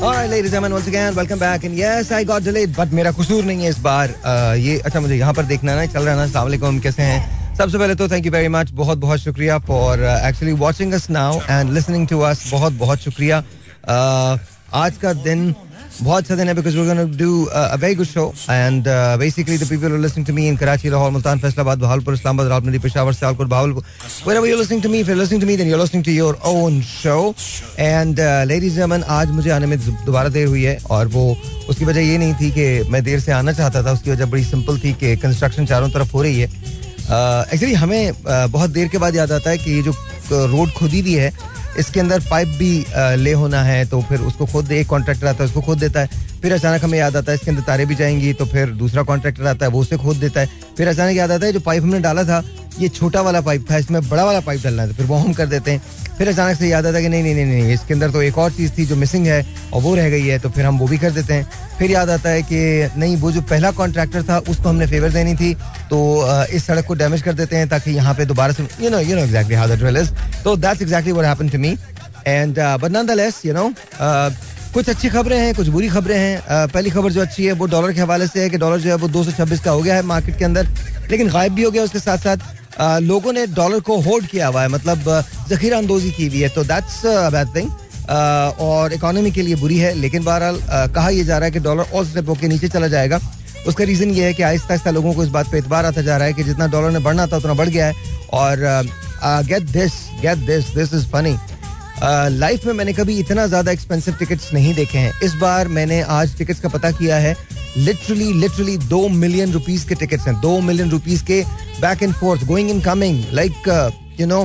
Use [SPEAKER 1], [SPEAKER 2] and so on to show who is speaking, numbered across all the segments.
[SPEAKER 1] Alright, ladies and once again, welcome back. And yes, I got delayed, but मेरा कसूर नहीं है इस बार. ये अच्छा मुझे यहाँ पर देखना ना चल रहा ना. अस्सलाम वालेकुम कैसे हैं? सबसे पहले तो थैंक यू वेरी मच बहुत बहुत शुक्रिया for actually watching us now and listening to us बहुत बहुत शुक्रिया. Uh, आज का दिन बहुत अच्छा दिन है because we gonna do a very good show and basically the people are listening to me in Karachi Lahore Multan Faisalabad Bahawalpur Islamabad Rawalpindi Peshawar Sialkot Bahawalpur wherever you're listening to me if you're listening to me then you're listening to your own show. And uh, ladies and gentlemen आज मुझे आने में दोबारा देर हुई है और वो उसकी वजह ये नहीं थी कि मैं देर से आना चाहता था उसकी वजह बड़ी सिंपल थी कि कंस्ट्रक्शन चारों तरफ़ हो रही है। एक्चुअली uh, हमें uh, बहुत देर के बाद याद आता है कि ये जो रोड खुदी दी है इसके अंदर पाइप भी ले होना है तो फिर उसको खुद, एक कॉन्ट्रैक्टर आता है, उसको खुद देता है। फिर अचानक हमें याद आता है, इसके अंदर तारे भी जाएँगी तो फिर दूसरा कॉन्ट्रैक्टर आता है, वो उसे खोद देता है। फिर अचानक याद आता है, जो पाइप हमने डाला था, ये छोटा वाला पाइप था, इसमें बड़ा वाला पाइप डालना है तो फिर वो हम कर देते हैं। फिर अचानक से याद आता है कि नहीं नहीं नहीं नहीं, इसके अंदर तो एक और चीज़ थी जो मिसिंग है, और वो रह गई है तो फिर हम वो भी कर देते हैं। फिर याद आता है कि नहीं, वो जो पहला कॉन्ट्रैक्टर था उसको हमने फेवर देनी थी तो इस सड़क को डैमेज कर देते हैं, ताकि यहाँ पे दोबारा से you know you know exactly how that is तो that's exactly what happened to me and but you know कुछ अच्छी खबरें हैं, कुछ बुरी खबरें हैं। पहली खबर जो अच्छी है, वो डॉलर के हवाले से है कि डॉलर जो है वो 226 का हो गया है मार्केट के अंदर, लेकिन गायब भी हो गया उसके साथ साथ लोगों ने डॉलर को होल्ड किया हुआ है मतलब जखीरा अंदोजी की हुई है तो दैट्स बैड थिंग और इकोनॉमी के लिए बुरी है, लेकिन बहरहाल कहा यह जा रहा है कि डॉलर और स्टेप होकर नीचे चला जाएगा। उसका रीजन ये है कि आहिस्ता आहिस्ता लोगों को इस बात पे इतबार आता जा रहा है कि जितना डॉलर ने बढ़ना था, उतना बढ़ गया है। और get this get this this is funny life में मैंने कभी इतना ज़्यादा एक्सपेंसिव टिकट्स नहीं देखे हैं। इस बार मैंने आज टिकट्स का पता किया है लिटरली लिटरली दो मिलियन रुपीज़ के टिकट्स हैं। दो मिलियन रुपीज़ के back and forth going in coming like you know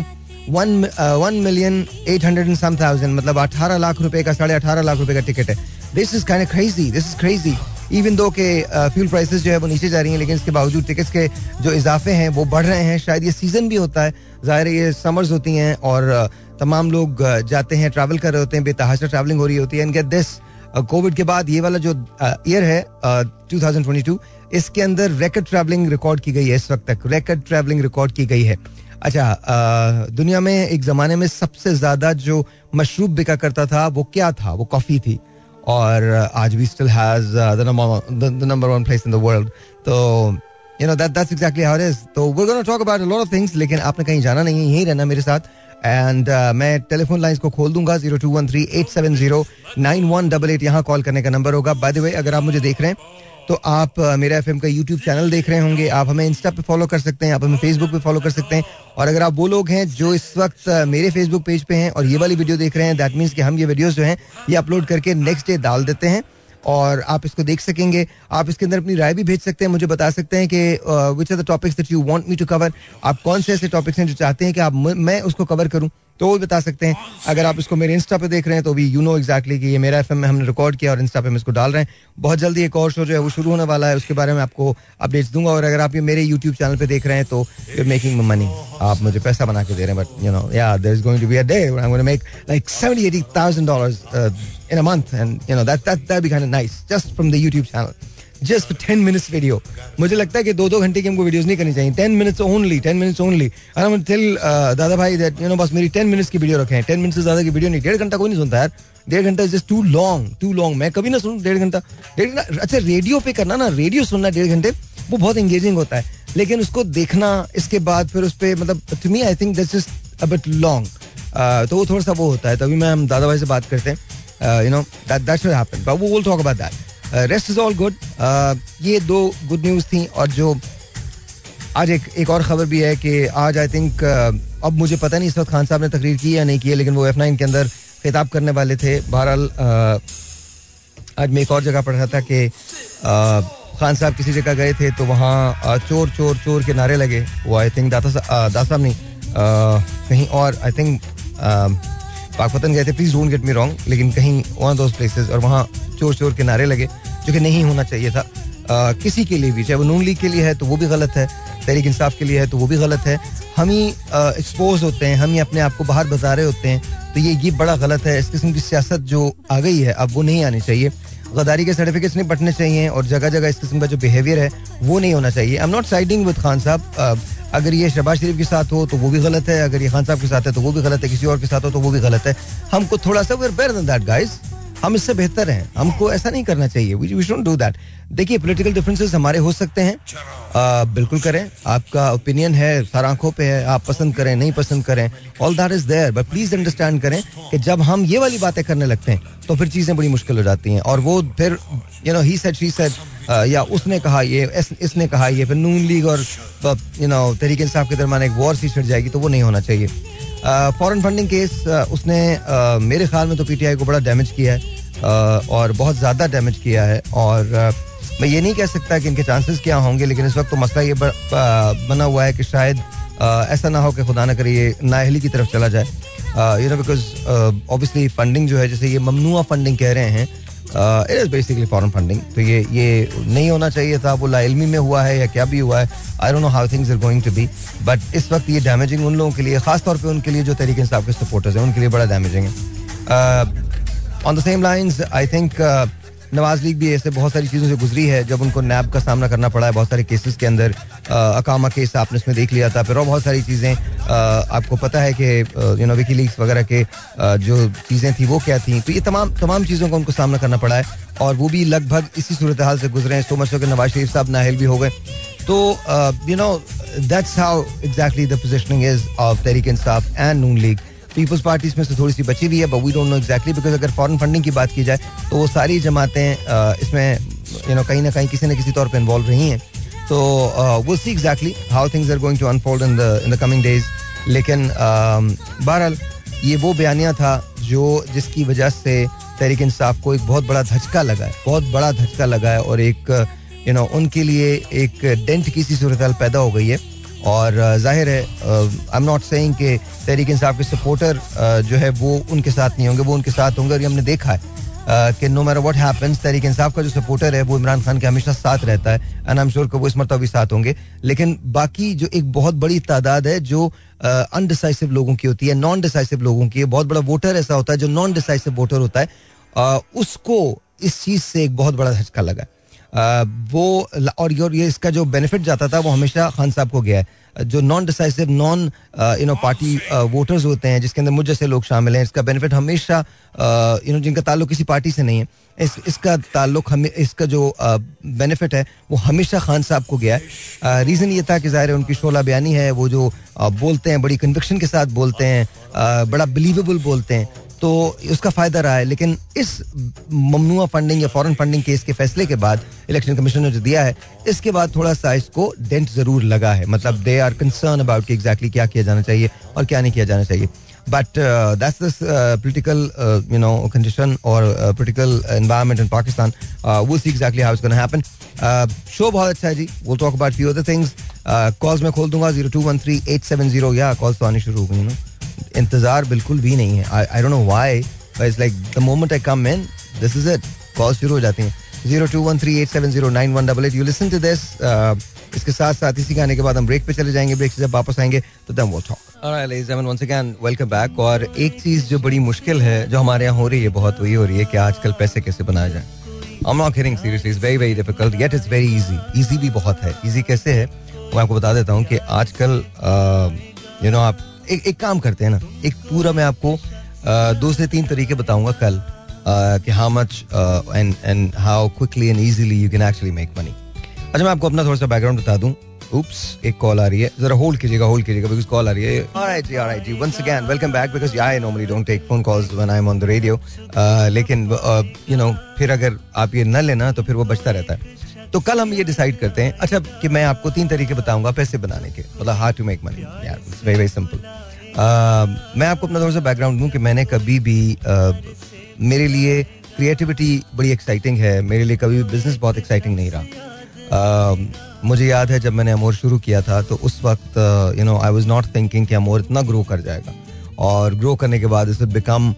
[SPEAKER 1] one one million eight hundred and some thousand मतलब अठारह लाख रुपए का, साढ़े अठारह लाख रुपए का टिकट है। This is kind crazy this is crazy even दो के फ्यूल प्राइसेस जो है वो नीचे जा रही हैं, लेकिन इसके बावजूद टिकट्स के जो इजाफे हैं, वो बढ़ रहे हैं। शायद ये सीज़न भी होता है। ज़ाहिर ये समर्स होती हैं और तमाम लोग जाते हैं ट्रैवल कर रहे होते हैं, बेतहाशा ट्रैवलिंग हो रही होती है। एंड गेट दिस कोविड के बाद ये वाला जो ईयर है टू थाउज़ेंड ट्वेंटी टू इसके अंदर रिकॉर्ड ट्रैवलिंग रिकॉर्ड की गई है इस वक्त तक। रिकॉर्ड ट्रैवलिंग रिकॉर्ड की गई है। अच्छा दुनिया में एक जमाने में सबसे ज़्यादा जो मशरूब बिका करता था, वो क्या था? वो कॉफ़ी थी। और आज भी still has the number one place in the world तो you know that that's exactly how it is तो we gonna talk about a lot of things लेकिन आपने कहीं जाना नहीं है यहीं रहना मेरे साथ। एंड uh, मैं टेलीफोन लाइंस को खोल दूँगा zero two one three eight seven zero nine one double eight यहाँ कॉल करने का नंबर होगा। बाय द वे अगर आप मुझे देख रहे हैं तो आप uh, मेरा एफएम का यूट्यूब चैनल देख रहे होंगे। आप हमें इंस्टा पे फॉलो कर सकते हैं आप हमें फेसबुक पे फॉलो कर सकते हैं। और अगर आप वो लोग हैं जो इस वक्त uh, मेरे फेसबुक पेज पे हैं और ये वाली वीडियो देख रहे हैं दैट मीन्स कि हम ये वीडियोस जो हैं ये अपलोड करके नेक्स्ट डे डाल देते हैं। और आप इसको देख सकेंगे। आप इसके अंदर अपनी राय भी भेज सकते हैं, मुझे बता सकते हैं कि which are the topics that you want me to cover आप कौन से ऐसे टॉपिक्स हैं जो चाहते हैं कि आप मैं उसको कवर करूँ? तो वो बता सकते हैं। अगर आप इसको मेरे इंस्टा पे देख रहे हैं तो भी यू नो एग्जैक्टली कि ये मेरा एफ़ में हमने रिकॉर्ड किया और इंस्टा पे हम इसको डाल रहे हैं। बहुत जल्दी एक और शो जो है, वो शुरू होने वाला है, उसके बारे में आपको अपडेट्स दूँगा। और अगर आप ये मेरे यूट्यूब चैनल पे देख रहे हैं तो यू मेकिंग मनी आप मुझे पैसा बना के दे रहे हैं but you know yeah there is going to be a day I am gonna make like 70 80000 dollars in a month and you know that that that be kind of nice just from the YouTube channel just ten minutes video मुझे लगता है कि दो दो घंटे की हमको videos नहीं करनी चाहिए। Ten minutes only ten minutes only tell Dada Bhai that you know बस मेरी टेन मिनट्स की वीडियो रखे। हैं टेन मिनट्स से ज़्यादा की वीडियो नहीं। डेढ़ घंटा कोई नहीं सुनता यार। डेढ़ घंटा just too long too long मैं कभी ना सुनूं डेढ़ घंटा। डेढ़ घंटा अच्छा रेडियो पे करना ना। रेडियो सुनना डेढ़ घंटे, वो बहुत एंगेजिंग होता है। लेकिन उसको देखना, इसके बाद फिर उस पर मतलब to me I think this is a long तो वो थोड़ा सा वो होता है। तभी मैं, हम दादा भाई से बात करते हैं। You know that that's what happened but वो will talk about that rest is all good ये दो गुड न्यूज़ थी और जो आज एक एक और खबर भी है कि आज आई थिंक uh, अब मुझे पता नहीं इस वक्त खान साहब ने तकरीर की या नहीं की है लेकिन वो एफ़ नाइन के अंदर खिताब करने वाले थे। बहरहाल uh, आज मैं एक और जगह पढ़ रहा था कि uh, खान साहब किसी जगह गए थे तो वहाँ चोर चोर चोर के नारे लगे। वो आई थिंक दाता साहब नहीं कहीं और आई थिंक पाकपतन गए थे please don't get me wrong लेकिन कहीं वन दोज प्लेसेस और वहाँ चोर चोर के नारे लगे जो कि नहीं होना चाहिए था। आ, किसी के लिए भी चाहे वो नून लीग के लिए है तो वो भी गलत है तहरीक इंसाफ के लिए है तो वो भी गलत है। हम ही एक्सपोज होते हैं हम ही अपने आप को बाहर बता रहे होते हैं तो ये ये बड़ा गलत है। इस किस्म की सियासत जो आ गई है अब वो नहीं आनी चाहिए। गदारी के सर्टिफिकेट्स नहीं बटने चाहिए और जगह जगह इस किस्म का जो बिहेवियर है वो नहीं होना चाहिए। I am not siding with Khan Sahab अगर ये शहबाज शरीफ के साथ हो तो वो भी गलत है, अगर ये खान साहब के साथ है तो वो भी गलत है, किसी और के साथ हो तो वो भी गलत है। हमको थोड़ा सा वेर देन दैट हम इससे बेहतर हैं। हमको ऐसा नहीं करना चाहिए। वी शुड डू दैट देखिए पॉलिटिकल डिफरेंसेस हमारे हो सकते हैं। आ, बिल्कुल करें। आपका ओपिनियन है सर आँखों पे है आप पसंद करें नहीं पसंद करें all that is there but please understand करें कि जब हम ये वाली बातें करने लगते हैं तो फिर चीज़ें बड़ी मुश्किल हो जाती हैं। और वो फिर you know he said she said या उसने कहा ये इस, इसने कहा ये फिर नून लीग और यू नो तरीके इंसाफ के दरमियान एक वॉर सी छिड़ जाएगी तो वो नहीं होना चाहिए। फॉरेन फंडिंग केस उसने मेरे ख्याल में तो पीटीआई को बड़ा डैमेज किया है और बहुत ज़्यादा डैमेज किया है, और मैं ये नहीं कह सकता कि इनके चांसेस क्या होंगे, लेकिन इस वक्त तो मसला ये बना हुआ है कि शायद ऐसा ना हो कि खुदा ना करे ये नाहली की तरफ़ चला जाए। You know because obviously funding जो है, जैसे ये ममनुआ फंडिंग कह रहे हैं it is basically foreign funding तो ये ये नहीं होना चाहिए था, वो लाइलमी में हुआ है या क्या भी हुआ है I don't know how things are going to be but इस वक्त ये डैमेजिंग उन लोगों के लिए खास तौर पर उनके लिए जो तरीके से आपके सपोर्टर्स हैं, उनके लिए बड़ा डैमेजिंग है। On the same lines I think Nawaz League भी ऐसे बहुत सारी चीज़ों से गुजरी है, जब उनको नैब का सामना करना पड़ा है, बहुत सारे केसेस के अंदर अकामा केस आपने उसमें देख लिया था, फिर और बहुत सारी चीज़ें आपको पता है कि यू नो विकी लीग्स वगैरह के जो चीज़ें थी वो क्या थी तो ये तमाम तमाम चीज़ों का उनको सामना करना पड़ा है, और वो भी लगभग इसी सूरत हाल से गुजरे हैं सो मच के नवाज़ शरीफ साहब नाहल भी हो गए। तो you know that's how exactly the positioning is of Tehreek Insaf and Noon League Peoples Party इसमें से थोड़ी सी बची हुई है but we don't know exactly because अगर फॉरेन फंडिंग की बात की जाए तो वो सारी जमातें इसमें यू नो कहीं ना कहीं किसी न किसी तौर पर इन्वॉल्व रही हैं। तो वो see exactly how things are going to unfold in the in the coming days लेकिन बहरहाल, ये वो बयानिया था जो, जिसकी वजह से तहरीक इंसाफ को एक बहुत बड़ा धचका लगा है, बहुत बड़ा धचका लगा है, और एक यू नो उनके लिए एक डेंट की सी सूरत पैदा हो गई है। और ज़ाहिर है आई एम नॉट सेइंग कि तहरीक इंसाफ के सपोर्टर जो है, वो उनके साथ नहीं होंगे, वो उनके साथ होंगे और ये हमने देखा है कि no matter what happens Tehreek Insaf का जो सपोर्टर है, वो इमरान खान के हमेशा साथ रहता है एंड आई एम श्योर कि वो इस मरतबा भी साथ होंगे, लेकिन बाकी जो एक बहुत बड़ी तादाद है, जो अनडिसाइसिव लोगों की होती है नॉन डिसाइसिव लोगों की है बहुत बड़ा वोटर ऐसा होता है, जो नॉन डिसाइसिव वोटर होता है उसको इस चीज़ से एक बहुत बड़ा झटका लगा वो और ये इसका जो बेनिफिट जाता था, वो हमेशा खान साहब को गया है। जो non decisive non you know party voters होते हैं, जिसके अंदर मुझ जैसे लोग शामिल हैं, इसका बेनिफिट हमेशा यू नो जिनका ताल्लुक किसी पार्टी से नहीं है, इस, इसका ताल्लुक हमें, इसका जो बेनिफिट है, वो हमेशा खान साहब को गया है। रीज़न ये था कि ज़ाहिर है उनकी शोला बयानी है, वो जो बोलते हैं, बड़ी कन्विक्शन के साथ बोलते हैं बड़ा बिलीवेबल बोलते हैं। तो उसका फ़ायदा रहा है, लेकिन इस ममनुआ फंडिंग या फॉरेन फंडिंग केस के फैसले के बाद इलेक्शन कमीशन ने जो दिया है, इसके बाद थोड़ा सा इसको डेंट ज़रूर लगा है। मतलब दे आर कंसर्न अबाउट कि एग्जैक्टली क्या किया जाना चाहिए और क्या नहीं किया जाना चाहिए। But that's this political you know condition और पोलिटिकल एनवायरमेंट इन पाकिस्तान वो see exactly how is happen show बहुत अच्छा है जी। वो talk about few other things calls मैं खोल दूँगा zero two one three eight seven zero या कॉल्स तो आनी शुरू हो गई ना। इंतज़ार बिल्कुल भी नहीं है। I don't know why but it's like the moment I come in this is it call शुरू हो जाती हैं। Zero two one three eight seven zero nine one double eight you listen to this इसके साथ साथ इसी गाने के बाद हम ब्रेक पे चले जाएँगे। ब्रेक से जब वापस आएँगे तो दम वो टॉक वेलकम बैक और एक चीज़ जो बड़ी मुश्किल है, जो हमारे यहाँ हो रही है, बहुत वही हो रही है कि आजकल पैसे कैसे बनाए जाए। I'm not kidding, seriously, it's very very difficult, yet it's very easy easy भी बहुत है। Easy कैसे है? मैं आपको बता देता हूँ कि आजकल यू नो आप एक एक काम करते हैं ना। एक पूरा मैं आपको दो से तीन तरीके बताऊँगा कल कि how much and and how quickly and easily you can actually make money अच्छा मैं आपको अपना थोड़ा सा बैकग्राउंड बता दूँ। Oops, एक कॉल आ रही है। जरा होल्ड कीजिएगा होल्ड कीजिएगा बिकॉज़ कॉल आ रही है। ऑलराइट जी alright ji. Once again welcome back because I normally don't take phone calls when I am on the radio लेकिन यू नो फिर अगर आप ये न लेना तो फिर वो बचता रहता है। तो कल हम ये डिसाइड करते हैं अच्छा कि मैं आपको तीन तरीके बताऊँगा पैसे बनाने के। मतलब how to make money very very simple मैं आपको अपना थोड़ा सा बैकग्राउंड दूँ कि मैंने कभी भी uh, मेरे लिए क्रिएटिविटी बड़ी एक्साइटिंग है मेरे लिए कभी भी बिज़नेस बहुत एक्साइटिंग नहीं रहा। Uh, मुझे याद है जब मैंने अमोर शुरू किया था तो उस वक्त you know I was not thinking कि अमोर इतना ग्रो कर जाएगा। और ग्रो करने के बाद it become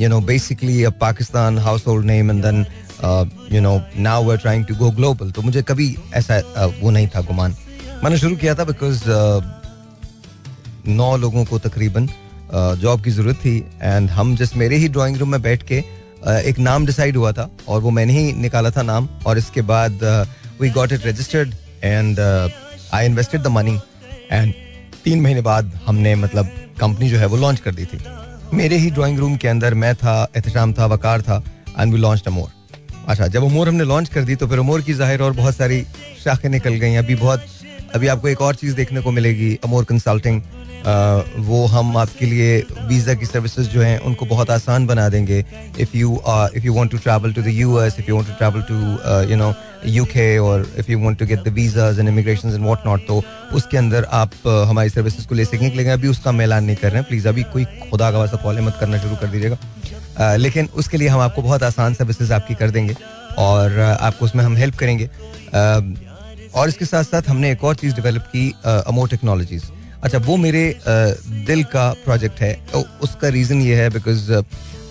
[SPEAKER 1] you know basically a Pakistan household name and then you know now we are trying to go global तो मुझे कभी ऐसा uh, वो नहीं था गुमान। मैंने शुरू किया था बिकॉज़ uh, नौ लोगों को तकरीबन जॉब uh, की ज़रूरत थी एंड हम जस्ट मेरे ही ड्राइंग रूम में बैठ के एक नाम डिसाइड हुआ था और वो मैंने ही निकाला था नाम और इसके बाद we got it registered and I invested the money and तीन महीने बाद हमने मतलब कंपनी जो है वो लॉन्च कर दी थी। मेरे ही ड्राइंग रूम के अंदर मैं था एहतशाम था वकार था एंड वी लॉन्च अमोर अच्छा जब उमोर हमने लॉन्च कर दी तो फिर उमोर की ज़ाहिर और बहुत सारी शाखें निकल गई। अभी बहुत अभी आपको एक और चीज़ देखने को मिलेगी अमोर कंसल्टिंग वो हम आपके लिए वीज़ा की सर्विसेज़ जो हैं उनको बहुत आसान बना देंगे। If you if you want to travel to the US if you want to travel to you know UK और if you want to get the visas and immigration and what not तो उसके अंदर आप uh, हमारी services को ले सकेंगे। लेकिन अभी उसका मैं ऐलान नहीं कर रहे हैं। प्लीज़ अभी कोई खुदा का वास्ता कॉल मत करना शुरू कर दीजिएगा। लेकिन उसके लिए हम आपको बहुत आसान सर्विसेज़ आपकी कर देंगे और आपको उसमें हम हेल्प करेंगे। और इसके साथ साथ हमने एक और चीज़ डेवलप की अमो टेक्नोलॉजीज़ अच्छा वो मेरे दिल का प्रोजेक्ट है। तो उसका रीज़न ये है बिकॉज़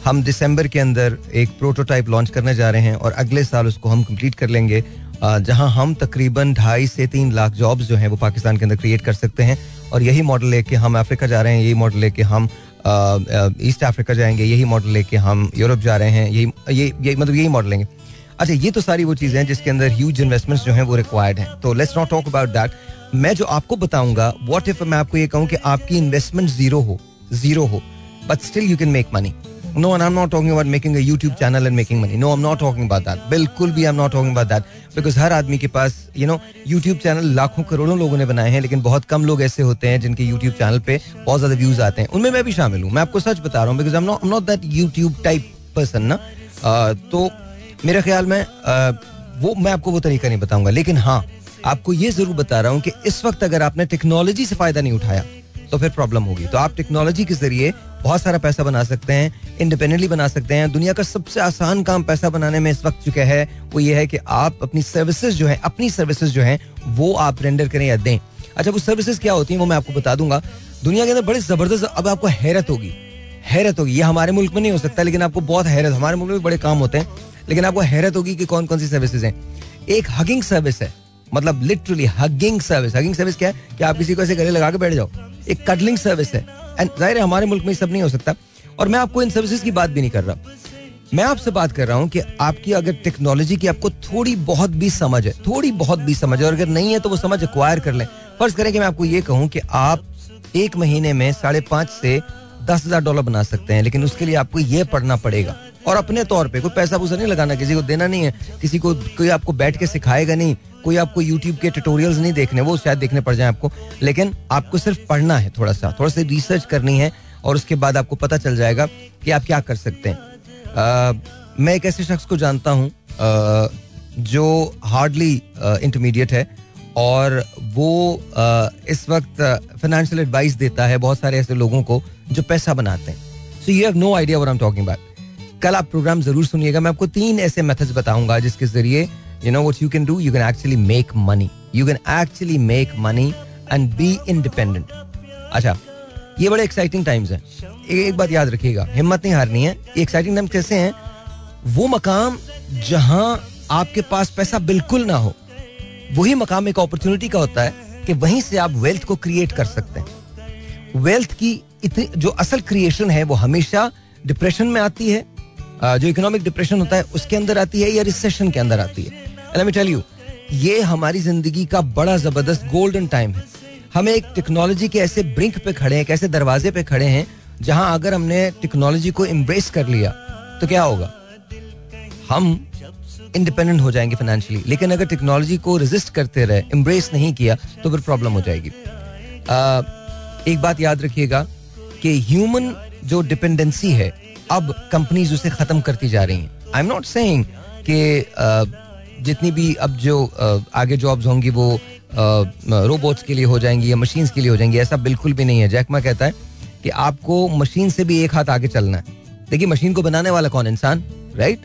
[SPEAKER 1] हम दिसंबर के अंदर एक प्रोटोटाइप लॉन्च करने जा रहे हैं और अगले साल उसको हम कंप्लीट कर लेंगे जहाँ हम तकरीबन ढाई से तीन लाख जॉब्स जो हैं वो पाकिस्तान के अंदर क्रिएट कर सकते हैं। और यही मॉडल लेके हम अफ्रीका जा रहे हैं, यही मॉडल लेके हम ईस्ट अफ्रीका जाएँगे यही मॉडल लेके हम यूरोप जा रहे हैं यही ये, ये मतलब यही मॉडल लेंगे। अच्छा ये तो सारी वो चीज़ें हैं जिसके अंदर ह्यूज इन्वेस्टमेंट्स जो हैं वो रिक्वायर्ड हैं। तो let's not talk about that मैं जो आपको बताऊँगा वॉट इफ़ मैं आपको ये कहूँ कि आपकी इन्वेस्टमेंट ज़ीरो हो ज़ीरो हो but still you can make money No, and I'm not talking about making a YouTube channel and making money. No, I'm not talking about that. बिल्कुल भी I'm not talking about that. Because हर आदमी के पास you know YouTube channel लाखों करोड़ों लोगों ने बनाए हैं लेकिन बहुत कम लोग ऐसे होते हैं जिनके YouTube चैनल पे बहुत ज़्यादा व्यूज़ आते हैं उनमें मैं भी शामिल हूँ मैं आपको सच बता रहा हूँ because I'm not I'm not that YouTube type person ना तो मेरे ख्याल में वो मैं आपको वो तरीका नहीं बताऊँगा लेकिन हाँ आपको ये ज़रूर बता रहा हूँ कि इस वक्त अगर आपने टेक्नोलॉजी से फ़ायदा नहीं उठाया तो फिर प्रॉब्लम होगी। तो आप टेक्नोलॉजी के ज़रिए बहुत सारा पैसा बना सकते हैं इंडिपेंडेंटली बना सकते हैं। दुनिया का सबसे आसान काम पैसा बनाने में इस वक्त चुका है, वो ये है कि आप अपनी सर्विसेज़ जो है, अपनी सर्विसेज़ जो है, वो आप रेंडर करें या दें। अच्छा वो सर्विसेज़ क्या होती है, वो मैं आपको बता दूँगा। दुनिया के अंदर बड़े ज़बरदस्त, अब आपको हैरत होगी। हैरत होगी। ये हमारे मुल्क में नहीं हो सकता, लेकिन आपको बहुत हैरत, हमारे मुल्क में बड़े काम होते हैं। लेकिन आपको हैरत होगी कि कौन कौन सी सर्विसेज़ हैं। एक हगिंग सर्विस है। मतलब literally hugging service hugging service क्या है? कि आप किसी को ऐसे गले लगा के बैठ जाओ। एक कटलिंग सर्विस है। एंड ज़ाहिर है, हमारे मुल्क में सब नहीं हो सकता। और मैं आपको इन सर्विसेज़ की बात भी नहीं कर रहा। मैं आपसे बात कर रहा हूँ कि आपकी अगर टेक्नोलॉजी की आपको थोड़ी बहुत भी समझ है, थोड़ी बहुत भी समझ है, और अगर नहीं है तो वो समझ एक्वायर कर लें। फ़र्ज़ करें कि मैं आपको ये कहूँ कि आप एक महीने में साढ़े पाँच से दस हज़ार डॉलर बना सकते हैं, लेकिन उसके लिए आपको ये पढ़ना पड़ेगा। और अपने तौर पे कोई पैसा पूसा नहीं लगाना, किसी को देना नहीं है, किसी को, कोई आपको बैठ के सिखाएगा नहीं, कोई आपको यूट्यूब के ट्यूटोरियल्स नहीं देखने, वो शायद देखने पड़ जाए आपको। लेकिन आपको सिर्फ़ पढ़ना है थोड़ा सा थोड़ा सा रिसर्च करनी है और उसके बाद आपको पता चल जाएगा कि आप क्या कर सकते हैं। मैं एक ऐसे शख्स को जानता हूँ जो हार्डली इंटरमीडिएट है और वो इस वक्त फाइनेंशियल एडवाइस देता है बहुत सारे ऐसे लोगों को जो पैसा बनाते हैं। So you have no idea what I am talking about कल आप प्रोग्राम ज़रूर सुनिएगा। मैं आपको तीन ऐसे मेथड्स बताऊँगा जिसके ज़रिए, you know, what you can do, you can actually make money. You can actually make money and be independent. अच्छा ये बड़े एक्साइटिंग टाइम्स हैं। एक बात याद रखिएगा, हिम्मत नहीं हारनी है। ये एक्साइटिंग टाइम्स कैसे हैं? वो मकाम जहाँ आपके पास पैसा बिल्कुल ना हो, वही मकाम एक अपॉर्चुनिटी का होता है कि वहीं से आप वेल्थ को क्रिएट कर सकते हैं। वेल्थ की इतनी, जो असल क्रिएशन है, वो हमेशा डिप्रेशन में आती है जो इकोनॉमिक डिप्रेशन होता है उसके अंदर आती है या रिसेशन के अंदर आती है? Let me tell you, ये हमारी ज़िंदगी का बड़ा ज़बरदस्त गोल्डन टाइम है। हम एक टेक्नोलॉजी के ऐसे ब्रिंक पे खड़े हैं ऐसे दरवाजे पे खड़े हैं जहाँ अगर हमने टेक्नोलॉजी को एम्ब्रेस कर लिया तो क्या होगा? हम इंडिपेंडेंट हो जाएँगे फाइनेंशियली लेकिन अगर टेक्नोलॉजी को रेजिस्ट करते रहे एम्ब्रेस नहीं किया तो फिर प्रॉब्लम हो जाएगी। आ, एक बात याद रखिएगा कि ह्यूमन जो डिपेंडेंसी है अब कंपनीज़ उसे खत्म करती जा रही हैं। आई एम नॉट सेइंग कि जितनी भी अब जो आगे जॉब्स होंगी वो रोबोट्स के लिए हो जाएँगी या मशीन के लिए हो जाएँगी, ऐसा बिल्कुल भी नहीं है। जैकमा कहता है कि आपको मशीन से भी एक हाथ आगे चलना है। देखिए मशीन को बनाने वाला कौन इंसान? राइट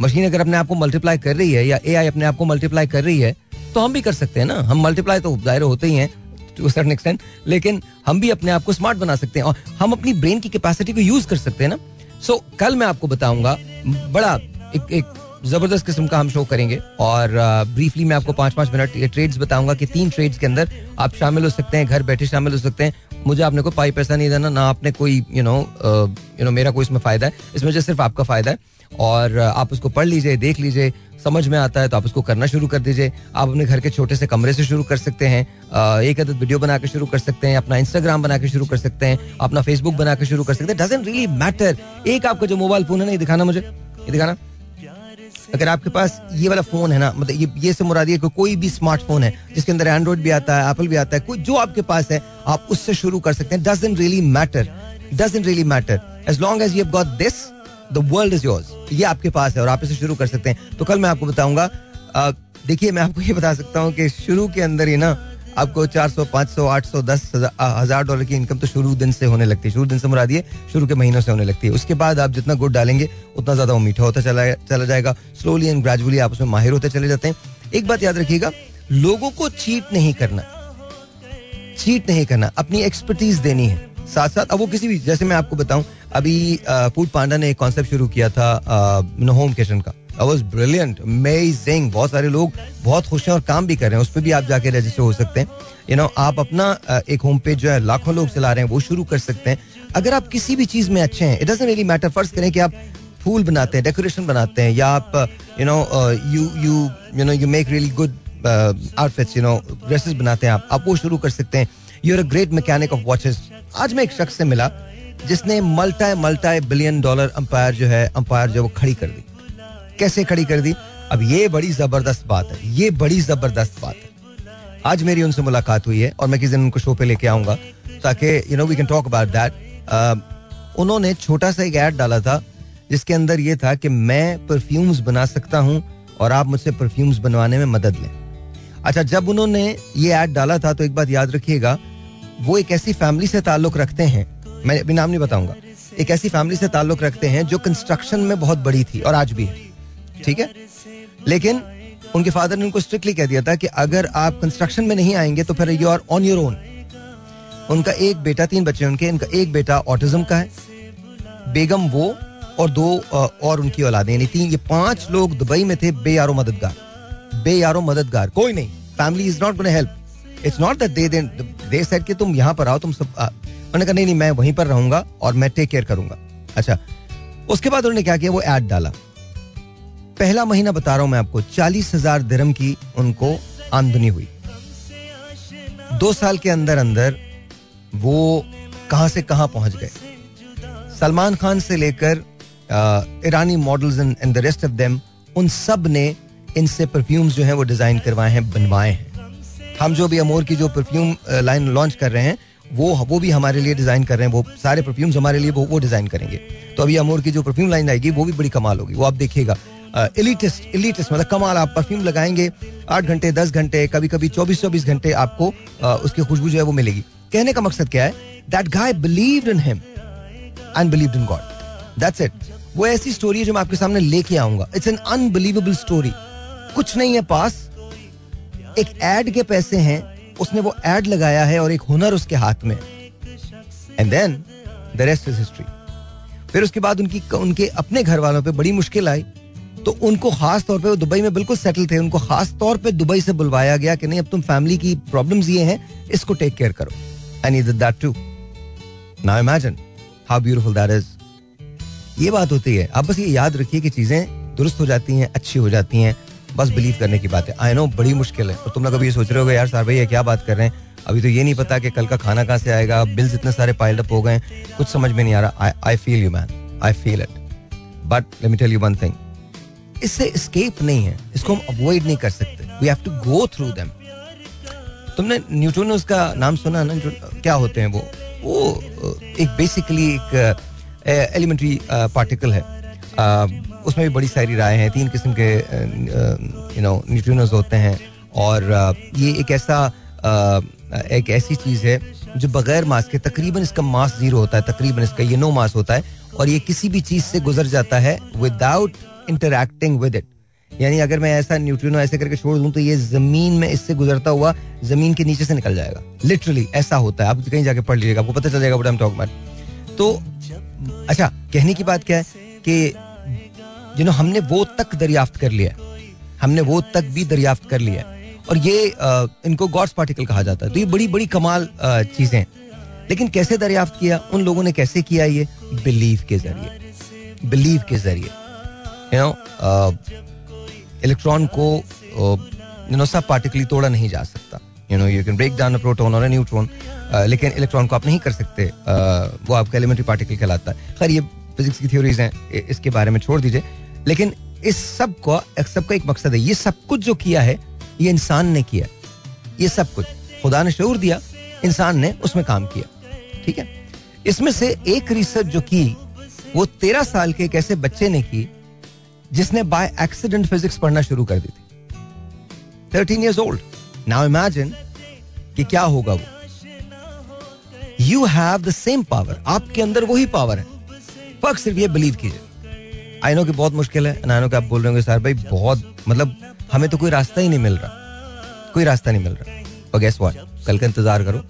[SPEAKER 1] मशीन अगर अपने आप को मल्टीप्लाई कर रही है या एआई अपने आप को मल्टीप्लाई कर रही है तो हम भी कर सकते हैं ना। हम मल्टीप्लाई तो ज़ाहिर होते ही हैं टू सर्टन एक्सटेंट लेकिन हम भी अपने आप को स्मार्ट बना सकते हैं और हम अपनी ब्रेन की कैपेसिटी को यूज़ कर सकते हैं ना। सो so, कल मैं आपको बताऊँगा बड़ा एक एक ज़बरदस्त किस्म का हम शो करेंगे। और ब्रीफली मैं आपको पाँच पाँच मिनट ट्रेड्स बताऊँगा कि तीन ट्रेड्स के अंदर आप शामिल हो सकते हैं, घर बैठे शामिल हो सकते हैं। मुझे आपने कोई पाई पैसा नहीं देना, ना आपने कोई यू नो यू नो मेरा कोई इसमें फ़ायदा है। इसमें सिर्फ़ आपका फ़ायदा है। और आप उसको पढ़ लीजिए, देख लीजिए, समझ में आता है तो आप उसको करना शुरू कर दीजिए। आप अपने घर के छोटे से कमरे से शुरू कर सकते हैं। एक अदद वीडियो बना के शुरू कर सकते हैं, अपना इंस्टाग्राम बना के शुरू कर सकते हैं, अपना फेसबुक बना के शुरू कर सकते हैं। डजेंट रियली मैटर एक आपका जो मोबाइल फ़ोन है ना, ये दिखाना मुझे। ये दिखाना। अगर आपके पास ये वाला फ़ोन है ना मतलब ये ये से मुरादी है कि कोई भी स्मार्टफ़ोन है, जिसके अंदर एंड्रॉइड भी आता है एप्पल भी आता है, कोई जो आपके पास है, आप उससे शुरू कर सकते हैं। Doesn't really matter doesn't really matter as long as you got this the world is yours ये आपके पास है और आप इसे शुरू कर सकते हैं। तो कल मैं आपको बताऊँगा देखिए, मैं आपको ये बता सकता हूँ कि शुरू के अंदर ही ना आपको 400, 500, 800, दस हज़ार डॉलर की इनकम तो शुरू दिन से होने लगती है। शुरू दिन से मुरादी है शुरू के महीनों से होने लगती है। उसके बाद आप जितना गुड़ डालेंगे उतना ज़्यादा वो मीठा होता चला चला जाएगा। स्लोली एंड ग्रेजुअली आप उसमें माहिर होते चले जाते हैं। एक बात याद रखिएगा लोगों को चीट नहीं करना। चीट नहीं करना अपनी एक्सपर्टीज देनी है। साथ साथ अब वो किसी भी जैसे मैं आपको बताऊँ अभी फ़ूड पांडा ने एक कॉन्सेप्ट शुरू किया था होम किचन का। वाज ब्रिलियंट अमेजिंग बहुत सारे लोग बहुत खुश हैं और काम भी कर रहे हैं। उस पर भी आप जाके रजिस्टर हो सकते हैं। यू नो आप अपना एक होम पेज जो है, लाखों लोग चला रहे हैं, वो शुरू कर सकते हैं। अगर आप किसी भी चीज़ में अच्छे हैं इट डजंट रियली मैटर फ़र्ज़ करें कि आप फूल बनाते हैं डेकोरेशन बनाते हैं, या आप you know you you you know you make really good outfits you know dresses बनाते हैं आप। आप वो शुरू कर सकते हैं। You are a great mechanic of watches आज मैं एक शख्स से मिला, जिसने multi multi billion dollar empire जो है अंपायर जो है, वो खड़ी कर दी। कैसे खड़ी कर दी? अब ये बड़ी ज़बरदस्त बात है, ये बड़ी ज़बरदस्त बात है। आज मेरी उनसे मुलाकात हुई है और मैं किसी दिन उनको शो पे लेके आऊँगा, ताकि you know we can talk about that उन्होंने छोटा सा एक ऐड डाला था, जिसके अंदर ये था कि मैं परफ्यूम्स बना सकता हूँ और आप मुझसे परफ्यूम्स बनवाने में मदद लें। अच्छा जब उन्होंने ये ऐड डाला था तो एक बात याद रखिएगा, वो एक ऐसी फैमिली से ताल्लुक रखते हैं, मैं अभी नाम नहीं बताऊँगा, एक ऐसी फैमिली से ताल्लुक रखते हैं जो कंस्ट्रक्शन में बहुत बड़ी थी और आज भी है। ठीक है? लेकिन उनके फादर ने उनको स्ट्रिक्टली कह दिया था कि अगर आप कंस्ट्रक्शन में नहीं आएँगे तो फिर you are on your own उनका एक बेटा, तीन बच्चे उनके, इनका एक बेटा ऑटिज्म का है। बेगम वो और दो और उनकी औलादे। यानी तीन, ये पाँच लोग दुबई में थे, बेयारो मददगार। बेयारो मददगार, कोई नहीं। Family is not help it's not that they they said कि तुम यहाँ पर आओ, तुम सब उन्होंने कहा, नहीं नहीं, मैं वहीं पर रहूँगा और मैं टेक केयर करूँगा। अच्छा उसके बाद उन्होंने क्या किया? वो ऐड डाला। पहला महीना बता रहा हूँ मैं आपको, चालीस हज़ार दिरम की उनको आमदनी हुई। दो साल के अंदर अंदर वो कहाँ से कहाँ पहुँच गए। सलमान खान से लेकर ईरानी models and the rest of them उन सबने इनसे परफ्यूम्स जो हैं वो डिज़ाइन करवाए हैं, बनवाए हैं। हम जो भी अमोर की जो परफ्यूम लाइन लॉन्च कर रहे हैं, वो वो भी हमारे लिए डिज़ाइन कर रहे हैं, वो सारे परफ्यूम्स हमारे लिए वो वो डिज़ाइन करेंगे। तो अभी अमोर की जो परफ्यूम लाइन आएगी, वो भी बड़ी कमाल होगी। वो आप देखिएगा इलिटिस्ट uh, इलिटिस्ट मतलब कमाल आप परफ्यूम लगाएँगे आठ घंटे दस घंटे कभी कभी चौबीस चौबीस घंटे आपको uh, उसकी खुशबू जो है वो मिलेगी। कहने का मकसद क्या है? That guy believe in him and believe in God that's it वो ऐसी स्टोरी है जो मैं आपके सामने लेके आऊँगा। इट्स एन अनबिलीवेबल स्टोरी कुछ नहीं है पास। एक एड के पैसे हैं उसने वो एड लगाया है और एक हुनर उसके हाथ में। And then the rest is history फिर उसके बाद उनकी उनके अपने घर वालों पे बड़ी मुश्किल आई। तो उनको खास तौर पे वो दुबई में बिल्कुल सेटल थे। उनको खास तौर पे दुबई से बुलवाया गया कि नहीं, अब तुम फैमिली की प्रॉब्लम्स ये हैं, इसको टेक केयर करो। And need that too now imagine how beautiful that is ये बात होती है। आप बस ये याद रखिए कि चीज़ें दुरुस्त हो जाती हैं, अच्छी हो जाती हैं। बस बिलीव करने की बात है। आई नो बड़ी मुश्किल है। और तुम लोग अभी ये सोच रहे हो यार सार भाई ये क्या बात कर रहे हैं? अभी तो ये नहीं पता कि कल का खाना कहाँ से आएगा। बिल्स इतने सारे पाइल्ड अप हो गए कुछ समझ में नहीं आ रहा। I feel you man I feel it but let me tell you one thing इससे स्केप नहीं है। इसको हम अवॉइड नहीं कर सकते। We have to go through them तुमने न्यूट्रोनोस का नाम सुना ना क्या होते हैं वो? वो, एक बेसिकली एक एलिमेंट्री पार्टिकल है। उसमें भी बड़ी सारी राय हैं। तीन किस्म के यू नो न्यूट्रिनोज होते हैं। और ये एक ऐसा एक ऐसी चीज़ है, जो बगैर मास के, तकरीबन इसका मास ज़ीरो होता है। तकरीबन इसका ये नो मास होता है। और ये किसी भी चीज़ से गुजर जाता है विदाउट इंटरक्टिंग विद इट यानी अगर मैं ऐसा न्यूट्रिनो ऐसे करके छोड़ दूँ तो ये ज़मीन में इससे गुजरता हुआ ज़मीन के नीचे से निकल जाएगा। लिटरली ऐसा होता है। आप कहीं जाके पढ़ लीजिएगा आपको पता चल जाएगा बट टॉक तो अच्छा कहने की बात क्या है कि जिन हमने वो तक दरियाफ्त कर लिया हमने वो तक भी दरियाफ्त कर लिया और ये आ, इनको गॉड्स पार्टिकल कहा जाता है। तो ये बड़ी बड़ी कमाल चीज़ें लेकिन कैसे दरियाफ्त किया? उन लोगों ने कैसे किया ये? बिलीव के ज़रिए। बिलीव के ज़रिए। यू नो इलेक्ट्रॉन को यू नो सब पार्टिकली तोड़ा नहीं जा सकता। You know you can break down proton और न्यूट्रॉन लेकिन इलेक्ट्रॉन को आप नहीं कर सकते uh, वो आपका एलिमेंट्री पार्टिकल कहलाता है। खैर ये फिजिक्स की थ्योरीज हैं इसके बारे में छोड़ दीजिए। लेकिन इस सबको सब का एक मकसद है ये सब कुछ जो किया है ये इंसान ने किया ये सब कुछ खुदा ने शूर दिया इंसान ने उसमें काम किया। ठीक है? इसमें से एक रिसर्च जो की वो तेरह साल के एक ऐसे बच्चे ने की जिसने बाय एक्सीडेंट फिजिक्स पढ़ना शुरू कर दी थी। Thirteen years old now imagine कि क्या होगा वो। You have the same power आपके अंदर वही पावर है। फ़र्क सिर्फ़ ये बिलीव कीजिए। आई नो कि बहुत मुश्किल है आई नो कि आप बोल रहे होंगे सर भाई, बहुत मतलब हमें तो कोई रास्ता ही नहीं मिल रहा। कोई रास्ता नहीं मिल रहा। और गैस व्हाट कल का इंतज़ार करो।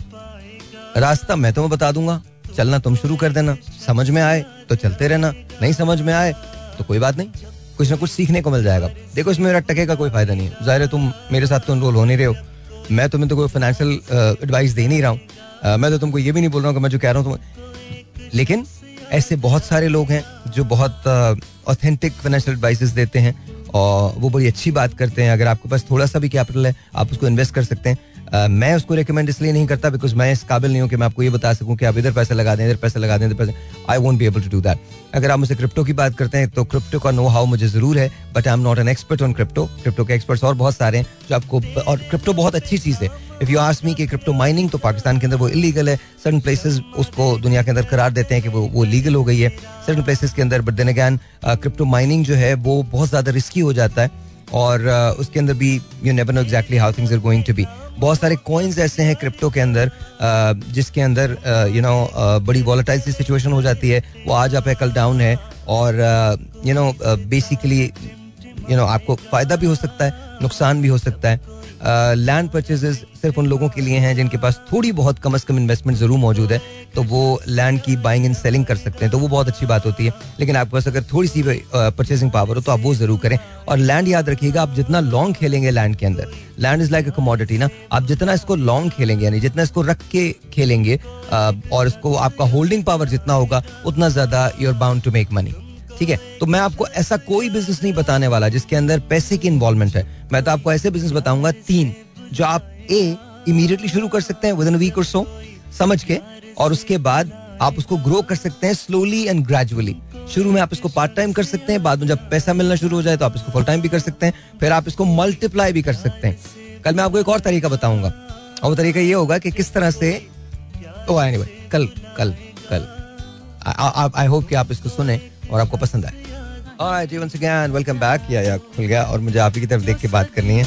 [SPEAKER 1] रास्ता मैं तुम्हें बता दूँगा। चलना तुम शुरू कर देना। समझ में आए तो चलते रहना। नहीं समझ में आए तो कोई बात नहीं। कुछ ना कुछ सीखने को मिल जाएगा। देखो, इसमें मेरा टके का कोई फ़ायदा नहीं है। ज़ाहिर है, तुम मेरे साथ तो इनरोल हो नहीं रहे हो। मैं तुम्हें तो कोई फाइनेंशियल एडवाइस दे नहीं रहा हूँ। मैं तो तुमको ये भी नहीं बोल रहा हूँ कि मैं जो कह रहा हूँ तुम लेकिन ऐसे बहुत सारे लोग हैं जो बहुत ऑथेंटिक फाइनेंशियल एडवाइस देते हैं और वो बड़ी अच्छी बात करते हैं। अगर आपके पास थोड़ा सा भी कैपिटल है, आप उसको इन्वेस्ट कर सकते हैं। मैं उसको रिकमेंड इसलिए नहीं करता बिकॉज़ मैं इस काबिल नहीं हूँ कि मैं आपको ये बता सकूँ कि आप इधर पैसे लगा दें, इधर पैसे लगा दें, इधर पैसे I won't be able to do that अगर आप मुझसे क्रिप्टो की बात करते हैं तो क्रिप्टो का नो हाउ मुझे ज़रूर है but I am not an expert on crypto crypto के एक्सपर्ट्स और बहुत सारे हैं जो आपको और क्रिप्टो बहुत अच्छी चीज़ है। इफ़ यू आस्क मी कि क्रिप्टो माइनिंग तो पाकिस्तान के अंदर वो इलीगल है। सर्टन प्लेसेस उसको दुनिया के अंदर करार देते हैं कि वो वो लीगल हो गई है। सर्टन प्लेसेस के अंदर but then again crypto mining जो है, वो बहुत ज़्यादा रिस्की हो जाता है। और उसके अंदर भी you never know exactly how things are going to be बहुत सारे कॉइन्स ऐसे हैं क्रिप्टो के अंदर जिसके अंदर यू नो बड़ी वॉलेटाइज सिचुएशन हो जाती है। वो आज आप कल डाउन है और you know basically you know आपको फ़ायदा भी हो सकता है, नुकसान भी हो सकता है। लैंड परचेजेस सिर्फ़ उन लोगों के लिए हैं जिनके पास थोड़ी बहुत कम अज कम इन्वेस्टमेंट ज़रूर मौजूद है तो वो लैंड की बाइंग एंड सेलिंग कर सकते हैं। तो वो बहुत अच्छी बात होती है। लेकिन आपके पास अगर थोड़ी सी परचेसिंग पावर हो तो आप वो ज़रूर करें। और लैंड याद रखिएगा, आप जितना लॉन्ग खेलेंगे लैंड के अंदर land is like a commodity ना, आप जितना इसको लॉन्ग खेलेंगे, यानी जितना इसको रख के खेलेंगे और इसको आपका होल्डिंग पावर जितना होगा, उतना ज़्यादा you are bound to make money ठीक है? तो मैं आपको ऐसा कोई बिज़नेस नहीं बताने वाला जिसके अंदर पैसे की इन्वॉल्वमेंट है। मैं तो आपको ऐसे बिज़नेस बताऊँगा, तीन, जो आप ए इमीडिएटली शुरू कर सकते हैं विद इन वीक और सो समझ के, और उसके बाद आप उसको ग्रो कर सकते हैं स्लोली एंड ग्रेजुअली शुरू में आप इसको पार्ट टाइम कर सकते हैं, बाद में जब पैसा मिलना शुरू हो जाए तो आप इसको फुल टाइम भी कर सकते हैं, फिर आप इसको मल्टीप्लाई भी कर सकते हैं। कल मैं आपको एक और तरीका बताऊँगा, और वो तरीका ये होगा कि किस तरह से ओ एनीवे कल कल कल। आई होप कि आप इसको सुने। और आपको पसंद आए Alright, once again, welcome back. या या खुल गया और मुझे आप ही की तरफ़ देख के बात करनी है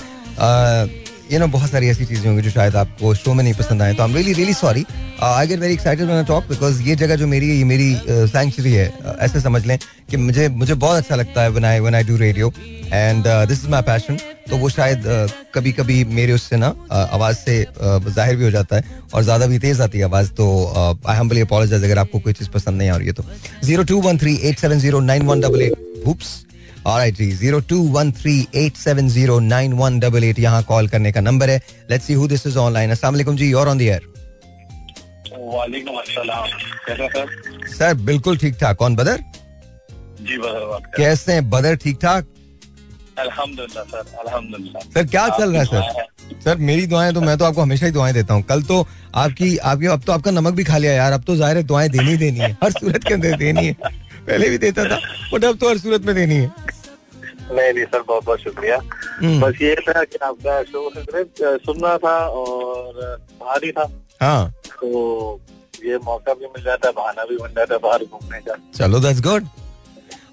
[SPEAKER 1] यू नो बहुत सारी ऐसी चीज़ें होंगी जो शायद आपको शो में नहीं पसंद आए तो I am really really sorry I get very excited when talk because ये जगह जो मेरी है ये मेरी सैंक्चुरी uh, है uh, ऐसे समझ लें कि मुझे मुझे बहुत अच्छा लगता है when I when I do radio and this is my passion तो वो शायद uh, कभी कभी मेरे उससे ना आवाज़ से ज़ाहिर भी हो जाता है और ज़्यादा भी तेज आती है आवाज़ तो आई हम्बली अपोलोजाइज अगर आपको कोई चीज़ पसंद नहीं आ रही है तो। Zero two one three eight seven zero nine one double eight Alright जी zero two one three eight seven zero nine one double eight यहाँ कॉल करने का नंबर है let's see who this is online अस्सलाम जी और on the air sir? बिल्कुल ठीक ठाक. कौन बदर?
[SPEAKER 2] जी बदर
[SPEAKER 1] कैसे हैं बदर ठीक ठाक?
[SPEAKER 2] अल्हम्दुलिल्लाह सर अल्हम्दुलिल्लाह।
[SPEAKER 1] सर क्या चल रहा है सर? सर मेरी दुआएँ तो मैं तो आपको हमेशा ही दुआएँ देता हूँ। कल तो आपकी आपकी अब तो आपका नमक भी खा लिया यार। अब तो ज़ाहिर है दुआएँ देनी देनी है। हर सूरत के अंदर देनी है। पहले भी देता था बट अब तो हर सूरत में देनी है।
[SPEAKER 2] नहीं नहीं सर बहुत बहुत शुक्रिया।
[SPEAKER 1] हम्म।
[SPEAKER 2] बस ये था कि आपका शो सुनना था और बाहर ही था।
[SPEAKER 1] हाँ।
[SPEAKER 2] तो ये मौका भी मिल जाता है बहाना भी बन जाता है बाहर घूमने का।
[SPEAKER 1] चलो दैट्स गुड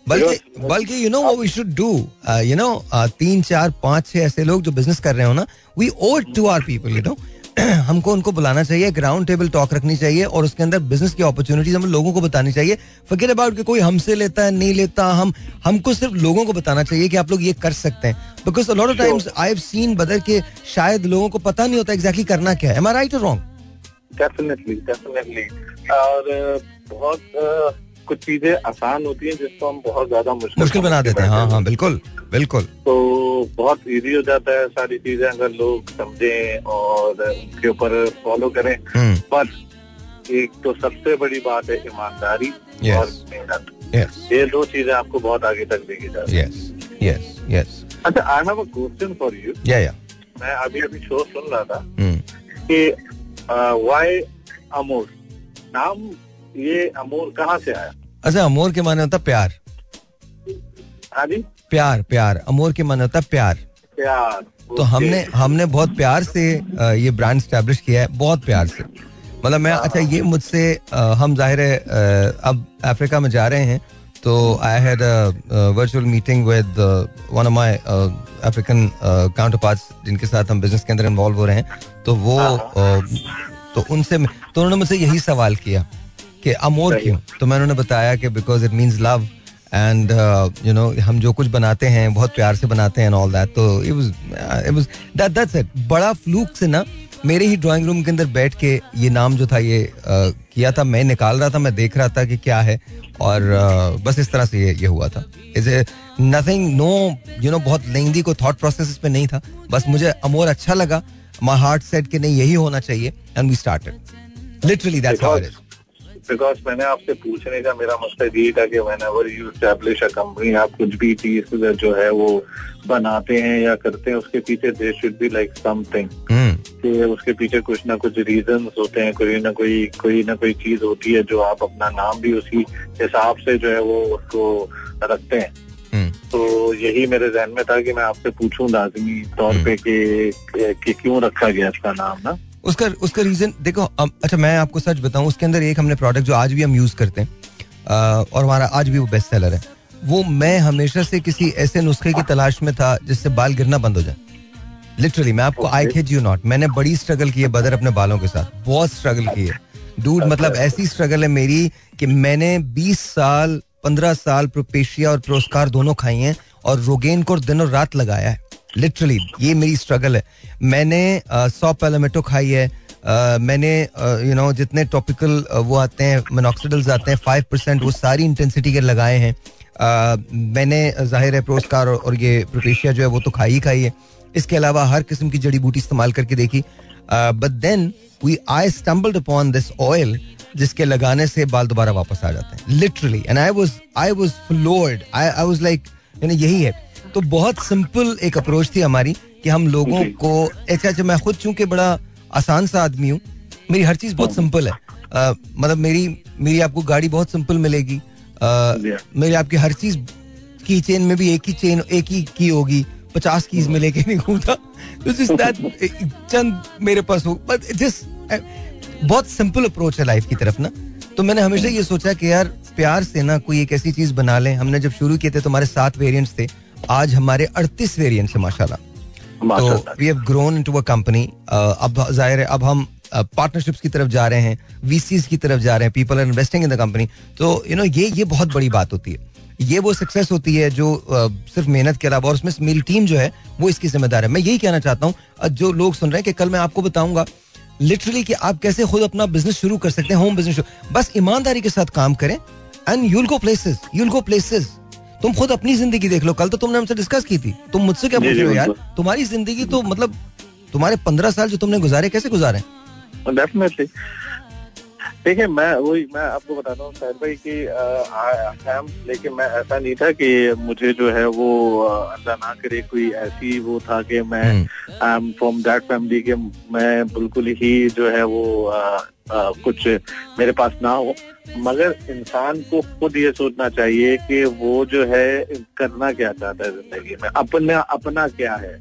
[SPEAKER 1] बल्कि बल्कि you know what we should do you know तीन चार पाँच छह ऐसे लोग जो बिज़नेस कर रहे हो ना we ought to our people you know हमको उनको बुलाना चाहिए ग्राउंड टेबल टॉक रखनी चाहिए और उसके अंदर बिज़नेस की अपॉर्चुनिटीज़ हम लोगों को बतानी चाहिए। फकीर अबाउट कि कोई हमसे लेता है नहीं लेता हम हमको सिर्फ़ लोगों को बताना चाहिए कि आप लोग ये कर सकते हैं। Because lot of times I have seen brother के शायद लोगों को पता नहीं होता एग्जैक्टली exactly करना क्या है। एम आई राइट और रॉन्ग
[SPEAKER 2] डेफिनेटली डेफिनेटली और बहुत कुछ चीज़ें आसान होती हैं जिसको हम बहुत ज़्यादा मुश्किल
[SPEAKER 1] मुश्किल बना देते हैं। हाँ हाँ। बिल्कुल बिल्कुल।
[SPEAKER 2] तो बहुत इजी हो जाता है सारी चीज़ें अगर लोग समझें और उनके ऊपर फॉलो करें।
[SPEAKER 1] हम्म,
[SPEAKER 2] पर एक तो सबसे बड़ी बात है ईमानदारी
[SPEAKER 1] Yes.
[SPEAKER 2] और मेहनत।
[SPEAKER 1] Yes,
[SPEAKER 2] ये दो चीज़ें आपको बहुत आगे तक लेके जाती हैं।
[SPEAKER 1] Yes.
[SPEAKER 2] अच्छा I have a question for you. मैं अभी अभी शो सुन रहा था
[SPEAKER 1] हम्म,
[SPEAKER 2] कि वाई अमोर नाम ये अमूर कहाँ से आया?
[SPEAKER 1] अच्छा अमोर के माने होता प्यार।
[SPEAKER 2] हाँ जी।
[SPEAKER 1] प्यार प्यार। अमोर के माने होता प्यार।
[SPEAKER 2] प्यार
[SPEAKER 1] तो हमने हमने बहुत प्यार से ये ब्रांड स्टैब्लिश किया है बहुत प्यार से। मतलब मैं अच्छा ये मुझसे हम ज़ाहिर है अब अफ्रीका में जा रहे हैं तो I had virtual meeting with one of my African counterparts जिनके साथ हम बिज़नेस के अंदर इन्वॉल्व हो रहे हैं। तो वो अ, तो उनसे तो उन्होंने मुझसे यही सवाल किया। कि अमोर क्यों तो मैं उन्होंने बताया कि because it means love and you know हम जो कुछ बनाते हैं बहुत प्यार से बनाते हैं ऑल दैट तो it was it was that that's it बड़ा फ्लूक से ना मेरे ही ड्राइंग रूम के अंदर बैठ के ये नाम जो था ये uh, किया था मैं निकाल रहा था मैं देख रहा था कि क्या है और uh, बस इस तरह से ये ये हुआ था। Is a nothing no you know बहुत लेंदी को थॉट प्रोसेस इस पे नहीं था। बस मुझे अमोर अच्छा लगा। माई हार्ट सेट कि नहीं यही होना चाहिए and we started literally that's how it is
[SPEAKER 2] because मैंने आपसे पूछने का मेरा मकसद ये था कि whenever you establish a company आप कुछ भी चीज़ जो है वो बनाते हैं या करते हैं उसके पीछे there should be like something
[SPEAKER 1] hmm.
[SPEAKER 2] कि उसके पीछे कुछ ना कुछ रीजन होते हैं कोई ना कोई कोई ना कोई चीज़ होती है जो आप अपना नाम भी उसी हिसाब से जो है वो उसको रखते हैं।
[SPEAKER 1] हम्म।
[SPEAKER 2] तो यही मेरे जहन में था कि मैं आपसे पूछूँ लाजमी तौर पे कि कि क्यों रखा गया इसका नाम ना?
[SPEAKER 1] उसका उसका रीजन देखो अच्छा मैं आपको सच बताऊँ, उसके अंदर एक हमने प्रोडक्ट जो आज भी हम यूज़ करते हैं और हमारा आज भी वो बेस्ट सेलर है। वो मैं हमेशा से किसी ऐसे नुस्खे की तलाश में था जिससे बाल गिरना बंद हो जाए। लिटरली मैं आपको आई. खेज यू नॉट मैंने बड़ी स्ट्रगल की है बदर अपने बालों के साथ, बहुत स्ट्रगल की है। डूड मतलब ऐसी स्ट्रगल है मेरी कि मैंने 20 साल 15 साल प्रोपेशिया और प्रोस्कार दोनों खाई हैं और रोगेन को दिनों रात लगाया है। लिटरली ये मेरी स्ट्रगल है। मैंने सौ पेलामेटो खाई है। मैंने यू नो जितने टॉपिकल वो आते हैं मिनॉक्सिडल्स आते हैं फाइव परसेंट वो सारी इंटेंसिटी के लगाए हैं। मैंने ज़ाहिर है प्रोस्कार और, ये प्रोटेशिया जो है वो तो खाई ही खाई है। इसके अलावा हर किस्म की जड़ी बूटी इस्तेमाल करके देखी। But then we I stumbled upon this oil जिसके लगाने से बाल दोबारा वापस आ जाते हैं। Literally and I was I was floored I I was like यही है। तो बहुत सिंपल एक अप्रोच थी हमारी कि हम लोगों को अच्छा अच्छा मैं खुद चूँकि बड़ा आसान सा आदमी हूँ मेरी हर चीज़ बहुत सिंपल है। अ, मतलब मेरी मेरी आपको गाड़ी बहुत सिंपल मिलेगी। मेरी आपकी हर चीज़ की चेन में भी एक ही चेन एक ही की होगी पचास कीज में लेके नहीं घूमता। चंद मेरे पास हो बट जिस बहुत सिंपल अप्रोच है लाइफ की तरफ़ ना। तो मैंने हमेशा ये सोचा कि यार प्यार से ना कोई एक ऐसी चीज़ बना लें। हमने जब शुरू किए थे तो हमारे सात वेरिएंट्स थे। आज हमारे अड़तीस वेरियंट है माशाल्लाह। तो we have grown into a company अब ज़ाहिर है अब हम पार्टनरशिप्स की तरफ़ जा रहे हैं वीसीज की तरफ़ जा रहे हैं people are investing in the company तो यू नो ये ये बहुत बड़ी बात होती है। ये वो सक्सेस होती है जो uh, सिर्फ़ मेहनत के अलावा और उसमें मेरी टीम जो है वो इसकी जिम्मेदार है। मैं यही कहना चाहता हूँ uh, जो लोग सुन रहे हैं कि कल मैं आपको बताऊँगा लिटरली कि आप कैसे खुद अपना बिज़नेस शुरू कर सकते हैं होम बिज़नेस बस ईमानदारी के साथ काम करें and you'll go places you'll go places तुम खुद अपनी ज़िंदगी देख लो। कल तो तुमने हमसे डिस्कस की थी। तुम मुझसे क्या पूछ रहे हो यार? तुम्हारी ज़िंदगी तो मतलब तुम्हारे पंद्रह साल जो तुमने गुजारे कैसे गुजारे?
[SPEAKER 2] डेफिनेटली देखिए मैं वही मैं आपको बताता हूँ साहिब भाई कि एम लेकिन मैं ऐसा नहीं था कि मुझे जो है वो अल्लाह ना करे कोई ऐसी वो था कि मैं I am from that family के मैं बिल्कुल ही जो है वो कुछ मेरे पास ना हो। मगर इंसान को खुद ये सोचना चाहिए कि वो जो है करना क्या चाहता है ज़िंदगी में? अपना अपना क्या है?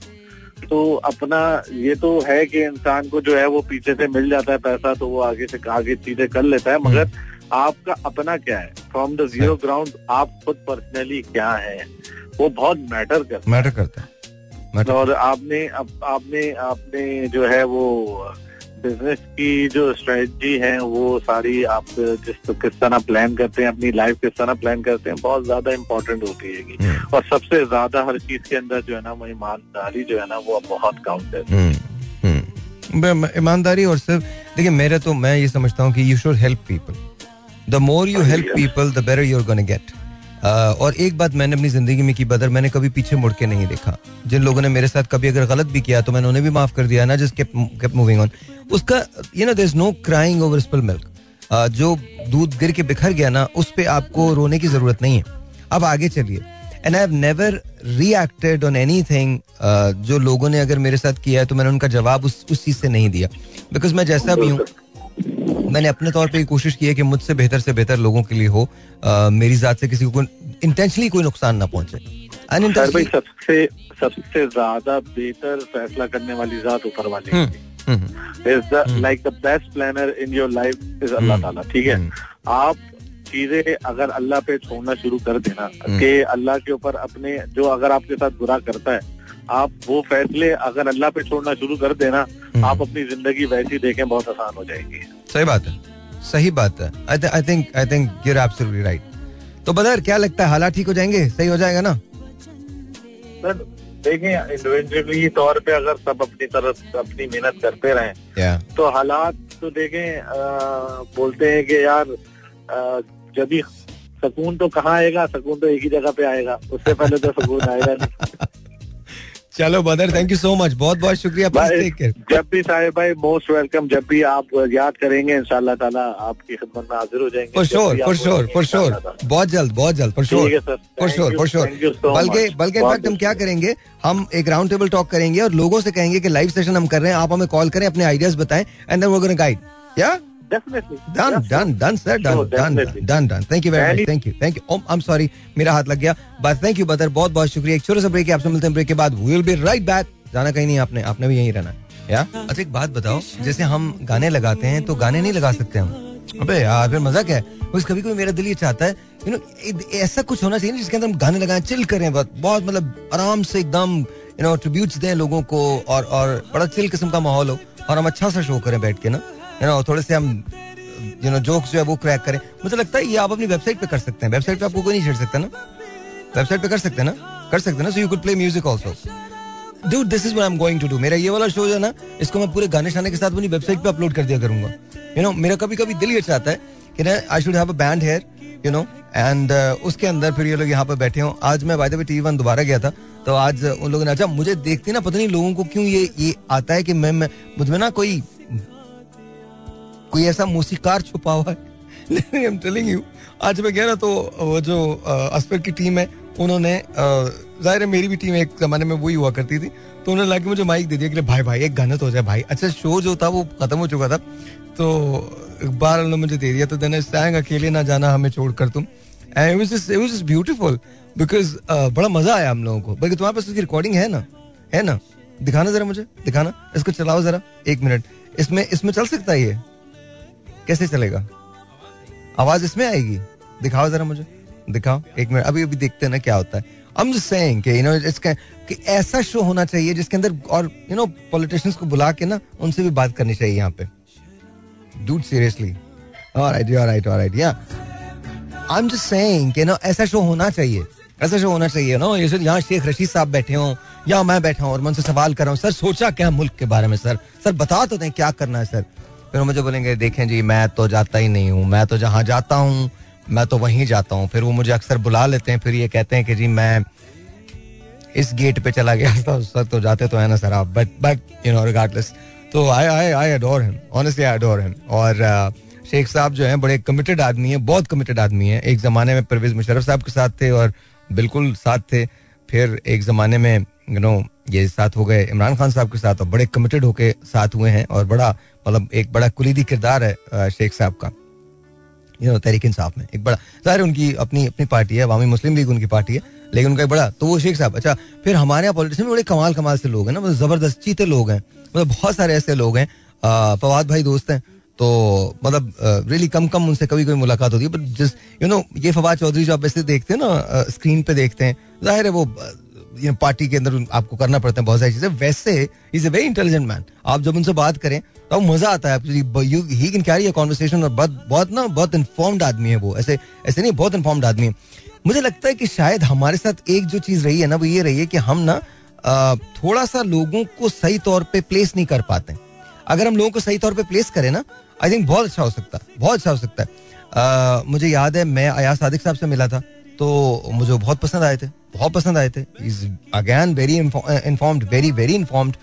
[SPEAKER 2] तो अपना ये तो है कि इंसान को जो है वो पीछे से मिल जाता है पैसा तो वो आगे से आगे चीज़ें कर लेता है। मगर आपका अपना क्या है? फ्रॉम द ज़ीरो ग्राउंड आप खुद पर्सनली क्या है? वो बहुत मैटर करता
[SPEAKER 1] मैटर करता है।
[SPEAKER 2] और आपने आपने आपने जो है वो बिज़नेस की जो स्ट्रेटजी है वो सारी आप जिस तो किस तरह प्लान करते हैं अपनी लाइफ किस तरह प्लान करते हैं बहुत ज़्यादा इम्पोर्टेंट होती है
[SPEAKER 1] हम्म,
[SPEAKER 2] और सबसे ज़्यादा हर चीज़ के अंदर जो है ना वो ईमानदारी जो है ना वो बहुत काउंट है।
[SPEAKER 1] हम्म, हम्म। ईमानदारी और सिर्फ़ देखिए मेरे तो मैं ये समझता हूँ कि you should help people the more you help people the better you're gonna get और एक बात मैंने अपनी ज़िंदगी में की बदर, मैंने कभी पीछे मुड़ के नहीं देखा। जिन लोगों ने मेरे साथ कभी अगर गलत भी किया तो मैंने उन्हें भी माफ़ कर दिया, ना जस्ट मूविंग ऑन उसका you know no crying over spill milk जो दूध गिर के बिखर गया ना, उस पर आपको रोने की ज़रूरत नहीं है। अब आगे चलिए। And I have never reacted on anything जो लोगों ने अगर मेरे साथ किया है तो मैंने उनका जवाब उस उस चीज़ से नहीं दिया। बिकॉज़ मैं जैसा भी हूँ मैंने अपने तौर पे कोशिश की है कि मुझसे बेहतर से बेहतर लोगों के लिए हो। आ, मेरी जात से किसी को इंटेंशनली कोई नुकसान ना पहुँचे।
[SPEAKER 2] भाई सबसे सबसे ज़्यादा बेहतर फैसला करने वाली जात ऊपर वाली is the like the best planner in your life is Allah Taala ठीक है? हम्म। आप चीज़ें अगर अल्लाह पे छोड़ना शुरू कर देना हम्म। कि अल्लाह के ऊपर अपने जो अगर आपके साथ बुरा करता है आप वो फैसले अगर अल्लाह पे छोड़ना शुरू कर देना हम्म। आप अपनी ज़िंदगी वैसी देखें बहुत आसान हो जाएगी।
[SPEAKER 1] सही बात है सही बात है। I think I think you're absolutely right तो बदर क्या लगता है हालात ठीक हो जाएँगे? सही हो जाएगा ना?
[SPEAKER 2] सर देखें इंडिविजुअली तौर पे अगर सब अपनी तरफ़ अपनी मेहनत करते रहें
[SPEAKER 1] yeah.
[SPEAKER 2] तो हालात तो देखें आ, बोलते हैं कि यार जब भी सुकून तो कहाँ आएगा सुकून तो एक ही जगह पे आएगा उससे पहले तो सुकून आएगा नहीं।
[SPEAKER 1] चलो brother thank you so much बहुत बहुत शुक्रिया
[SPEAKER 2] जब भी साहिब भाई मोस्ट वेलकम जब भी आप याद करेंगे इंशाल्लाह ताला आपकी खिदमत में हाजिर हो जाएँगे।
[SPEAKER 1] For sure for sure for sure बहुत जल्द बहुत जल्द for sure for sure for sure बल्कि बल्कि इनफैक्ट हम क्या करेंगे? हम एक राउंड टेबल टॉक करेंगे और लोगों से कहेंगे कि लाइव सेशन हम कर रहे हैं आप हमें कॉल करें अपने आइडियाज़ बताएँ and then we gonna guide या सॉरी मेरा हाथ लग गया बदर बहुत बहुत शुक्रिया। एक छोटे से ब्रेक आपसे मिलते हैं ब्रेक के बाद। जाना कहीं नहीं आपने आपने भी यहीं रहना या? अच्छा एक बात बताओ जैसे हम गाने लगाते हैं तो गाने नहीं लगा सकते हम। अबे यार फिर मज़ा क्या है बस कभी कभी मेरा दिल ये चाहता है यू नो ऐसा कुछ होना चाहिए जिसके अंदर हम गाने लगाएँ चिल करें बहुत बहुत मतलब आराम से एकदम यू नो ट्रिब्यूट्स दें लोगों को और और बड़ा चिल किस्म का माहौल हो और हम अच्छा सा शो करें बैठ के ना। यू नो थोड़े से हम यू नो जोक्स जो है वो क्रैक करें। मुझे लगता है ये आप अपनी वेबसाइट पे कर सकते हैं। वेबसाइट पे आपको कोई नहीं छेड़ सकता ना। वेबसाइट पे कर सकते हैं ना? कर सकते हैं ना? So you could play music also dude this is I am going to do मेरा ये वाला शो जो है ना, इसको मैं पूरे गाने शाने के साथ अपनी वेबसाइट पे अपलोड कर दिया करूँगा। यू नो मेरा कभी कभी दिल ये चाहता है कि ना I should have a band here you know and उसके अंदर फिर ये लोग यहाँ पर बैठे हों। आज मैं by the way TV One दोबारा गया था तो आज उन लोगों ने अच्छा मुझे देखते ना, पता नहीं लोगों को क्यों ये ये आता है कि मैं, मुझमें ना कोई कोई ऐसा मूसीकार छुपा हुआ है? टेलिंग यू आज मैं गया ना तो वो जो अस्पर की टीम है, उन्होंने ज़ाहिर है मेरी भी टीम एक जमाने में वही हुआ करती थी तो उन्होंने लाके मुझे माइक दे दिया कि भाई भाई, एक गाना तो हो जाए, भाई। अच्छा शो जो था वो खत्म हो चुका था तो बार उन्होंने मुझे दे दिया तो देने सैंग अकेले ना जाना हमें छोड़ कर तुम। एंड ब्यूटीफुल बिकॉज़ बड़ा मज़ा आया हम लोगों को। बल्कि तुम्हारे पास उसकी रिकॉर्डिंग है ना है ना? दिखाना जरा मुझे, दिखाना, इसको चलाओ जरा, एक मिनट। इसमें इसमें चल सकता है ये? कैसे चलेगा? आवाज़ इसमें आएगी। दिखाओ जरा मुझे। दिखाओ। एक मिनट। अभी अभी देखते हैं ना क्या होता है। Just saying कि, you know, इसका, कि ऐसा शो होना चाहिए जिसके अंदर और यू नो पॉलिटिशियंस को बुला के ना, उनसे भी बात करनी चाहिए यहाँ पे। Dude seriously alright alright alright yeah I am just saying कि ना ऐसा शो होना चाहिए। ऐसा शो होना चाहिए ना ये यहाँ शेख रशीद साहब बैठे हों, या मैं बैठा हूँ और मैं उनसे सवाल कर रहा हूँ, सर, सोचा क्या मुल्क के बारे में, सर? सर, बता तो दें क्या करना है, सर? फिर मुझे बोलेंगे देखें जी मैं तो जाता ही नहीं हूँ मैं तो जहाँ जाता हूँ मैं तो वहीं जाता हूँ। फिर वो मुझे अक्सर बुला लेते हैं फिर ये कहते हैं कि जी मैं इस गेट पे चला गया था सर तो जाते तो है ना सर आप but but you know regardless तो I I I adore him honestly I adore him और uh, शेख साहब जो हैं बड़े कमिटेड आदमी हैं बहुत कमिटेड आदमी हैं। एक ज़माने में परवेज मुशरफ साहब के साथ थे और बिल्कुल साथ थे। फिर एक ज़माने में यू नो ये साथ हो गए। इमरान खान साहब के साथ और बड़े कमिटेड होके साथ हुए हैं और बड़ा मतलब एक बड़ा कुलीदी किरदार है शेख साहब का। यू नो तहरीक इंसाफ में। एक बड़ा, ज़ाहिर उनकी अपनी अपनी पार्टी है, अवामी मुस्लिम लीग उनकी पार्टी है, लेकिन उनका एक बड़ा तो वो शेख साहब अच्छा फिर हमारे यहाँ पॉलिटिक्स में बड़े कमाल कमाल से लोग हैं ना मतलब ज़बरदस्त चीते लोग हैं मतलब बहुत सारे ऐसे लोग हैं फवाद भाई दोस्त हैं तो मतलब रियली कम कम उनसे कभी कोई मुलाकात होती है बट जिस यू नो ये फवाद चौधरी जो आप वैसे देखते हैं ना स्क्रीन पे देखते हैं, ज़ाहिर है वो यू पार्टी के अंदर आपको करना पड़ता है बहुत सारी चीज़ें। वैसे is a very intelligent man आप जब उनसे बात करें तो मज़ा आता है। He can carry a conversation और बहुत बहुत ना, बहुत इन्फॉर्म्ड आदमी है वो। ऐसे ऐसे नहीं, बहुत इन्फॉर्म्ड आदमी है। मुझे लगता है कि शायद हमारे साथ एक जो चीज़ रही है ना, वो ये रही है कि हम ना थोड़ा सा लोगों को सही तौर पे प्लेस नहीं कर पाते। अगर हम लोगों को सही तौर पे प्लेस करें ना आई थिंक बहुत अच्छा हो सकता है, बहुत अच्छा हो सकता है। मुझे याद है, मैं अयाज सादिक साहब से मिला था तो मुझे बहुत पसंद आए थे। बहुत पसंद आए थे। Is again very informed very very informed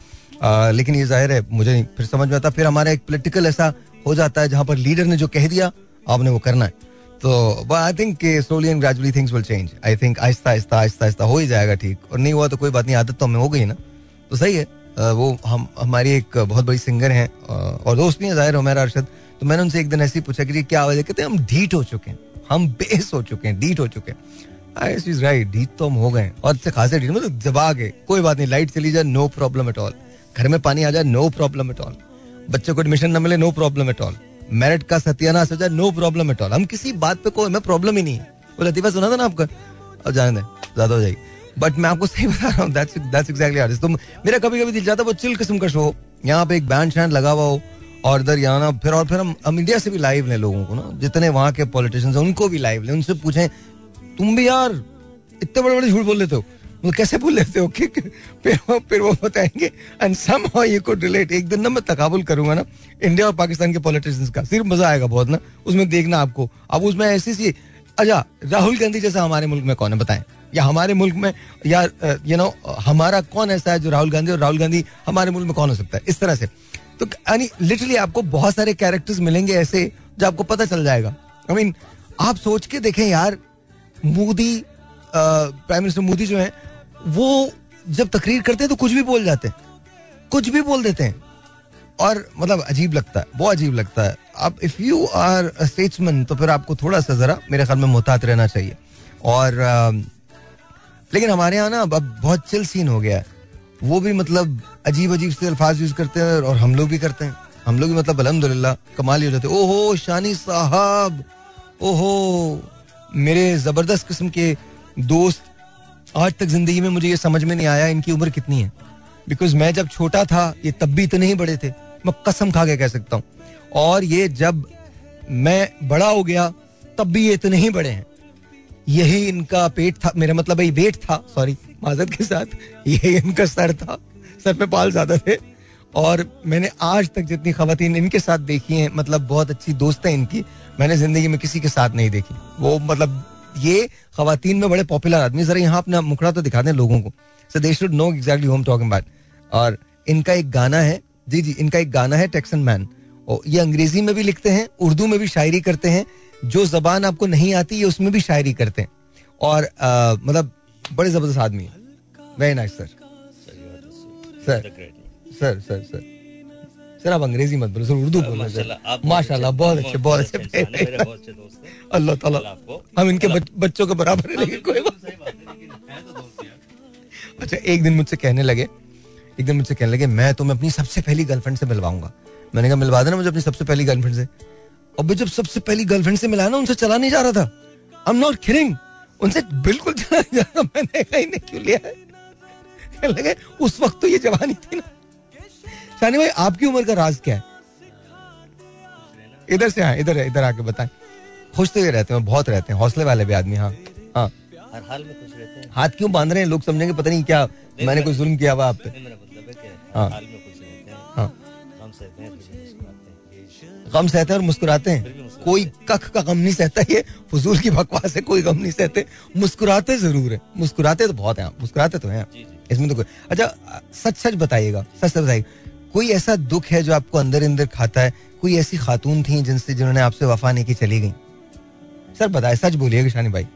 [SPEAKER 1] लेकिन ये ज़ाहिर है, मुझे नहीं, फिर समझ में आता, फिर हमारा एक पोलिटिकल ऐसा हो जाता है जहाँ पर लीडर ने जो कह दिया, आपने वो करना है। तो I think slowly and gradually things will change I think आहिस्ता आहिस्ता आहिस्ता आहिस्ता हो ही जाएगा ठीक। और नहीं हुआ तो कोई बात नहीं, आदत तो हमें हो गई ना। तो सही है वो हम, हमारी एक बहुत बड़ी सिंगर हैं और दोस्त भी हैं ज़ाहिर मेरा अरशद। तो मैंने उनसे एक दिन ऐसे ही पूछा कि क्या वजह, कहते हैं हम ढीट हो चुके हैं। हम बेस हो चुके हैं ढीट हो चुके हैं। तो हम हो गए और से खासे ढीट मतलब दबा के कोई बात नहीं, लाइट चली जाए, नो प्रॉब्लम एट ऑल। घर में पानी आ जाए, नो प्रॉब्लम एट ऑल। बच्चे को एडमिशन न मिले, no problem at all. Merit का सत्यानाश हो जाए, नो प्रॉब्लम एट ऑल। हम किसी बात पे कोई हमें प्रॉब्लम ही नहीं है। वो लतीफा सुना था ना आपका? अब जाने दें, ज़्यादा हो जाएगी। बट मैं आपको सही बता रहा हूँ आर्टिस्ट तो मेरा कभी कभी दिल चाहता वो चिल किस्म का शो यहाँ पे एक बैंड शैंड लगा हुआ हो, और इधर यहाँ फिर और फिर हम हम इंडिया से भी लाइव लें लोगों को ना। जितने वहाँ के पॉलिटिशियंस हैं, उनको भी लाइव लें, उनसे पूछें तुम भी यार इतने बड़े बड़े झूठ बोल लेते हो। वो कैसे बोल लेते हो कि फिर वो फिर वो बताएँगे। And somehow you could relate एक दिन ना मैं तकाबुल करूँगा ना इंडिया और पाकिस्तान के पॉलिटिशियंस का। सिर्फ़ मज़ा आएगा बहुत ना उसमें देखना आपको। अब उसमें ऐसी सी अच्छा राहुल गांधी जैसा हमारे मुल्क में कौन है बताएँ? या हमारे मुल्क में या यू नो हमारा कौन ऐसा है जो राहुल गांधी और राहुल गांधी हमारे मुल्क में कौन हो सकता है? इस तरह से। तो यानी लिटरली आपको बहुत सारे कैरेक्टर्स मिलेंगे ऐसे जो आपको पता चल जाएगा। आई I मीन mean, आप सोच के देखें यार मोदी प्राइम मिनिस्टर मोदी जो है वो जब तकरीर करते हैं तो कुछ भी बोल जाते हैं। कुछ भी बोल देते हैं। और मतलब अजीब लगता है बहुत अजीब लगता है। अब इफ़ यू आर स्टेट्समैन तो फिर आपको थोड़ा सा जरा मेरे ख्याल में मोहतात रहना चाहिए। और आ, लेकिन हमारे यहाँ ना अब बहुत चिल सीन हो गया है। वो भी मतलब अजीब अजीब से अल्फाज यूज़ करते हैं और हम लोग भी करते हैं। हम लोग भी मतलब अलहमदुल्ला कमाल ही हो जाते ओहो शानी साहब! ओहो! मेरे ज़बरदस्त किस्म के दोस्त आज तक ज़िंदगी में मुझे ये समझ में नहीं आया इनकी उम्र कितनी है। बिकॉज़ मैं जब छोटा था, ये तब भी इतने ही बड़े थे, मैं कसम खा के कह सकता हूँ। और ये जब मैं बड़ा हो गया, तब भी ये इतने ही बड़े हैं। यही इनका पेट था, मेरा मतलब ये वेट था सॉरी माजत के साथ, यही इनका सर था, सर पे बाल ज़्यादा थे। और मैंने आज तक जितनी खातन इनके साथ देखी हैं मतलब बहुत अच्छी दोस्त है इनकी मैंने ज़िंदगी में किसी के साथ नहीं देखी। वो मतलब ये खातन में बड़े पॉपुलर आदमी जरा यहाँ अपना मुखड़ा तो दिखा दें लोगों को। So they should know exactly whom talking about और इनका एक गाना है जी जी इनका एक गाना है टेक्सन मैन और ये अंग्रेज़ी में भी लिखते हैं उर्दू में भी शायरी करते हैं। जो जबान आपको नहीं आती ये उसमें भी शायरी करते हैं। और मतलब बड़े ज़बरदस्त आदमी है। Very nice sir sir sir sir sir sir आप अंग्रेज़ी मत बोलो सर उर्दू बोलो माशाल्लाह बहुत अच्छे बहुत अच्छे अल्लाह ताला। हम इनके बच्चों के बराबर है लेकिन कोई तो अच्छा एक दिन मुझसे कहने लगे एक दिन मुझसे कहने लगे मैं तुम्हें अपनी सबसे पहली गर्लफ्रेंड से मिलवाऊँगा। मैंने कहा मिलवा देना मुझे अपनी सबसे पहली गर्लफ्रेंड से। और जब सबसे पहली गर्लफ्रेंड से मिला ना उनसे चला नहीं जा रहा था। आई एम नॉट किडिंग उनसे बिल्कुल चला नहीं जा रहा मैंने कहीं नहीं क्यों लिया है? लगे उस वक्त तो ये जवानी थी ना। शानी भाई आपकी उम्र का राज क्या है? इधर से हाँ इधर इधर आके बताएँ। खुश तो ये रहते हैं बहुत रहते हैं हौसले वाले भी आदमी हाँ। हाँ। हर हाल में खुश रहते हैं। हाथ क्यों बाँध रहे हैं? लोग समझेंगे पता नहीं क्या मैंने कोई जुल्म किया हुआ आप पे। मतलब हाँ हाँ। गम सहते हैं और मुस्कुराते हैं। कोई कख का गम नहीं सहता ये। फजूल की बकवास है कोई गम नहीं सहते। मुस्कुराते ज़रूर है। मुस्कुराते तो बहुत है मुस्कुराते तो हैं। इसमें तो कोई अच्छा सच सच बताइएगा सच सच बताइएगा। कोई ऐसा दुख है जो आपको अंदर अंदर खाता है? कोई ऐसी खातून थी जिनसे जिन्होंने आपसे वफा नहीं की चली गई? सर बताए सच बोलिएगा शानी भाई।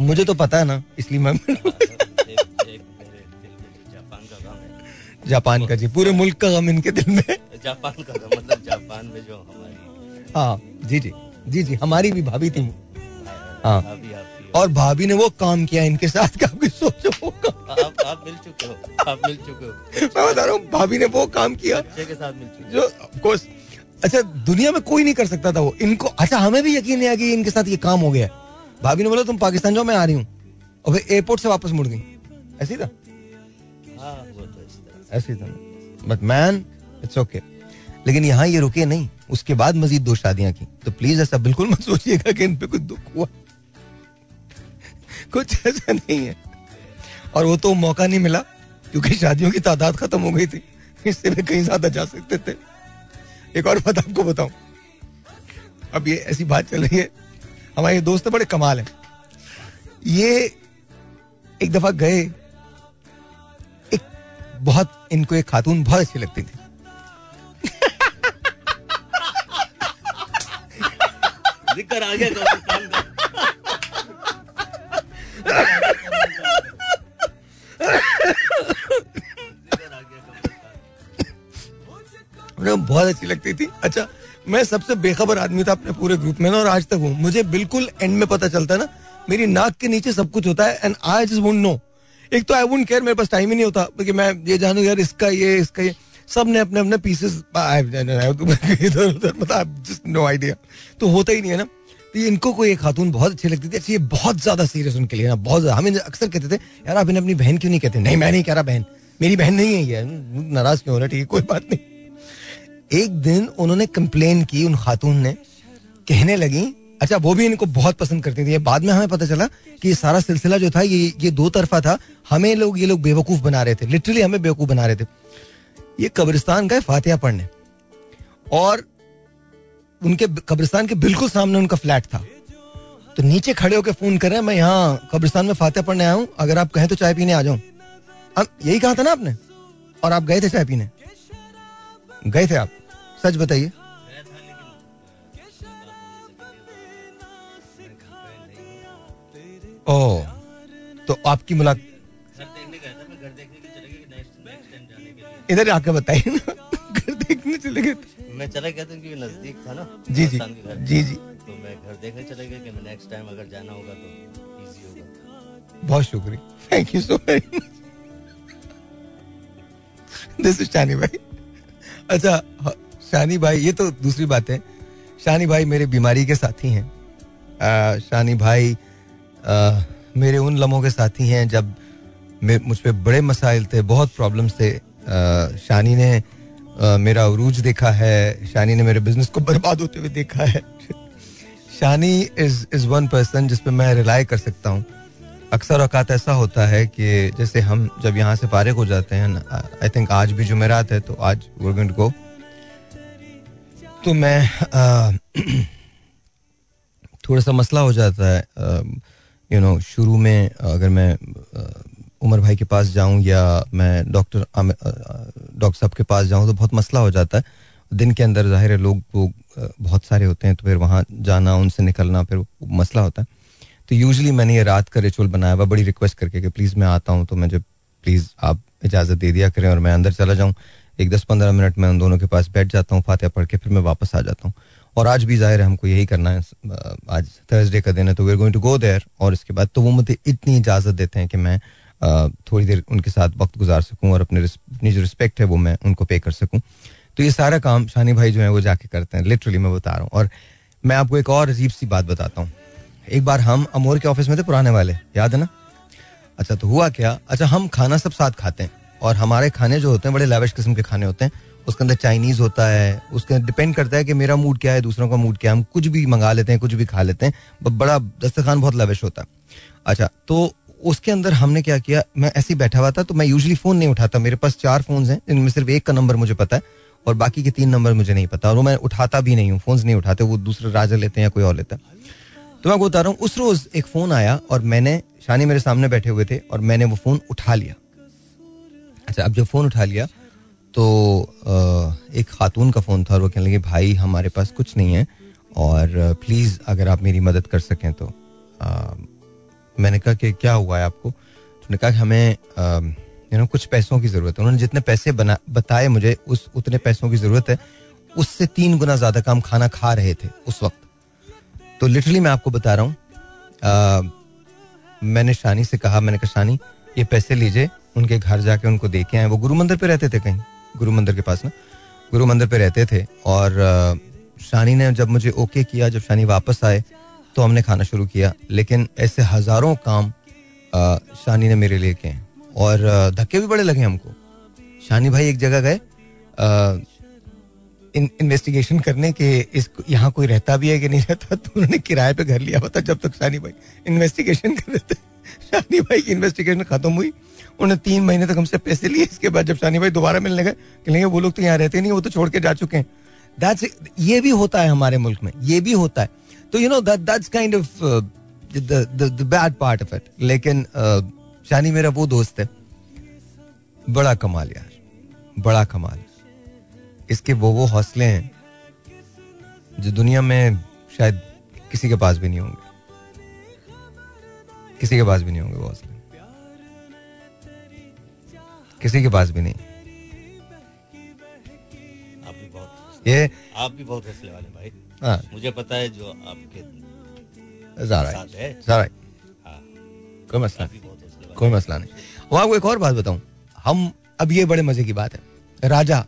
[SPEAKER 1] मुझे तो पता है ना इसलिए मैं जापान का जी पूरे मुल्क का गम इनके दिल में। जापान का गम मतलब जापान में जो हमारी हाँ जी जी जी जी हमारी भी भाभी थी। हाँ। और भाभी ने वो काम किया इनके साथ का आपकी सोचो वो काम आप आप मिल चुके हो आप मिल चुके हो। मैं बता रहा हूँ भाभी ने वो काम किया। के साथ मिल चुके जो कोर्स अच्छा दुनिया में कोई नहीं कर सकता था वो। इनको अच्छा हमें भी यकीन नहीं आ गया इनके साथ ये काम हो गया भाभी ने बोला तुम पाकिस्तान जाओ मैं आ रही हूँ। और फिर एयरपोर्ट से वापस मुड़ गई। ऐसी था? हाँ, तो ऐसी था। बट मैन इट्स ओके लेकिन यहाँ ये रुके नहीं। उसके बाद मजीद दो शादियाँ की। तो प्लीज़ ऐसा बिल्कुल मत सोचिएगा कि इन पे कुछ दुख हुआ। कुछ ऐसा नहीं है। और वो तो मौका नहीं मिला, क्योंकि शादियों की तादाद खत्म हो गई थी। इससे भी कहीं ज़्यादा जा सकते थे। एक और बात आपको बताऊँ। अब ये ऐसी बात चल रही है। हमारे दोस्त बड़े कमाल है। ये एक दफ़ा गए, एक बहुत, इनको एक खातून बहुत अच्छी लगती थी।
[SPEAKER 3] ज़िक्र आ गया
[SPEAKER 1] बहुत अच्छी लगती थी अच्छा मैं सबसे बेखबर आदमी था अपने पूरे ग्रुप में ना और आज तक हूँ मुझे बिल्कुल एंड में पता चलता है ना मेरी नाक के नीचे सब कुछ होता है and I just won't know एक तो आई वोंट केयर मेरे पास टाइम ही नहीं होता क्योंकि मैं ये जानू यार इसका ये इसका ये सबने अपने अपने पीसेस मतलब तो होता ही नहीं है ना तो ये इनको कोई एक खातून बहुत अच्छी लगती थी अच्छा ये बहुत ज़्यादा सीरियस उनके लिए ना, बहुत ज़्यादा। हमें अक्सर कहते थे, यार, आप इन्हें अपनी बहन क्यों नहीं कहते? नहीं, मैं नहीं कह रहा बहन, मेरी बहन नहीं है ये, नाराज़ क्यों हो रहा ठीक है, कोई बात नहीं। एक दिन उन्होंने कंप्लेन की, उन खातून ने, कहने लगी अच्छा वो भी इनको बहुत पसंद करती थी। बाद में हमें पता चला कि ये सारा सिलसिला जो था, ये ये दो तरफा था, हमें लोग, ये लोग बेवकूफ़ बना रहे थे लिटरली हमें बेवकूफ़ बना रहे थे। ये कब्रिस्तान गए फातिहा पढ़ने। और उनके कब्रिस्तान के बिल्कुल सामने उनका फ्लैट था। तो नीचे खड़े होकर फ़ोन करें मैं यहाँ कब्रिस्तान में फातिहा पढ़ने आया हूँ अगर आप कहें तो चाय पीने आ जाऊँ अब यही कहा था ना आपने? और आप गए थे चाय पीने? गए थे आप? सच बताइए। ओ तो आपकी मुलाकात इधर आके बताइए ना घर देखने चले गए थे।
[SPEAKER 3] मैं चला गया था क्योंकि नज़दीक था ना
[SPEAKER 1] जी जी। जी जी।
[SPEAKER 3] तो मैं घर देखने चले गया कि मैं नेक्स्ट टाइम अगर जाना होगा तो इजी होगा।
[SPEAKER 1] बहुत शुक्रिया। Thank you so very much this is Shani भाई अच्छा शानी भाई ये तो दूसरी बात है। शानी भाई मेरे बीमारी के साथी हैं। शानी भाई आ, मेरे उन लम्हों के साथी हैं जब मुझ पर बड़े मसाइल थे बहुत प्रॉब्लम्स थे। आ, शानी ने मेरा अरूज देखा है, शानी ने मेरे बिज़नेस को बर्बाद होते हुए देखा है। Shani is is one person जिस पे मैं रिलाई कर सकता हूँ। अक्सर अवकात ऐसा होता है कि जैसे हम जब यहाँ से फारिग हो जाते हैं आई थिंक आज भी जुमेरात है तो आज गोइंग गो तो मैं थोड़ा सा मसला हो जाता है यू नो शुरू में अगर मैं उमर भाई के पास जाऊँ या मैं डॉक्टर डॉक्टर साहब के पास जाऊँ तो बहुत मसला हो जाता है। दिन के अंदर ज़ाहिर है लोग, वो बहुत सारे होते हैं तो फिर वहाँ जाना, उनसे निकलना फिर मसला होता है। तो यूजली मैंने ये रात का रिचुअल बनाया हुआ, बड़ी रिक्वेस्ट करके कि प्लीज़ मैं आता हूँ तो मुझे प्लीज़ आप इजाज़त दे दिया करें और मैं अंदर चला जाऊँ। एक दस पंद्रह मिनट में उन दोनों के पास बैठ जाता हूँ, फातिहा पढ़ के फिर मैं वापस आ जाता हूँ। और आज भी ज़ाहिर है हमको यही करना है आज थर्सडे का दिन है तो we are going to go there और इसके बाद तो वो मुझे इतनी इजाज़त देते हैं कि मैं थोड़ी देर उनके साथ वक्त गुजार सकूँ और अपने अपनी जो रिस्पेक्ट है वो मैं उनको पे कर सकूँ। तो ये सारा काम शानी भाई जो है वो जाके करते हैं। लिटरली मैं बता रहा हूँ। और मैं आपको एक और अजीब सी बात बताता हूँ। एक बार हम अमोर के ऑफ़िस में थे, पुराने वाले। याद है ना? अच्छा तो हुआ क्या? अच्छा हम खाना सब साथ खाते हैं। और हमारे खाने जो होते हैं, बड़े लेविश किस्म के खाने होते हैं, उसके अंदर चाइनीज़ होता है, उसके अंदर डिपेंड करता है कि मेरा मूड क्या है, दूसरों का मूड क्या है। हम कुछ भी मंगा लेते हैं, कुछ भी खा लेते हैं बड़ा दस्तरखान बहुत लेविश होता है। अच्छा तो उसके अंदर हमने क्या किया? मैं ऐसे ही बैठा हुआ था तो मैं यूजली फ़ोन नहीं उठाता। मेरे पास चार फ़ोन हैं इनमें सिर्फ़ एक का नंबर मुझे पता है और बाकी के तीन नंबर मुझे नहीं पता। और वो मैं उठाता भी नहीं हूँ फ़ोन नहीं उठाते, वो दूसरे राजा लेते हैं या कोई और लेता है। तो मैं बता रहा हूँ, उस रोज एक फ़ोन आया और मैंने, शानी मेरे सामने बैठे हुए थे और मैंने वो फ़ोन उठा लिया। अच्छा अब जब फ़ोन उठा लिया तो एक खातून का फ़ोन था और वो कहने लगे, भाई, हमारे पास कुछ नहीं है और प्लीज़ अगर आप मेरी मदद कर सकें तो मैंने कहा कि क्या हुआ है आपको? उन्होंने कहा कि हमें यू नो कुछ पैसों की ज़रूरत है। उन्होंने जितने पैसे बना, बताए मुझे, उस, उतने पैसों की ज़रूरत है। उससे तीन गुना ज़्यादा काम खाना खा रहे थे उस वक्त। तो लिटरली मैं आपको बता रहा हूँ मैंने शानी से कहा, मैंने कहा, शानी, ये पैसे लीजिए, उनके घर जाके उनको दे के आए। वो गुरु मंदिर पे रहते थे कहीं गुरु मंदिर के पास ना गुरु मंदिर पे रहते थे और शानी ने जब मुझे ओके किया, जब शानी वापस आए तो हमने खाना शुरू किया, लेकिन ऐसे हज़ारों काम शानी ने मेरे लिए किए और धक्के भी बड़े लगे हमको। शानी भाई एक जगह गए इन इन्वेस्टिगेशन करने के इस, यहाँ कोई रहता भी है कि नहीं रहता तो उन्होंने किराए पे घर लिया। था जब तक शानी भाई इन्वेस्टिगेशन कर रहे थे, शानी भाई की इन्वेस्टिगेशन खत्म हुई। उन्होंने तीन महीने तक हमसे पैसे लिए। इसके बाद जब शानी भाई दोबारा मिलने गए कहेंगे वो लोग तो यहाँ रहते नहीं वो तो छोड़ के जा चुके हैं। दैट्स ये भी होता है हमारे मुल्क में। ये भी होता है। तो you know that that's kind of the bad part of it लेकिन uh, शानी मेरा वो दोस्त है। बड़ा कमाल यार। बड़ा कमाल। इसके वो वो हौसले हैं जो दुनिया में शायद किसी के पास भी नहीं होंगे। किसी के पास भी नहीं होंगे वो हौसले। किसी के पास भी नहीं।
[SPEAKER 3] आप भी बहुत
[SPEAKER 1] ये
[SPEAKER 3] आप भी बहुत हौसले वाले भाई। मुझे पता है जो आपके साथ है। हाँ।
[SPEAKER 1] कोई मसला कोई मसला नहीं। वो आपको एक और बात बताऊँ। हम अब ये बड़े मज़े की बात है। राजा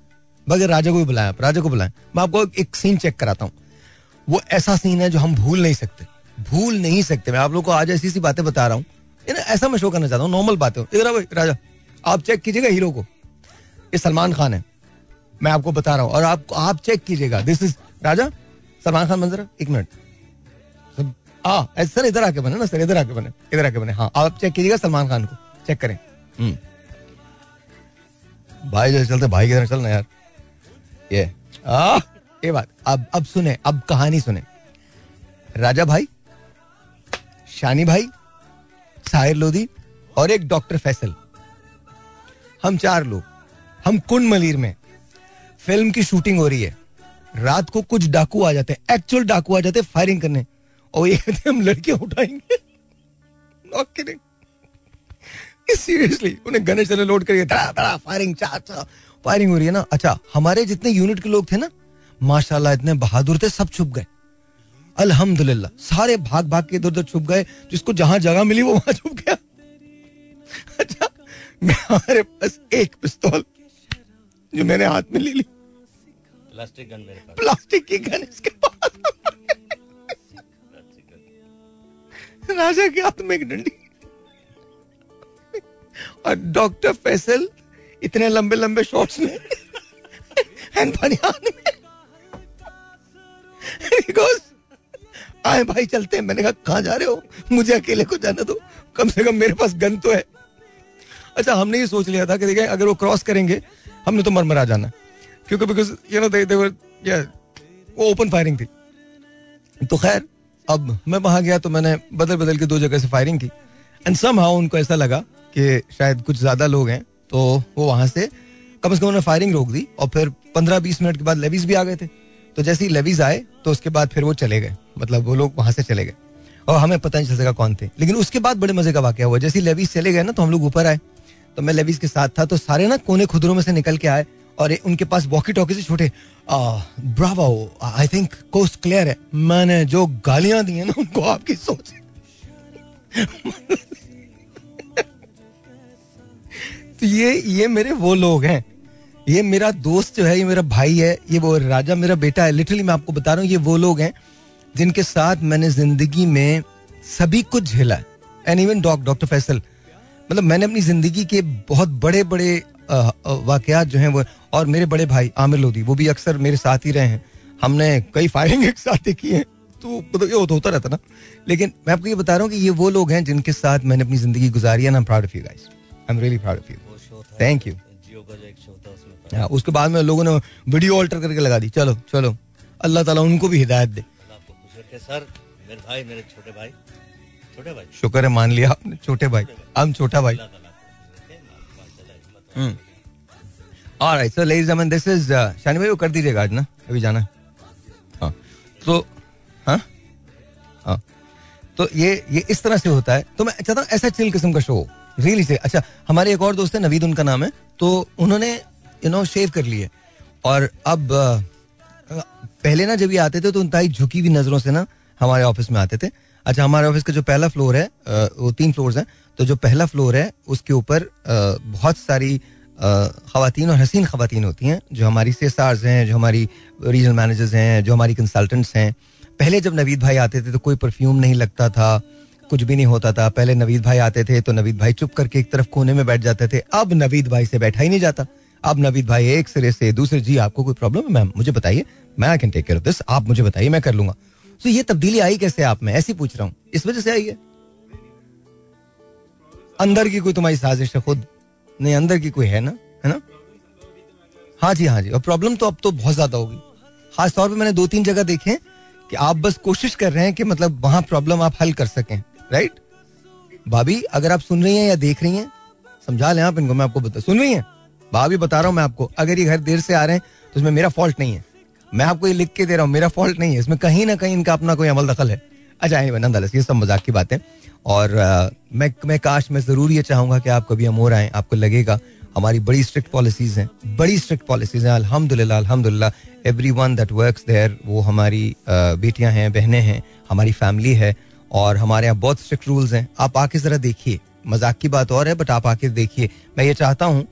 [SPEAKER 1] बगैर राजा को भी बुलाएँ आप राजा को बुलाएँ मैं आपको एक सीन चेक कराता हूँ। वो ऐसा सीन है जो हम भूल नहीं सकते। भूल नहीं सकते। मैं आप लोग को आज ऐसी सी बातें बता रहा हूँ। ऐसा मैं शो करना चाहता हूँ। नॉर्मल बातें राजा। आप चेक कीजिएगा हीरो को। ये सलमान खान है। मैं आपको बता रहा हूँ। और आप आप चेक कीजिएगा। दिस इज़ राजा सलमान खान मंजर, एक मिनट। सर इधर आके बने ना, सर इधर आके बने, इधर आके बने हाँ आप चेक कीजिएगा सलमान खान को चेक करें। हम्म। भाई जैसे चलते, भाई की तरह चलना यार? ये, आ, ये बात। अब अब सुने, अब कहानी सुने। राजा भाई, शानी भाई, साहिर लोधी और एक डॉक्टर फैसल। हम चार लोग, हम कुंड मलिर में। फ़िल्म की शूटिंग हो रही है। रात को कुछ डाकू आ जाते हैं एक्चुअल डाकू आ जाते हैं फायरिंग करने। और ये कहते हम लड़कियाँ उठाएँगे। सीरियसली उन्हें गने चले लोड करिए। फायरिंग फायरिंग हो रही है ना? अच्छा हमारे जितने यूनिट के लोग थे ना, माशाल्लाह, इतने बहादुर थे, सब छुप गए। अल्हम्दुलिल्लाह, सारे भाग भाग के इधर उधर छुप गए। जिसको जहाँ जगह मिली, वो वहाँ छुप गया। अच्छा हमारे पास एक पिस्तौल, जो मैंने हाथ में ले ली।
[SPEAKER 3] प्लास्टिक गन मेरे पास।
[SPEAKER 1] प्लास्टिक की गन इसके पास। राजा के हाथ में एक डंडी। और डॉक्टर फैसल इतने लंबे लंबे शॉर्ट्स में एंड बनियान में। आए भाई चलते हैं। मैंने कहा कहाँ जा रहे हो? मुझे अकेले को जाना दो। कम से कम मेरे पास गन तो है। अच्छा हमने ये सोच लिया था कि देखिए अगर वो क्रॉस करेंगे हमने तो मरमरा जाना। क्योंकि because you know they were वो ओपन फायरिंग थी। तो खैर, अब मैं वहाँ गया तो मैंने बदल बदल के दो जगह से फायरिंग की। एंड सम हाउ उनको ऐसा लगा कि शायद कुछ ज़्यादा लोग हैं तो वो वहाँ से कम से कम उन्होंने फायरिंग रोक दी और फिर पंद्रह बीस मिनट के बाद लेवीज भी आ गए थे। तो जैसे ही लेवीज आए तो उसके बाद फिर वो चले गए। मतलब वो लोग वहाँ से चले गए। और हमें पता नहीं चल सका कौन थे। लेकिन उसके बाद बड़े मज़े का वाक्य हुआ। जैसे ही लेवीज चले गए ना तो हम लोग ऊपर आए। तो मैं लेवीज के साथ था तो सारे ना कोने खुदरों में से निकल के आए। और उनके पास वॉकी टॉकी से छोटे bravo I think coast clear है। मैंने जो गालियाँ दी हैं ना, उनको आपकी सोच तो ये ये मेरे वो लोग हैं। ये मेरा दोस्त जो है, ये मेरा भाई है, ये वो राजा मेरा बेटा है। लिटरली मैं आपको बता रहा हूँ, ये वो लोग हैं, जिनके साथ मैंने ज़िंदगी में सभी कुछ झेला and even doc doctor Faisal मतलब मैंने अपनी ज़िंदगी के बहुत बड़े बड़े वाकयात जो हैं वो और मेरे बड़े भाई आमिर लोधी वो भी अक्सर मेरे साथ ही रहे हैं। हमने कई फायरिंग एक साथ ही की है। तो मतलब ये होता होता रहता ना। लेकिन मैं आपको ये बता रहा हूँ कि ये वो लोग हैं जिनके साथ मैंने अपनी ज़िंदगी गुजारी है am proud of you guys I am really proud of you thank you हाँ, उसके बाद में लोगों ने वीडियो ऑल्टर करके लगा दी। चलो चलो। अल्लाह ताला उनको भी हिदायत दे।
[SPEAKER 3] सर मेरे भाई मेरे छोटे भाई। छोटे भाई?
[SPEAKER 1] शुक्र है मान लिया आपने। छोटे भाई। हम छोटा भाई। भाई वो कर दीजिएगा आज ना? अभी जाना है। तो हाँ? हाँ। तो ये ये इस तरह से होता है। तो मैं चाहता हूँ ऐसा चिल किस्म का शो रियली से अच्छा हमारे एक और दोस्त है, नवीद, उनका नाम है। तो उन्होंने यू नो शेव कर लिए और अब पहले ना जब ये आते थे तो उनताई झुकी हुई नज़रों से ना हमारे ऑफ़िस में आते थे। अच्छा हमारे ऑफ़िस का जो पहला फ्लोर है वो तीन फ्लोर्स हैं। तो जो पहला फ्लोर है, उसके ऊपर बहुत सारी खातन और हसीन खातन होती हैं, जो हमारी सी हैं, जो हमारी रीजनल मैनेजर्स हैं, जो हमारी कंसल्टेंट्स हैं। पहले जब नवीद भाई आते थे तो कोई परफ्यूम नहीं लगता था, कुछ भी नहीं होता था। पहले नवीद भाई आते थे तो नवीद भाई चुप करके एक तरफ़ कोने में बैठ जाते थे। अब नवीद भाई से बैठा ही नहीं जाता। अब नवीद भाई एक सिरे से दूसरे, जी, आपको कोई प्रॉब्लम है, मैम? मुझे बताइए। मैं I can take care of this आप मुझे बताइए, मैं कर लूँगा। तो ये तब्दीली आई कैसे आप में? ऐसी पूछ रहा हूँ। इस वजह से आई है। अंदर की कोई तुम्हारी साजिश है, खुद। नहीं, अंदर की कोई है ना? है ना? हाँ जी हाँ जी। और प्रॉब्लम तो अब तो बहुत ज़्यादा होगी खास तौर पे मैंने दो तीन जगह देखे कि आप बस कोशिश कर रहे हैं कि मतलब वहाँ प्रॉब्लम आप हल कर सकें राइट भाभी, अगर आप सुन रही हैं या देख रही हैं, समझा लें आप इनको, मैं आपको बता सुन रही हैं? भाभी, बता रहा हूँ मैं आपको। अगर ये घर देर से आ रहे हैं तो इसमें मेरा फॉल्ट नहीं है। मैं आपको ये लिख के दे रहा हूँ, मेरा फॉल्ट नहीं है। इसमें कहीं ना कहीं इनका अपना कोई अमल दखल है। अच्छा नंदलस ये सब मज़ाक की बातें और आ, मैं मैं काश मैं ज़रूर ये चाहूँगा कि आप कभी अमोर आए आपको लगेगा हमारी बड़ी स्ट्रिक्ट पॉलिसीज़ हैं बड़ी स्ट्रिक्ट पॉलिसीज़ हैं। अल्हम्दुलिल्लाह अल्हम्दुलिल्लाह everyone that work there वो हमारी बेटियाँ हैं बहनें हैं हमारी फैमिली है और हमारे यहाँ बहुत स्ट्रिक्ट रूल्स हैं। आप आके जरा देखिए मज़ाक की बात और है बट आप आके देखिए। मैं ये चाहता हूँ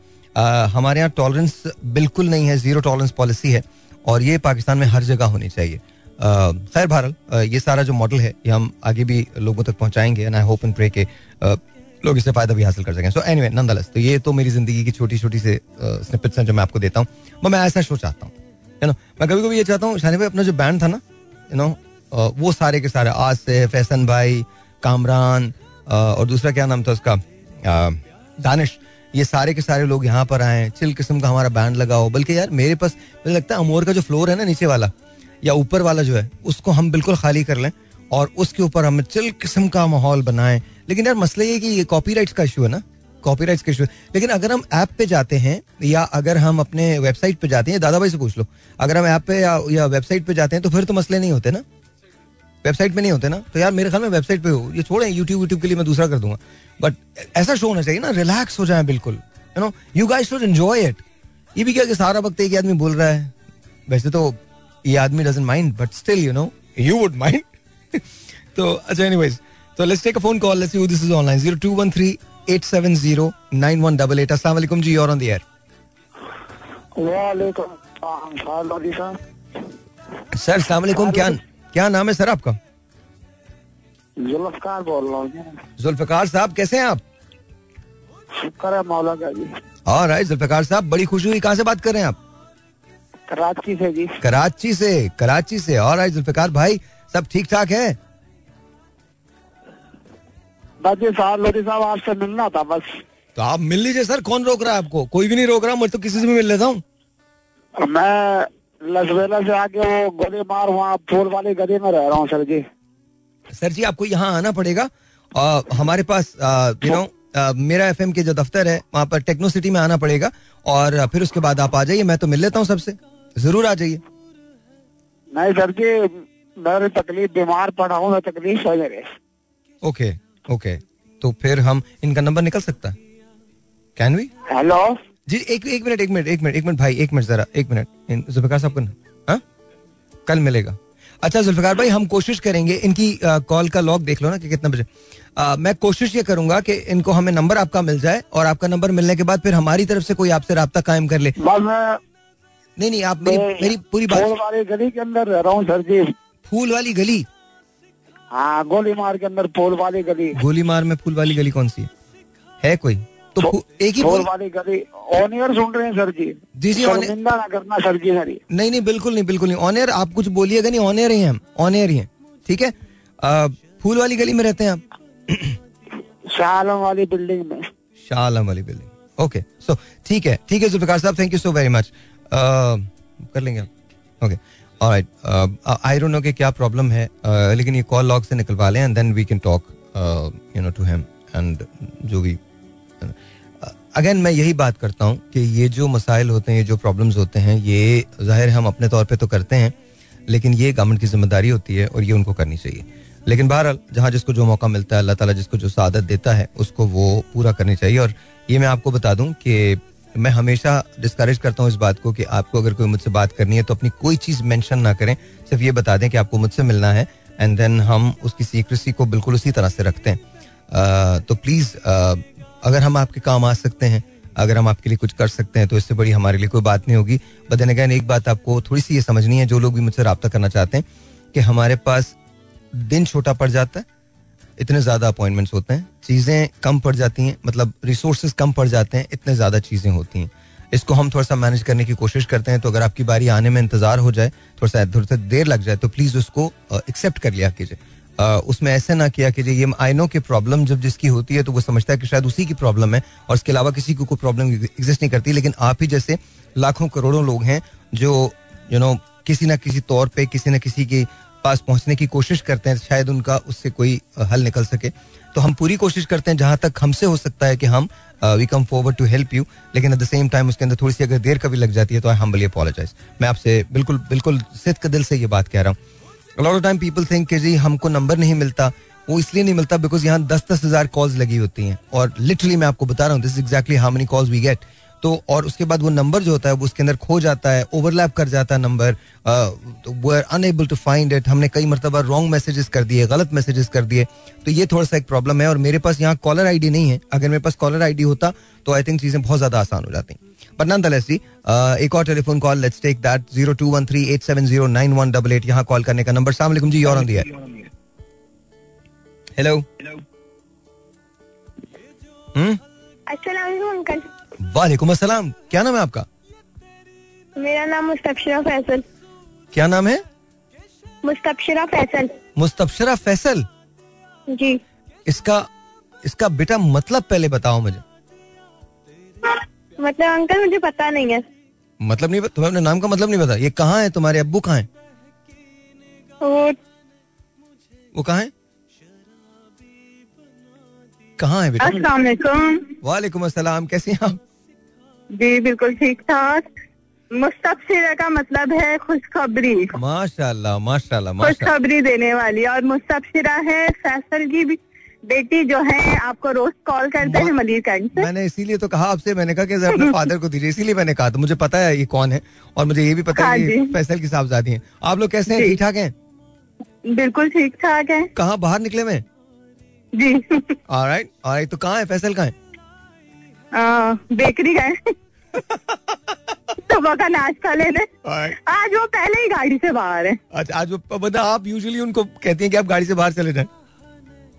[SPEAKER 1] हमारे यहाँ टॉलरेंस बिल्कुल नहीं है ज़ीरो टॉलरेंस पॉलिसी है और ये पाकिस्तान में हर जगह होनी चाहिए। खैर बहरल ये सारा जो मॉडल है, ये हम आगे भी लोगों तक पहुंचाएँगे and I hope and pray के लोग इससे फ़ायदा भी हासिल कर सकें। सो एनीवे नंदलस तो ये तो मेरी ज़िंदगी की छोटी छोटी से स्निपेट्स हैं जो मैं आपको देता हूँ। मैं ऐसा शो चाहता हूँ यू नो? मैं कभी कभी ये चाहता हूँ, शानी भाई, अपना जो बैंड था ना यू नो वो सारे के सारे आज से फैसन भाई, कामरान और दूसरा क्या नाम था उसका दानिश, ये सारे के सारे लोग यहाँ पर आए चिल किस्म का हमारा बैंड लगा हो, बल्कि यार मेरे पास, मुझे लगता है अमोर का जो फ्लोर है ना, नीचे वाला या ऊपर वाला जो है उसको हम बिल्कुल खाली कर लें और उसके ऊपर हम चिल किस्म का माहौल बनाएँ। लेकिन यार मसला ये कि ये कॉपीराइट्स का इशू है ना? कॉपीराइट्स का इशू लेकिन अगर हम ऐप पे जाते हैं या अगर हम अपने वेबसाइट पे जाते हैं दादा भाई से पूछ लो अगर हम ऐप पे या, या वेबसाइट पे जाते हैं तो फिर तो मसले नहीं होते ना? वेबसाइट पे नहीं होते ना? तो यार मेरे ख्याल में वेबसाइट पे हो। ये छोड़ें यूट्यूब यूट्यूब के लिए मैं दूसरा कर दूँगा। बट ऐसा शो होना चाहिए ना रिलैक्स हो जाए बिल्कुल। You know you guys should enjoy it ये भी क्या कि सारा वक्त एक आदमी बोल रहा है? वैसे तो ये आदमी doesn't mind but still you know you would mind तो अच्छा एनीवेज तो let's take a phone call let's who this is online 02138709188 अस्सलाम वालेकुम जी और ऑन द एयर
[SPEAKER 4] वालेकुम
[SPEAKER 1] सर अस्सलाम वालेकुम क्या क्या नाम है सर आपका
[SPEAKER 4] जुल्फकार बोल रहा हूँ
[SPEAKER 1] जुल्फकार साहब कैसे हैं आप
[SPEAKER 4] शुक्र है मौला का जी
[SPEAKER 1] और जुल्फकार साहब बड़ी खुशी हुई कहाँ से बात कर रहे हैं आप
[SPEAKER 4] कराची से जी।
[SPEAKER 1] कराची से कराची से। और राइट जुल्फकार भाई सब ठीक ठाक है?
[SPEAKER 4] बस जी साहब लोधी साहब आपसे मिलना था बस।
[SPEAKER 1] तो आप मिल लीजिए सर कौन रोक रहा है आपको? कोई भी नहीं रोक रहा मैं तो किसी से भी मिल लेता हूँ।
[SPEAKER 4] मैं लसवेला से आके वो गोली मार वहाँ फूल वाली गली में रह रहा हूँ सर जी।
[SPEAKER 1] सर जी आपको यहाँ आना पड़ेगा। और हमारे पास यू नो मेरा एफएम के जो दफ्तर है वहाँ पर टेक्नो सिटी में आना पड़ेगा। और फिर उसके बाद आप आ जाइए मैं तो मिल लेता हूँ सबसे। ज़रूर आ जाइए।
[SPEAKER 4] नहीं सर जी मेरी तकलीफ़ बीमार पड़ा हूँ तकलीफ़ है मेरे।
[SPEAKER 1] Okay okay. तो फिर हम इनका नंबर निकल सकता है? कैन वी
[SPEAKER 4] हेलो
[SPEAKER 1] जी एक एक मिनट एक मिनट एक मिनट एक मिनट भाई एक मिनट जरा एक मिनट। जुल्फिकार साहब का हाँ? कल मिलेगा। अच्छा जुल्फिकार भाई हम कोशिश करेंगे इनकी कॉल का लॉग देख लो ना कि कितना बजे। आ, मैं कोशिश ये करूँगा कि इनको हमें नंबर आपका मिल जाए और आपका नंबर मिलने के बाद फिर हमारी तरफ़ से कोई आपसे रहा कायम कर ले। नहीं नहीं आप मेरी मेरी पूरी बात
[SPEAKER 4] फूल वाली गली के अंदर रह रहा हूँ सर जी।
[SPEAKER 1] फूल वाली गली?
[SPEAKER 4] हाँ गोली मार के अंदर फूल वाली गली।
[SPEAKER 1] गोली मार में फूल वाली गली कौन सी है? है कोई? तो एक ही
[SPEAKER 4] फूल वाली गली। ऑन एयर सुन रहे हैं सर जी।
[SPEAKER 1] जी जी
[SPEAKER 4] ना करना सर जी सर
[SPEAKER 1] नहीं नहीं बिल्कुल नहीं बिल्कुल नहीं। ऑन एयर आप कुछ बोलिएगा नहीं ऑन एयर ही हम ऑन एयर ही हैं। ठीक है? फूल वाली गली में रहते हैं आप?
[SPEAKER 4] शाह आलम वाली बिल्डिंग में।
[SPEAKER 1] शाह आलम वाली बिल्डिंग। ओके सो ठीक है ठीक है जुल्फिकार साहब thank you so very much कर लेंगे ओके आई डोंट नो कि क्या प्रॉब्लम है uh, लेकिन ये कॉल लॉग से निकलवा लें and then we can talk you know to him and जो भी अगेन मैं यही बात करता हूँ कि ये जो मसाइल होते हैं ये जो प्रॉब्लम्स होते हैं ये ज़ाहिर हम अपने तौर पे तो करते हैं लेकिन ये गवर्नमेंट की ज़िम्मेदारी होती है और ये उनको करनी चाहिए। लेकिन बहरहाल जहाँ जिसको जो मौका मिलता है अल्लाह ताला जिसको जो सादत देता है उसको वो पूरा करनी चाहिए और ये मैं आपको बता दूँ कि मैं हमेशा डिस्करेज करता हूँ इस बात को कि आपको अगर कोई मुझसे बात करनी है तो अपनी कोई चीज़ मेंशन ना करें। सिर्फ़ ये बता दें कि आपको मुझसे मिलना है एंड देन हम उसकी सीक्रेसी को बिल्कुल उसी तरह से रखते हैं। तो प्लीज़ अगर हम आपके काम आ सकते हैं, अगर हम आपके लिए कुछ कर सकते हैं तो इससे बड़ी हमारे लिए कोई बात नहीं होगी। बदन अगैन एक बात आपको थोड़ी सी ये समझनी है, जो लोग भी मुझसे रबता करना चाहते हैं, कि हमारे पास दिन छोटा पड़ जाता है इतने ज़्यादा अपॉइंटमेंट्स होते हैं, चीज़ें कम पड़ जाती हैं मतलब रिसोर्सेज कम पड़ जाते हैं, इतने ज़्यादा चीज़ें होती हैं। इसको हम थोड़ा सा मैनेज करने की कोशिश करते हैं तो अगर आपकी बारी आने में इंतज़ार हो जाए, थोड़ा सा थोड़ा सा देर लग जाए तो प्लीज़ उसको एक्सेप्ट कर लिया कीजिए। उसमें ऐसे ना किया कीजिए, ये आई नो की प्रॉब्लम जब जिसकी होती है तो वो समझता है कि शायद उसी की प्रॉब्लम है, और इसके अलावा किसी को कोई प्रॉब्लम एग्जिस्ट नहीं करती, लेकिन आप ही जैसे लाखों करोड़ों लोग हैं, जो यू नो किसी ना किसी तौर पे, किसी ना किसी की पास पहुँचने की कोशिश करते हैं, शायद उनका उससे कोई हल निकल सके। तो हम पूरी कोशिश करते हैं, जहाँ तक हमसे हो सकता है कि हम we come forward to help you लेकिन एट द सेम टाइम उसके अंदर थोड़ी सी अगर देर कभी लग जाती है तो आई हम्बली अपोलोजाइज मैं आपसे बिल्कुल बिल्कुल सिद्ध के दिल से ये बात कह रहा हूँ। Lot of time people think कि जी, हमको नंबर नहीं मिलता। वो इसलिए नहीं मिलता बिकॉज़ यहाँ दस दस हज़ार कॉल्स लगी होती हैं। और लिटरली मैं आपको बता रहा हूँ this exactly how many calls we get तो और उसके बाद वो नंबर जो होता है वो उसके अंदर खो जाता है ओवरलैप कर जाता है नंबर वो are unable to find it हमने कई मरतबा रॉन्ग मैसेजेस कर दिए गलत मैसेजेस कर दिए। तो ये थोड़ा सा एक प्रॉब्लम है और मेरे पास यहाँ कॉलर आईडी नहीं है। अगर मेरे पास कॉलर आईडी होता तो आई थिंक चीज़ें बहुत ज़्यादा आसान हो जाती। बट नन जी एक और telephone call let's take that zero two one three eight seven zero nine one double eight यहाँ कॉल करने का नंबर सलाम जी और ऑन दिया हेलो हम्म? वालेकुम अस्सलाम। क्या नाम है आपका?
[SPEAKER 5] मेरा नाम मुस्तबशिरा फैसल।
[SPEAKER 1] क्या नाम है?
[SPEAKER 5] मुस्तबशिरा फैसल।
[SPEAKER 1] मुस्तबशरा फैसल?
[SPEAKER 5] जी।
[SPEAKER 1] इसका इसका बेटा मतलब पहले बताओ मुझे।
[SPEAKER 5] मतलब अंकल मुझे पता नहीं है।
[SPEAKER 1] मतलब नहीं तुम्हें अपने नाम का मतलब नहीं पता? ये कहाँ है? तुम्हारे अब्बू कहाँ है?
[SPEAKER 5] वो
[SPEAKER 1] वो कहाँ है? कहाँ है बेटा?
[SPEAKER 5] अस्सलाम वालेकुम।
[SPEAKER 1] अस्सलाम कैसे हैं आप?
[SPEAKER 5] जी बिल्कुल ठीक ठाक। मुस्तबशिरा का मतलब है खुशखबरी।
[SPEAKER 1] माशाल्लाह माशाल्लाह
[SPEAKER 5] खुशखबरी देने वाली। और मुस्तबशिरा है फैसल की भी बेटी जो है आपको रोज कॉल करते हैं मलिर कैंट से
[SPEAKER 1] मैंने इसीलिए तो कहा आपसे मैंने कहा कि अपने फादर को दीजिए इसीलिए मैंने कहा। था मुझे पता है ये कौन है और मुझे ये भी पता है
[SPEAKER 5] हाँ
[SPEAKER 1] फैसल की साहबजादी है। आप लोग कैसे हैं ठीक ठाक हैं?
[SPEAKER 5] बिल्कुल ठीक ठाक है।
[SPEAKER 1] कहाँ बाहर निकले में
[SPEAKER 5] जी।
[SPEAKER 1] ऑलराइट ऑलराइट तो कहाँ है? फैसल कहाँ है?
[SPEAKER 5] बेकरी गए सुबह का नाश्ता लेने. आज वो पहले ही गाड़ी से बाहर है।
[SPEAKER 1] अच्छा आज वो मतलब आप यूजुअली उनको कहती हैं कि आप गाड़ी से बाहर चले जाएँ।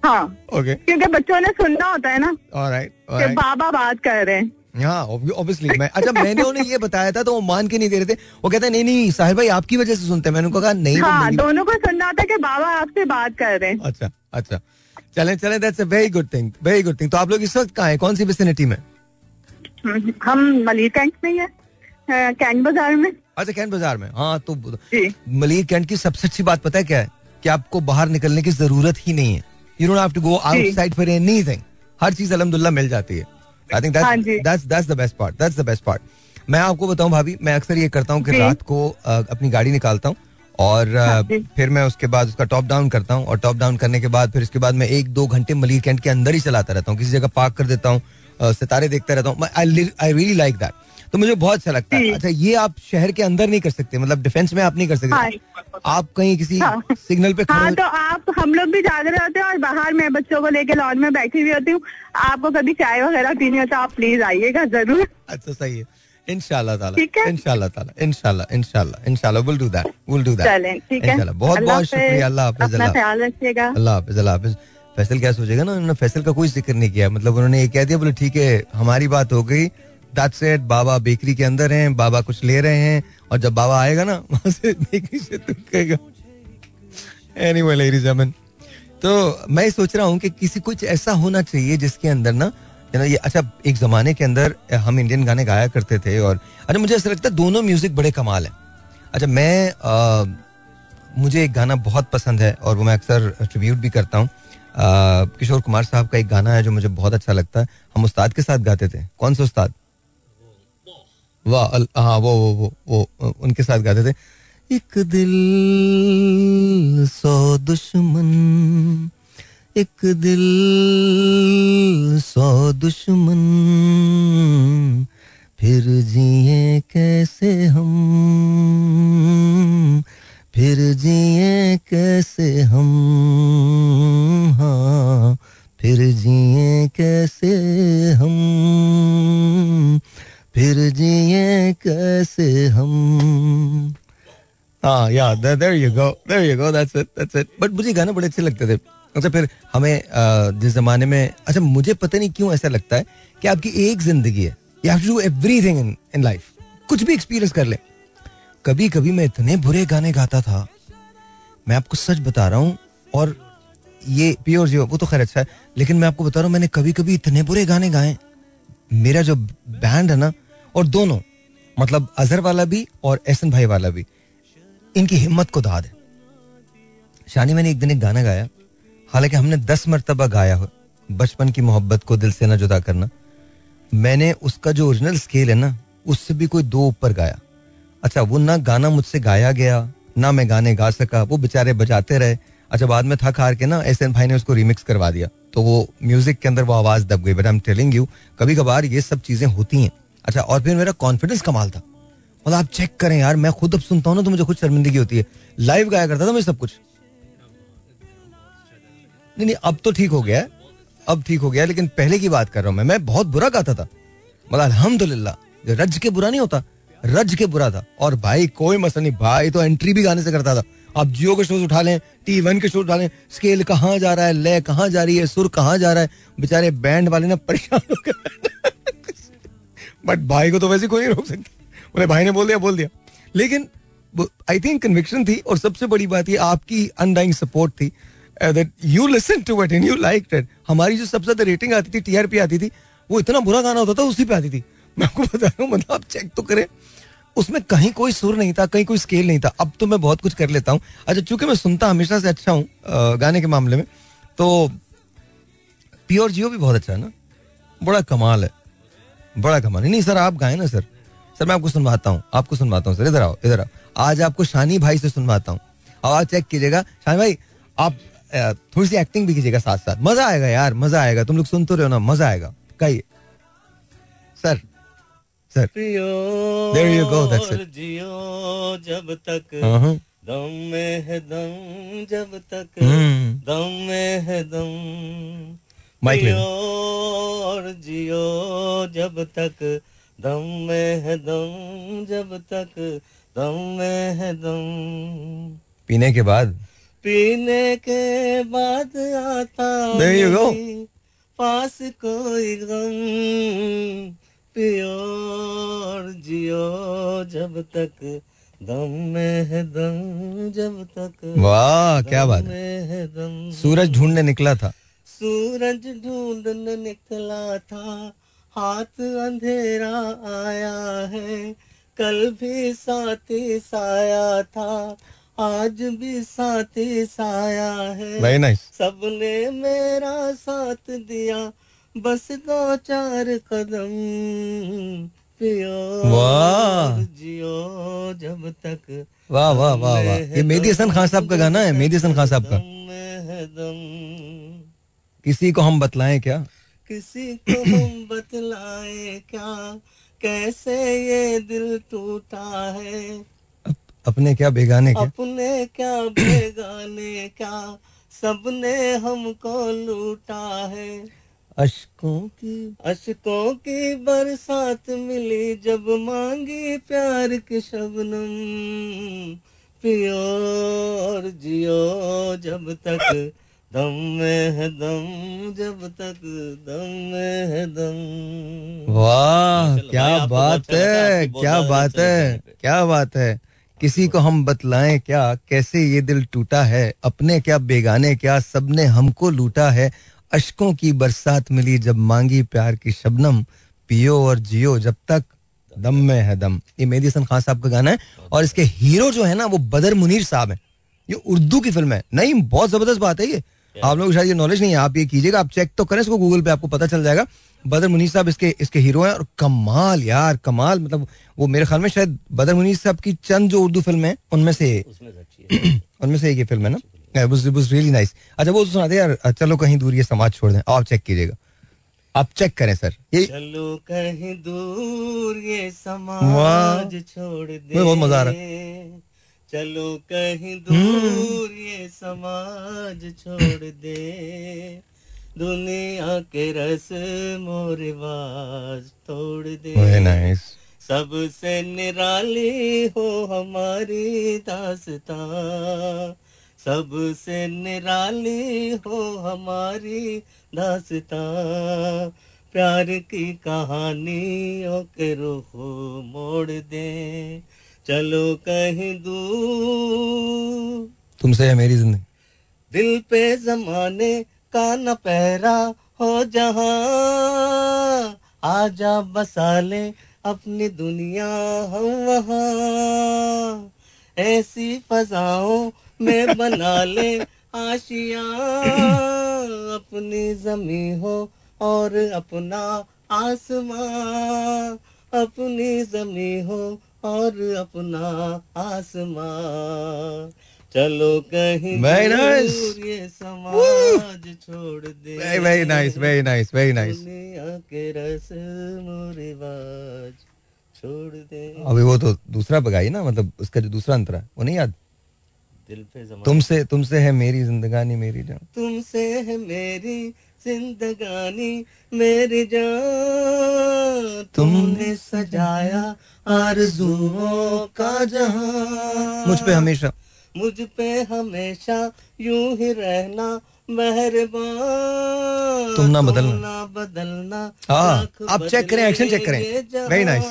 [SPEAKER 5] हाँ।
[SPEAKER 1] ओके
[SPEAKER 5] क्योंकि बच्चों ने सुनना होता है ना
[SPEAKER 1] ऑलराइट
[SPEAKER 5] कि बाबा बात कर रहे हैं।
[SPEAKER 1] हाँ ऑब्वियसली मैं अच्छा मैंने उन्हें ये बताया था तो वो मान के नहीं दे रहे थे। वो कहते हैं नहीं नहीं साहिर भाई आपकी वजह से सुनते हैं। मैंने उनको कहा नहीं
[SPEAKER 5] हाँ दोनों को सुनना होता है कि बाबा आपसे बात कर रहे हैं।
[SPEAKER 1] अच्छा अच्छा। चलें चलें that's a very good thing very good thing तो आप लोग इस वक्त कहाँ हैं? कौन सी विसिनिटी में?
[SPEAKER 5] हम्म, हम मलिर कैंट में ही है। कैंट बाज़ार में।
[SPEAKER 1] अच्छा कैंट बाज़ार में। हाँ तो मलिर कैंट की सबसे अच्छी बात पता है क्या है? कि आपको बाहर निकलने की ज़रूरत ही नहीं है। You don't have to go outside for anything हर चीज़ अल्हम्दुलिल्लाह मिल जाती है। I think that's that's the best part that's the best part मैं आपको बताऊँ भाभी मैं अक्सर ये करता हूँ कि रात को अपनी गाड़ी निकालता हूँ। और
[SPEAKER 5] हाँ।
[SPEAKER 1] फिर मैं उसके बाद उसका टॉप डाउन करता हूँ और टॉप डाउन करने के बाद फिर इसके बाद मैं एक दो घंटे मलिर कैंट के अंदर ही चलाता रहता हूँ किसी जगह पार्क कर देता हूँ सितारे देखता रहता हूँ। आई रियली लाइक दैट तो मुझे बहुत अच्छा लगता है। अच्छा ये आप शहर के अंदर नहीं कर सकते मतलब डिफेंस में आप नहीं कर सकते।
[SPEAKER 5] हाँ।
[SPEAKER 1] आप कहीं किसी
[SPEAKER 5] हाँ।
[SPEAKER 1] सिग्नल पे खड़े
[SPEAKER 5] हाँ तो आप हम लोग भी जाग रहे होते हैं और बाहर मैं बच्चों को लेके लॉन में बैठी हुई होती हूँ। आपको कभी चाय वगैरह पीनी हो तो आप प्लीज़ आइएगा ज़रूर।
[SPEAKER 1] अच्छा सही है। Will do that will do that बहुत बहुत शुक्रिया अल्लाह हाफिज अल्लाह हाफिज। अल्लाह हाफिज फैसल क्या सोचेगा ना? उन्होंने फैसल का कोई ज़िक्र नहीं किया। मतलब उन्होंने ये कह दिया बोले ठीक है हमारी बात हो गई। दैट्स इट बाबा बेकरी के अंदर हैं बाबा कुछ ले रहे हैं। और जब बाबा आएगा ना वहाँ से बेकरी से तुम कहेगा एनीवे लेडीज़ एंड तो मैं सोच रहा हूँ कि किसी कुछ ऐसा होना चाहिए जिसके अंदर ना you know, ये अच्छा एक जमाने के अंदर हम इंडियन गाने गाया करते थे और अच्छा मुझे ऐसा लगता है दोनों म्यूज़िक बड़े कमाल है। अच्छा मैं मुझे एक गाना बहुत पसंद है और वो मैं अक्सर ट्रिब्यूट भी करता हूँ। किशोर कुमार साहब का एक गाना है जो मुझे बहुत अच्छा लगता है। हम उस्ताद के साथ गाते थे। कौन सा उस्ताद? वाह हाँ वो वो वो वो उनके साथ गाते थे। एक दिल सौ दुश्मन एक दिल, सौ दुश्मन। फिर जिए कैसे हम? फिर जिए कैसे हम? हाँ फिर जिए कैसे हम? फिर जिए कैसे हम? हाँ yeah there you go there you go that's it that's it but मुझे गाने बड़े अच्छे लगते थे। अच्छा फिर हमें जिस जमाने में अच्छा मुझे पता नहीं क्यों ऐसा लगता है कि आपकी एक ज़िंदगी है you have to do everything in in life कुछ भी एक्सपीरियंस कर ले। कभी कभी मैं इतने बुरे गाने गाता था, मैं आपको सच बता रहा हूँ, और ये प्योर जो वो तो खैर अच्छा है, लेकिन मैं आपको बता रहा हूँ, मैंने कभी कभी इतने बुरे गाने गाए। मेरा जो बैंड है ना, और दोनों मतलब अजहर वाला भी और एहसन भाई वाला भी, इनकी हिम्मत को दाद है शानी, मैंने एक दिन एक गाना गाया हालाँकि हमने दस मरतबा गाया हो, बचपन की मोहब्बत को दिल से ना जुदा करना। मैंने उसका जो ओरिजिनल स्केल है ना, उससे भी कोई दो ऊपर गाया। अच्छा वो ना गाना मुझसे गाया गया, ना मैं गाने गा सका, वो बेचारे बजाते रहे। अच्छा बाद में थक हार के ना एस एन भाई ने उसको रिमिक्स करवा दिया। तो वो म्यूज़िक के अंदर वो आवाज़ दब गई but I am telling you कभी कभार ये सब चीज़ें होती हैं। अच्छा और फिर मेरा कॉन्फिडेंस कमाल था। मतलब आप चेक करें यार, मैं खुद अब सुनता हूँ ना तो मुझे खुद शर्मिंदगी होती है। लाइव गाया करता था मैं सब कुछ। नहीं नहीं, अब तो ठीक हो गया है। अब ठीक हो गया लेकिन पहले की बात कर रहा हूँ मैं। मैं बहुत बुरा गाता था। मतलब अल्हम्दुलिल्लाह रज के बुरा नहीं होता, रज के बुरा था। और भाई, कोई मसला नहीं, भाई तो एंट्री भी गाने से करता था। आप जियो के शोज़ उठा लें टी वन के शोज़ उठा लें स्केल कहाँ जा रहा है, लय कहाँ जा रही है, सुर कहाँ जा रहा है, बेचारे बैंड वाले ना परेशान हो गए। बट भाई को तो वैसे कोई नहीं रोक सकता बोले, भाई ने बोल दिया बोल दिया। लेकिन आई थिंक कन्विक्शन थी, और सबसे बड़ी बात ये, आपकी अनडाइंग सपोर्ट थी। That you listen to it and you like it हमारी जो सबसे ज़्यादा रेटिंग आती थी टीआरपी आती थी, वो इतना बुरा गाना होता था, उसी पे आती थी। मैं आपको बता रहा हूँ मतलब आप चेक तो करें, उसमें कहीं कोई सुर नहीं था, कहीं कोई स्केल नहीं था। अब तो मैं बहुत कुछ कर लेता हूँ। अच्छा चूँकि मैं सुनता हमेशा से अच्छा हूँ गाने के मामले में तो प्योर जियो भी बहुत अच्छा है ना? बड़ा कमाल है। बड़ा कमाल है। नहीं, सर, आप गाए ना, सर। सर, मैं आपको सुनवाता हूँ, आपको सुनवाता हूँ, सर। इधर आओ इधर आओ। आज आपको शानी भाई से सुनवाता हूँ। आप चेक कीजिएगा। शानी भाई, आप थोड़ी सी एक्टिंग भी कीजिएगा साथ साथ मज़ा आएगा यार मज़ा आएगा। तुम लोग सुन तो रहे हो ना मज़ा आएगा। कहिए sir sir. There you go, that's it.
[SPEAKER 3] जियो जब तक।
[SPEAKER 1] हाँ, हाँ।
[SPEAKER 3] दम में है दम जब तक।
[SPEAKER 1] हम्म।
[SPEAKER 3] दम में है दम।
[SPEAKER 1] माइक ले।
[SPEAKER 3] जियो और जियो जब तक। दम में है दम जब तक। दम में है दम।
[SPEAKER 1] पीने के बाद
[SPEAKER 3] पीने के बाद आता
[SPEAKER 1] There you go.
[SPEAKER 3] पास कोई गम पियो जियो जब तक दम में है दम जब तक।
[SPEAKER 1] वाह क्या बात है।
[SPEAKER 3] दम।
[SPEAKER 1] सूरज ढूँढने निकला था।
[SPEAKER 3] सूरज ढूँढने निकला था हाथ अंधेरा आया है कल भी साथी साया था। आज भी साथी साया है।
[SPEAKER 1] वेरी नाइस
[SPEAKER 3] सबने मेरा साथ दिया बस दो चार कदम पियो
[SPEAKER 1] वाह।
[SPEAKER 3] जियो जब तक
[SPEAKER 1] वाह वाह वाह वाह। ये मेहदी हसन खान साहब का गाना है मेहदी हसन खान साहब का। किसी को हम बतलाएँ क्या?
[SPEAKER 3] किसी को हम बतलाए क्या? कैसे ये दिल टूटा है?
[SPEAKER 1] अपने क्या बेगाने क्या
[SPEAKER 3] अपने क्या बेगाने क्या? सबने हमको लूटा है।
[SPEAKER 1] अशकों की
[SPEAKER 3] अशकों की बरसात मिली जब मांगी प्यार की शबनम। पियो और जियो जब तक दम में है दम जब तक दम में है दम।
[SPEAKER 1] वाह क्या बात
[SPEAKER 3] बहुत अच्छा लगा,
[SPEAKER 1] है क्या बात
[SPEAKER 3] अच्छा
[SPEAKER 1] है क्या बात है। किसी को हम बतलाएँ, क्या, कैसे ये दिल टूटा है? अपने क्या बेगाने, क्या सबने हमको लूटा है? अशकों की बरसात मिली जब मांगी प्यार की शबनम, पियो और जियो जब तक दम में है दम। ये मेहदी हसन खान साहब का गाना है और इसके हीरो जो है ना, वो बदर मुनीर साहब है। ये उर्दू की फ़िल्म है। नहीं, बहुत ज़बरदस्त बात है ये। आप लोग शायद ये नॉलेज नहीं है आप ये कीजिएगा आप चेक तो करें इसको गूगल पे आपको पता चल जाएगा। बदर मुनीर साहब इसके इसके हीरो हैं और कमाल यार कमाल मतलब वो मेरे ख्याल में शायद बदर मुनीर साहब की चंद जो उर्दू फ़िल्म है उनमें से उनमें से एक ये फ़िल्म है ना? रियली नाइस अच्छा वो सुना दे यार चलो कहीं दूर ये समाज छोड़ दें आप चेक कीजिएगा। आप चेक करें सर ये
[SPEAKER 3] चलो कहीं दूर ये समाज छोड़ दे
[SPEAKER 1] बहुत मज़ा आ रहा
[SPEAKER 3] चलो कहीं दूर ये समाज छोड़ दे। दुनिया के रस रिवाज तोड़ दे। सबसे निराली हो हमारी दास्ता। सबसे निराली हो हमारी दास्ता। प्यार की कहानियों के रुख मोड़ दे। चलो कहीं दूर।
[SPEAKER 1] तुमसे है मेरी ज़िंदगी।
[SPEAKER 3] दिल पे जमाने का न पहरा हो जहाँ। आजा बसा ले अपनी दुनिया हम वहाँ। ऐसी फजाओं में बना ले आशिया। अपनी जमी हो और अपना आसमां अपनी जमी हो और अपना आसमां चलो कहीं
[SPEAKER 1] Very nice.
[SPEAKER 3] दूर ये समाज छोड़ दे।
[SPEAKER 1] Very very nice very nice very nice
[SPEAKER 3] दुनिया के रस्म रिवाज छोड़ दे।
[SPEAKER 1] अभी वो तो दूसरा बगाई ना मतलब उसका जो दूसरा अंतरा वो नहीं याद?
[SPEAKER 3] दिल पे
[SPEAKER 1] तुमसे तुमसे है मेरी जिंदगानी मेरी जान।
[SPEAKER 3] तुमसे है मेरी जिंदगानी मेरी जान तुमने सजाया आरज़ुओं का जहाँ
[SPEAKER 1] मुझ पे हमेशा
[SPEAKER 3] मुझ पे हमेशा यूँ ही रहना मेहरबान
[SPEAKER 1] तुम ना बदलना।
[SPEAKER 3] तुम ना बदलना
[SPEAKER 1] हाँ, आप check करें, action check करें। Very nice.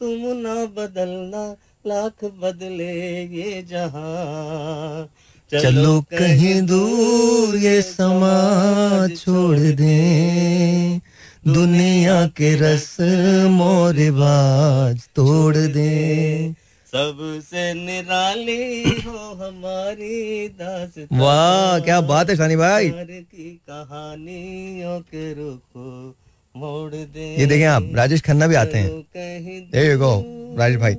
[SPEAKER 3] तुम ना बदलना लाख बदले ये जहाँ
[SPEAKER 1] चलो कहीं दूर ये समाज छोड़ दे। दुनिया के रस्म रिवाज तोड़ दे।
[SPEAKER 3] सबसे निराली हो हमारी दास्तां
[SPEAKER 1] वाह क्या बात है शानी भाई।
[SPEAKER 3] की कहानियों के रुको मोड़ दे
[SPEAKER 1] ये देखें आप राजेश खन्ना भी आते हैं। राजेश भाई।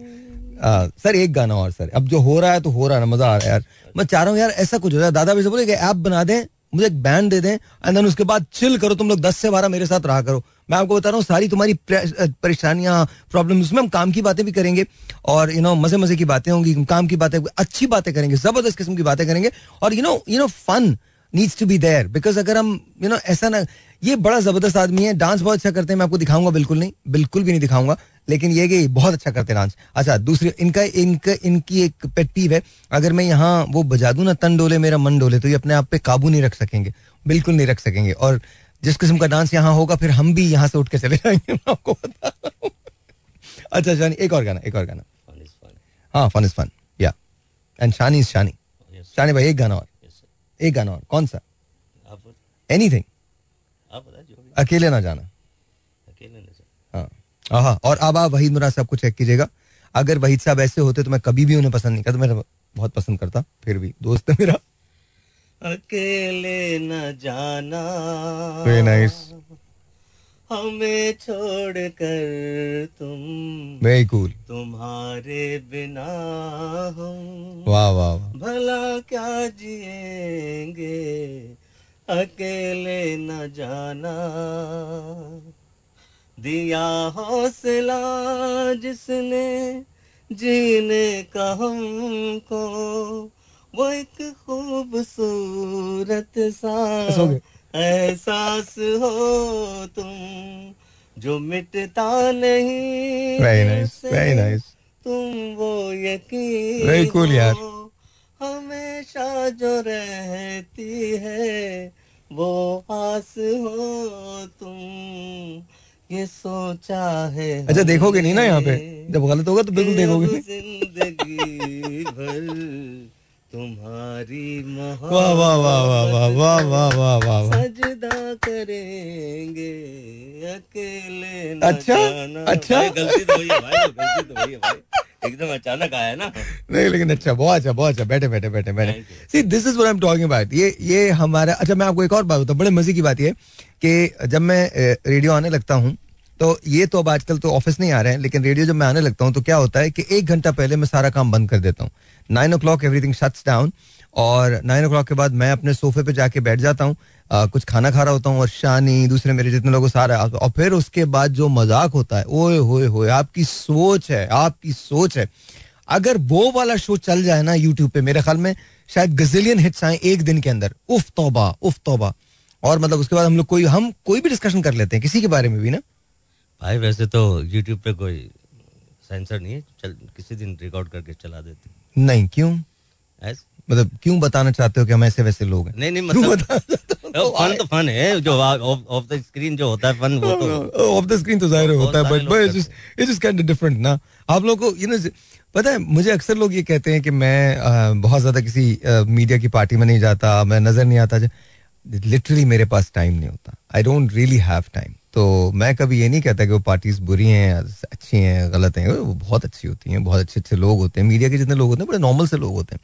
[SPEAKER 1] सर एक गाना और, सर। अब जो हो रहा है तो हो रहा है, मज़ा आ रहा है यार। मैं चाह रहा हूँ यार ऐसा कुछ हो जाए। दादा भी से बोले ऐप बना दें, मुझे एक बैंड दे दें एंड देन उसके बाद चिल करो, तुम लोग दस से बारह मेरे साथ रहा करो। मैं आपको बता रहा हूँ, सारी तुम्हारी परेशानियाँ प्रॉब्लम उसमें हम काम की बातें भी करेंगे। और यू नो मज़े मज़े की बातें होंगी, काम की बातें, अच्छी बातें करेंगे, ज़बरदस्त किस्म की बातें करेंगे। और you know you know fun needs to be there because अगर हम यू नो ऐसा ना, ये बड़ा ज़बरदस्त आदमी है डांस बहुत अच्छा करते हैं, मैं आपको दिखाऊँगा, बिल्कुल नहीं, बिल्कुल भी नहीं दिखाऊँगा। लेकिन ये कि बहुत अच्छा करते हैं डांस अच्छा दूसरी इनका इनका इनकी एक पेट पीव है अगर मैं यहाँ वो बजा दूँ ना तन डोले मेरा मन डोले तो ये अपने आप पे काबू नहीं रख सकेंगे बिल्कुल नहीं रख सकेंगे। और जिस किस्म का डांस यहाँ होगा फिर हम भी यहाँ से उठ के चले जाएँगे मैं आपको बता अच्छा शानी एक और गाना एक और गाना. हाँ fun is fun yeah and Shani is Shani. Shani भाई एक गाना और। एक गाना और कौन सा?
[SPEAKER 3] एनी भी।
[SPEAKER 1] अकेले ना जाना। हाँ और अब आप वहीद मुराद साहब को चेक कीजिएगा। अगर वहीद साहब ऐसे होते तो मैं कभी भी उन्हें पसंद नहीं करता मैं बहुत पसंद करता फिर भी दोस्त है मेरा।
[SPEAKER 3] अकेले न जाना।
[SPEAKER 1] Very nice.
[SPEAKER 3] हमें छोड़ कर तुम
[SPEAKER 1] वेरी कूल
[SPEAKER 3] तुम्हारे बिना हम
[SPEAKER 1] वाह वाह।
[SPEAKER 3] भला क्या जिएँगे? अकेले न जाना। दिया हौसला जिसने जीने का हमको वो एक खूबसूरत सा। एहसास हो तुम जो मिटता नहीं
[SPEAKER 1] वेरी नाइस वेरी नाइस
[SPEAKER 3] तुम वो यकीन
[SPEAKER 1] Very cool, यार।
[SPEAKER 3] हो, हमेशा जो रहती है वो आस हो तुम ये सोचा है
[SPEAKER 1] अच्छा, देखोगे नहीं ना यहाँ पे? जब गलत होगा तो बिल्कुल देखोगे।
[SPEAKER 3] ज़िंदगी भर तुम्हारी
[SPEAKER 1] वाह वाह वाह वाह वाह वाह वाह वाह वाह
[SPEAKER 3] सजदा करेंगे अकेले
[SPEAKER 1] अच्छा, अच्छा।
[SPEAKER 3] गलती तो है भाई गलती तो है भाई। एकदम अचानक आया ना।
[SPEAKER 1] नहीं लेकिन अच्छा बहुत अच्छा बहुत अच्छा। बैठे बैठे बैठे बैठे। See this is what I am talking about ये ये हमारा अच्छा मैं आपको एक और बात बताऊँ बड़े मज़े की बात ये कि जब मैं रेडियो आने लगता हूँ तो ये तो अब आजकल तो ऑफ़िस नहीं आ रहे हैं, लेकिन रेडियो जब मैं आने लगता हूँ तो क्या होता है कि एक घंटा पहले मैं सारा काम बंद कर देता हूँ। Nine o'clock everything shuts down और नाइन ओ क्लॉक के बाद मैं अपने सोफे पे जाके बैठ जाता हूँ कुछ खाना खा रहा होता हूँ, और शानी, दूसरे मेरे जितने लोग सारे और फिर उसके बाद जो मज़ाक होता है, ओए होए होए, आपकी सोच है, आपकी सोच है। अगर वो वाला शो चल जाए ना यूट्यूब पे, मेरे ख्याल में शायद गजिलियन हिट्स आए एक दिन के अंदर। उफ तोबा, उफ तौबा। और मतलब उसके बाद हम लोग कोई हम कोई भी डिस्कशन कर लेते हैं किसी के बारे में भी ना।
[SPEAKER 3] भाई वैसे तो यूट्यूब पे कोई सेंसर नहीं है चल किसी दिन रिकॉर्ड करके चला देते
[SPEAKER 1] नहीं क्यों?
[SPEAKER 3] ऐस?
[SPEAKER 1] मतलब क्यों बताना चाहते हो कि हम ऐसे वैसे लोग हैं?
[SPEAKER 3] नहीं नहीं मतलब
[SPEAKER 1] हो?
[SPEAKER 3] फन तो फन है जो ऑफ़ द स्क्रीन जो होता है फन वो तो
[SPEAKER 1] ऑफ़ द स्क्रीन तो ज़ाहिर होता है but but it's just kind of different ना। आप लोगों को यू नो पता है मुझे अक्सर लोग ये कहते हैं कि मैं बहुत ज़्यादा किसी मीडिया की पार्टी में नहीं जाता मैं नज़र नहीं आता लिटरली मेरे पास टाइम नहीं होता। I don't really have time तो मैं कभी ये नहीं कहता कि वो पार्टीज़ बुरी हैं अच्छी हैं गलत हैं। वो बहुत अच्छी होती हैं, बहुत अच्छे अच्छे लोग होते हैं। मीडिया के जितने लोग होते हैं, बड़े नॉर्मल से लोग होते हैं।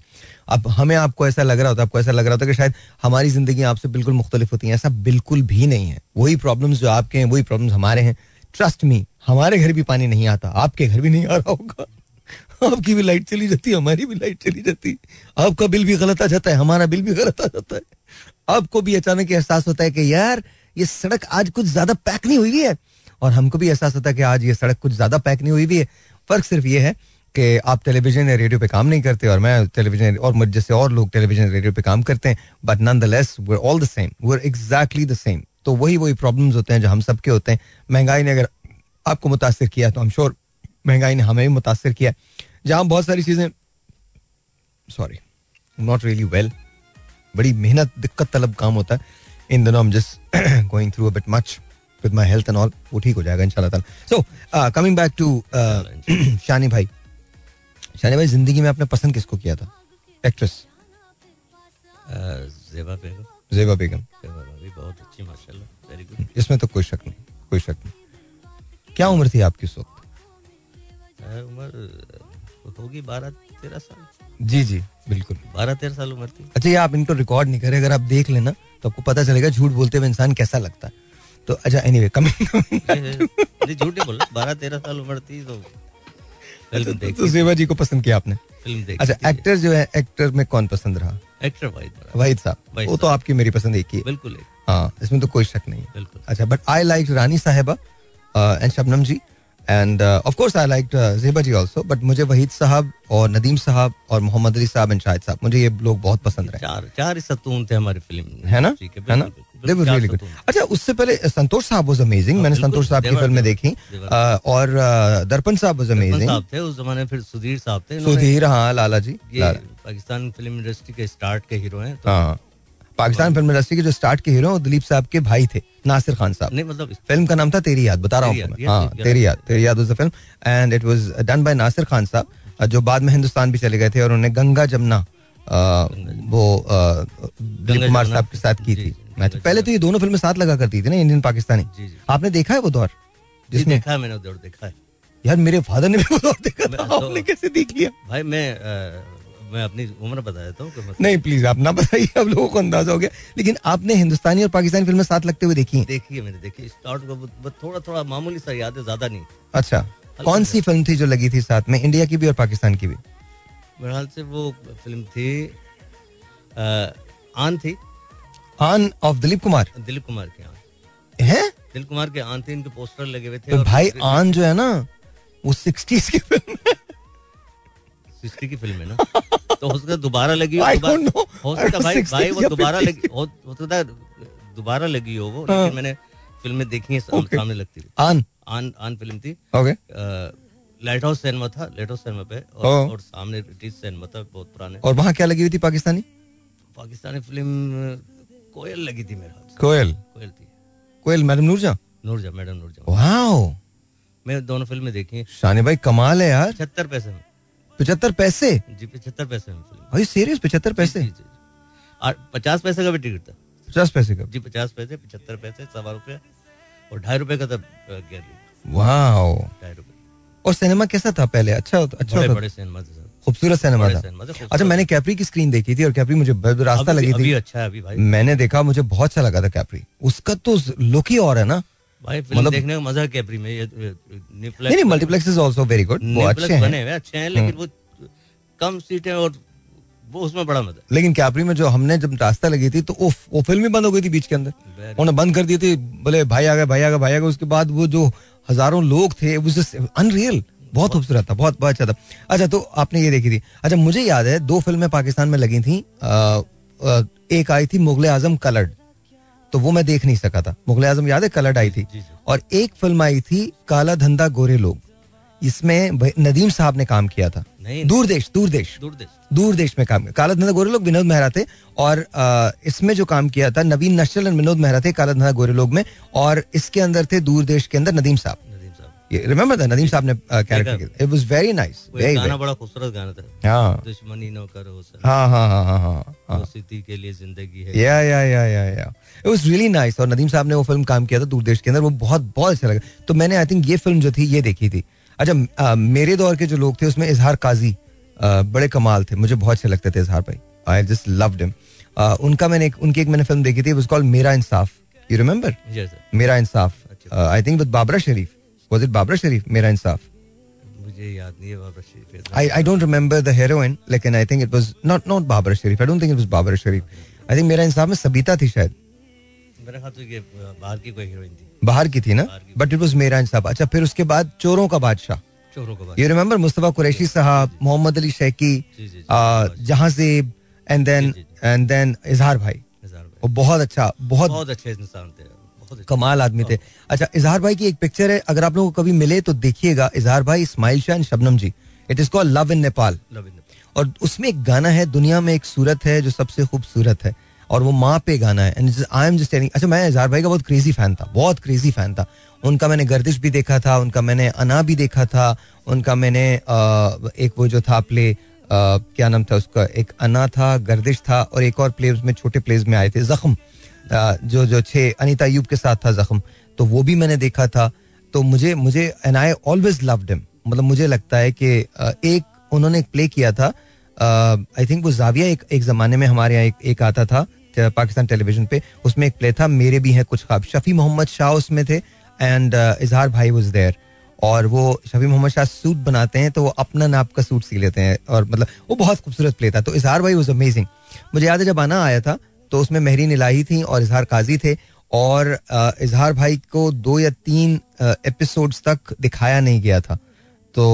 [SPEAKER 1] अब हमें आपको ऐसा लग रहा होता है, आपको ऐसा लग रहा होता है कि शायद हमारी ज़िंदगी आपसे बिल्कुल मुख्तलिफ़ होती है। ऐसा बिल्कुल भी नहीं है। वही प्रॉब्लम्स जो आपके हैं, वही प्रॉब्लम्स हमारे हैं। ट्रस्ट मी हमारे घर भी पानी नहीं आता। आपके घर भी नहीं आ रहा होगा। आपकी भी लाइट चली जाती है, हमारी भी लाइट चली जाती है। आपका बिल भी गलत आ जाता है, हमारा बिल भी गलत आ जाता है। आपको भी अचानक एहसास होता है कि यार, ये सड़क आज कुछ ज़्यादा पैक नहीं हुई है। और हमको भी एहसास होता है कि आज ये सड़क कुछ ज़्यादा पैक नहीं हुई भी है। फ़र्क सिर्फ़ ये है कि आप टेलीविज़न या रेडियो पे काम नहीं करते और मैं टेलीविज़न और मुझ जैसे और लोग टेलीविज़न रेडियो पे काम करते हैं but nonetheless were all the same were exactly the same तो वही वही प्रॉब्लम्स होते हैं जो हम सबके होते हैं। महँगाई ने अगर आपको मुतासर किया तो हम श्योर महँगाई ने हमें भी मुतासर किया जहाँ बहुत सारी चीज़ें सॉरी नॉट रियली वेल बड़ी मेहनत दिक्कत तलब काम होता है। इन दिनों हम just going through bit much with my health and all वो ठीक हो जाएगा इंशाल्लाह ताला। So coming back to Shani भाई। शानी भाई ज़िंदगी में आपने पसंद किसको किया था? एक्ट्रेस
[SPEAKER 3] जेबा बेगम
[SPEAKER 1] जेबा बेगम
[SPEAKER 3] बहुत अच्छी माशाल्लाह वेरी गुड
[SPEAKER 1] इसमें तो कोई शक नहीं कोई शक नहीं। क्या उम्र थी आपकी उस वक्त?
[SPEAKER 3] उम्र होगी बारह तेरह साल।
[SPEAKER 1] जी जी बिल्कुल।
[SPEAKER 3] बारह तेरह साल उम्र थी।
[SPEAKER 1] अच्छा ये आप इनको रिकॉर्ड नहीं करें अगर आप देख लेना तो आपको पता चलेगा झूठ बोलते हुए इंसान कैसा लगता है। तो अच्छा एनीवे कमिंग
[SPEAKER 3] झूठ नहीं बोल बारह तेरह साल उम्र थी तो
[SPEAKER 1] तो, तो सेवा जी को पसंद किया आपने?
[SPEAKER 3] फ़िल्म देखी
[SPEAKER 1] अच्छा एक्टर जो है एक्टर में कौन पसंद रहा?
[SPEAKER 3] एक्टर बड़ा
[SPEAKER 1] वाहिद साहब। वो तो आपकी मेरी पसंद एक ही है।
[SPEAKER 3] बिल्कुल
[SPEAKER 1] हाँ इसमें तो कोई शक नहीं है।
[SPEAKER 3] बिल्कुल।
[SPEAKER 1] अच्छा बट आई लाइक रानी साहिबा and Shabnam ji and of course I like Zeba ji also but मुझे वहीद साहब और नदीम साहब और मोहम्मद अली साहब एंड शाहिद साहब मुझे ये लोग बहुत पसंद रहे।
[SPEAKER 3] चार चार सतून थे हमारी फ़िल्म
[SPEAKER 1] है ना? है ना। अच्छा उससे पहले संतोष साहब वाज अमेजिंग
[SPEAKER 3] हाँ,
[SPEAKER 1] मैंने संतोष साहब की फ़िल्में देखी। अ, और दर्पण साहब वाज अमेजिंग
[SPEAKER 3] साहब थे उस जमाने फिर सुधीर साहब थे
[SPEAKER 1] सुधीर हाँ लाला जी
[SPEAKER 3] पाकिस्तान फ़िल्म इंडस्ट्री के स्टार्ट के हीरो हैं तो
[SPEAKER 1] हाँ पाकिस्तान फ़िल्म इंडस्ट्री के जो स्टार्ट के हीरो दिलीप साहब के भाई थे। नासिर खान साहब।
[SPEAKER 3] नहीं मतलब
[SPEAKER 1] फ़िल्म का नाम था तेरी याद बता रहा हूँ हाँ Teri Yaad. Teri Yaad the film and it was done by Nasir Khan साहब जो बाद में हिंदुस्तान भी चले गए थे और उन्होंने गंगा जमुना वो दिलीप कुमार साहब के साथ की थी पहले तो ये दोनों फ़िल्में साथ लगा करती थी ना इंडियन पाकिस्तानी। आपने देखा है वो दौर?
[SPEAKER 3] जी,
[SPEAKER 1] जिसमें
[SPEAKER 3] देखा मैंने उधर देखा है।
[SPEAKER 1] यार मेरे फादर ने भी वो दौर देखा था
[SPEAKER 3] तो-
[SPEAKER 1] आपने कैसे देख लिया?
[SPEAKER 3] भाई मैं मैं अपनी उम्र बता देता हूँ मतलब
[SPEAKER 1] नहीं प्लीज़ आप ना बताइए अब लोगों को अंदाज़ा हो गया। लेकिन आपने हिंदुस्तानी और पाकिस्तानी फ़िल्में साथ लगते हुए देखी हैं?
[SPEAKER 3] देखी है मैंने देखी स्टार्ट को थोड़ा थोड़ा मामूली सा याद है ज़्यादा नहीं।
[SPEAKER 1] अच्छा कौन सी फ़िल्म थी जो लगी थी साथ में? इंडिया की भी और पाकिस्तान की भी।
[SPEAKER 3] ख्याल से वो फ़िल्म थी आन थी।
[SPEAKER 1] आन ऑफ़ दिलीप कुमार।
[SPEAKER 3] दिलीप कुमार के आन।
[SPEAKER 1] है?
[SPEAKER 3] दिलीप कुमार के आन थे इनके पोस्टर लगे हुए थे
[SPEAKER 1] तो भाई आन जो है ना वो सिक्सटीज की फ़िल्म है
[SPEAKER 3] की फ़िल्म है ना? तो हो सकता है दोबारा लगी हो. हो सकता भाई भाई वो दोबारा लगी हो हो सकता है दोबारा लगी हो वो
[SPEAKER 1] हाँ।
[SPEAKER 3] लेकिन मैंने फ़िल्में देखी हैं. सामने लगती थी।
[SPEAKER 1] आन।
[SPEAKER 3] आन आन फ़िल्म थी।
[SPEAKER 1] ओके
[SPEAKER 3] लाइट हाउस सिनेमा था लाइट हाउस सिनेमा पे और,
[SPEAKER 1] हाँ।
[SPEAKER 3] और सामने ब्रिटिश सिनेमा था बहुत पुराने।
[SPEAKER 1] और वहाँ क्या लगी हुई थी पाकिस्तानी?
[SPEAKER 3] पाकिस्तानी फ़िल्म कोयल लगी थी मेरे हाथ से।
[SPEAKER 1] कोयल।
[SPEAKER 3] कोयल थी।
[SPEAKER 1] Koel madam Noorjahan
[SPEAKER 3] Noorjahan madam Noorjahan
[SPEAKER 1] wow
[SPEAKER 3] मैं दोनों फ़िल्में देखी हैं।
[SPEAKER 1] शानी भाई कमाल है यार।
[SPEAKER 3] पचहत्तर पैसे में।
[SPEAKER 1] पचहत्तर पैसे?
[SPEAKER 3] जी पचहत्तर पैसे
[SPEAKER 1] भाई सीरियस पचहत्तर पैसे।
[SPEAKER 3] और पचास पैसे का भी टिकट था।
[SPEAKER 1] पचास पैसे का?
[SPEAKER 3] जी पचास पैसे पचहत्तर पैसे सवा रुपये और ढाई रुपए का था ढाई रुपए।
[SPEAKER 1] और सिनेमा कैसा था पहले? अच्छा अच्छा
[SPEAKER 3] बड़े बड़े सिनेमा थे
[SPEAKER 1] खूबसूरत सिनेमा था। अच्छा मैंने कैपरी की स्क्रीन देखी थी और कैपरी मुझे रास्ता लगी
[SPEAKER 3] अभी
[SPEAKER 1] थी।
[SPEAKER 3] अच्छा है अभी भाई।
[SPEAKER 1] मैंने देखा मुझे बहुत अच्छा लगा था कैपरी उसका तो लुक ही और है ना।
[SPEAKER 3] भाई फ़िल्म
[SPEAKER 1] मतलब-
[SPEAKER 3] देखने का मज़ा कैपरी में ये
[SPEAKER 1] नहीं नहीं multiplex is also very good वो अच्छे हैं।
[SPEAKER 3] बने हुए अच्छे हैं लेकिन वो कम सीटें और वो उसमें बड़ा मज़ा।
[SPEAKER 1] लेकिन कैपरी में जो हमने जब रास्ता लगी थी तो उफ, वो फ़िल्म ही बंद हो गई थी बीच के अंदर। उन्होंने बंद कर दी थी बोले भाई आ गए भाई आ गए भाई आ गए उसके बाद वो जो हज़ारों लोग थे अनरियल बहुत खूबसूरत था बहुत बहुत अच्छा था। अच्छा तो आपने ये देखी थी। अच्छा मुझे याद है दो फ़िल्में पाकिस्तान में लगी थी। एक आई थी मुगल आज़म कलर्ड। तो वो मैं देख नहीं सका था। मुगल आज़म याद है? कलर आई थी। और एक फ़िल्म आई थी काला धंधा गोरे लोग। इसमें नदीम साहब ने काम किया था। दूरदेश दूरदेश।
[SPEAKER 3] दूरदेश।
[SPEAKER 1] दूरदेश में काम किया। काला धंधा गोरे लोग विनोद मेहरा थे। और इसमें जो काम किया था नवीन और विनोद मेहरा थे काला धंधा गोरे लोग में। और इसके अंदर थे दूरदेश के अंदर नदीम साहब। रिमेंबर द नदीम साहब ने कैरेक्टर किया इट वाज वेरी नाइस
[SPEAKER 3] गाना बड़ा खूबसूरत गाना था।
[SPEAKER 1] हाँ।
[SPEAKER 3] दुश्मनी न करो सर।
[SPEAKER 1] हाँ हाँ हाँ हाँ हाँ हाँ।
[SPEAKER 3] दोस्ती के लिए ज़िंदगी है।
[SPEAKER 1] या या या या या इट वाज रियली नाइस और नदीम साहब ने वो फ़िल्म काम किया था दूरदेश के अंदर। वो बहुत बहुत अच्छा लगा। तो मैंने आई थिंक ये फ़िल्म जो थी ये देखी थी। अच्छा मेरे दौर के जो लोग थे उसमें इजहार काजी बड़े कमाल थे। मुझे बहुत अच्छे लगते थे इजहार भाई। आई जस्ट लव्ड हिम उनका मैंने उनकी एक मैंने फ़िल्म देखी थी। वाज कॉल्ड मेरा Insaf. You remember. Mera Insaf. I think with Babra Sharif. Was it Babra Sharif Mera Insaf
[SPEAKER 3] मुझे याद नहीं है बाबा शरीफ है।
[SPEAKER 1] I, I don't remember the heroine, लेकिन I think it was not not Babara Sharif. I don't think it was Babara Sharif. I think मेरा इंसाफ में सबिता थी शायद।
[SPEAKER 3] मेरा ख्याल से ये बाहर की कोई हीरोइन थी।
[SPEAKER 1] बाहर की थी ना? बट इट वाज मेरा इंसाफ अच्छा फिर उसके बाद चोरों का बादशाह।
[SPEAKER 3] चोरों का बात
[SPEAKER 1] यू रिमेंबर मुस्तफ़ा कुरैशी साहब मोहम्मद अली शैकी
[SPEAKER 3] जी, जी,
[SPEAKER 1] and then and then Izhar भाई। बहुत अच्छा बहुत
[SPEAKER 3] बहुत अच्छे इंसान थे।
[SPEAKER 1] कमाल आदमी थे। अच्छा इजहार भाई की एक पिक्चर है अगर आप लोगों को कभी मिले तो देखिएगा। इजहार भाई Ismail Shah and Shabnam ji it is called love in Nepal और उसमें एक गाना है दुनिया में एक सूरत है जो सबसे खूबसूरत है। और वो माँ पे गाना है। एंड आई एम जस्ट अच्छा मैं इजहार भाई का बहुत क्रेजी फ़ैन था बहुत क्रेजी फ़ैन था। उनका मैंने गर्दिश भी देखा था उनका मैंने अना भी देखा था उनका मैंने एक वो जो था प्ले क्या नाम था उसका एक अना था गर्दिश था और एक और प्ले उसमें छोटे प्लेज में आए थे जख्म। जो जो छे अनीता अयूब के साथ था जख्म तो वो भी मैंने देखा था। तो मुझे मुझे and I always loved him मतलब मुझे लगता है कि एक उन्होंने एक प्ले किया था। आई थिंक वो जाविया एक एक जमाने में हमारे यहाँ एक, एक आता था पाकिस्तान टेलीविज़न पे। उसमें एक प्ले था मेरे भी हैं कुछ ख्वाब। शफी मोहम्मद शाह उसमें थे एंड इजहार भाई वाज देयर और वो शफी मोहम्मद शाह सूट बनाते हैं तो वो अपना नाप का सूट सी लेते हैं। और मतलब वो बहुत खूबसूरत प्ले था। तो इजहार भाई वाज अमेजिंग मुझे याद है जब आना आया था तो उसमें महरीन इलाही थी और इजहार काजी थे और इजहार भाई को दो या तीन एपिसोड्स तक दिखाया नहीं गया था। तो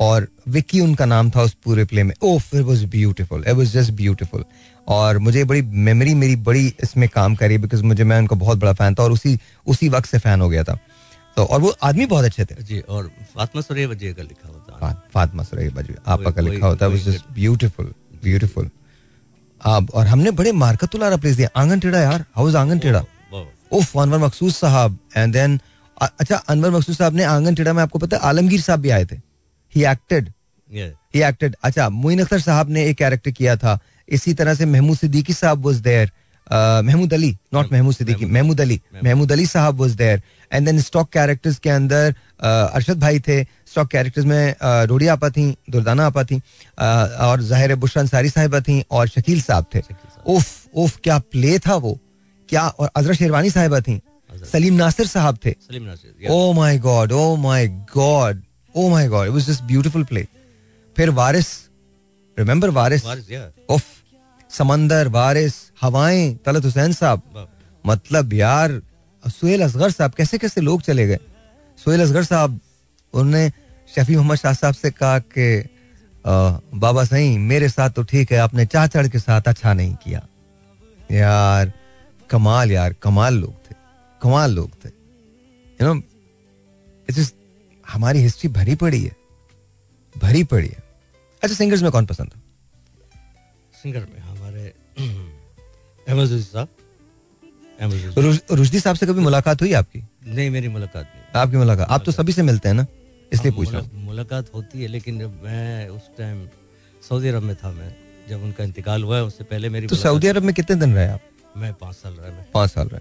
[SPEAKER 1] और विकी उनका नाम था उस पूरे प्ले में। ओह it was beautiful it was just beautiful और मुझे बड़ी मेमोरी मेरी बड़ी इसमें काम करी बिकॉज़ मुझे मैं उनका बहुत बड़ा फ़ैन था और उसी उसी वक्त से फ़ैन हो गया था। तो और वो आदमी बहुत अच्छे थे।
[SPEAKER 3] जी और फातिमा सुरैया वजिया का लिखा होता
[SPEAKER 1] फा- फातिमा सुरैया बजवी आपका लिखा होता है। ब्यूटीफुल ब्यूटीफुल आप और हमने बड़े मार्कतुल्ला प्लेस दिया। आँगन टेढ़ा यार इज़ आँगन टेढ़ा? उफ अनवर मकसूद साहब एंड देन अच्छा अनवर मकसूद साहब ने आँगन टेढ़ा में आपको पता है आलमगीर साहब भी आए थे। ही एक्टेड ही एक्टेड अच्छा मोइन अख्तर साहब ने एक कैरेक्टर किया था। इसी तरह से महमूद सिद्दीकी साहब was there Mahmood Ali not Mahmood Siddiqui Mahmood Ali Mahmood Ali साहब was there and then stock characters के अंदर अ, अरशद भाई थे। स्टॉक कैरेक्टर्स में अ, रोडिया आपा थी दुर्दाना आपा थी अ, और ज़ाहिर बुशरा अंसारी साहिबा थी और शकील साहब थे। उफ उफ क्या प्ले था वो। क्या और अजरा शेरवानी साहिबा थी। सलीम नासिर साहब थे।
[SPEAKER 3] Salim Nasir
[SPEAKER 1] oh my god oh my god oh my god it was just beautiful play फिर वारिस रिमेंबर वारिस?
[SPEAKER 3] वारिस,
[SPEAKER 1] उफ समंदर बारिश हवाएँ तलत हुसैन साहब। मतलब यार सुहेल असगर साहब कैसे कैसे लोग चले गए? सुहेल असगर साहब उन्होंने शफी मोहम्मद शाह साहब से कहा कि बाबा सही मेरे साथ तो ठीक है आपने चाचड़ के साथ अच्छा नहीं किया। यार कमाल यार कमाल लोग थे कमाल लोग थे। यू नो इट्स हमारी हिस्ट्री भरी पड़ी है भरी पड़ी है। अच्छा सिंगर्स में कौन पसंद है?
[SPEAKER 3] सिंगर में? रशीद साहब
[SPEAKER 1] से कभी मुलाकात हुई आपकी?
[SPEAKER 3] नहीं मेरी मुलाकात नहीं
[SPEAKER 1] आपकी मुलाकात। आप तो सभी से मिलते हैं ना? इसलिए पूछ। रहा हूँ
[SPEAKER 3] मुलाकात होती है लेकिन जब मैं उस टाइम सऊदी अरब में था मैं जब उनका इंतकाल हुआ है उससे पहले मेरी
[SPEAKER 1] तो सऊदी अरब में कितने दिन रहे आप?
[SPEAKER 3] मैं पाँच साल रहा मैं।
[SPEAKER 1] पाँच साल रहे।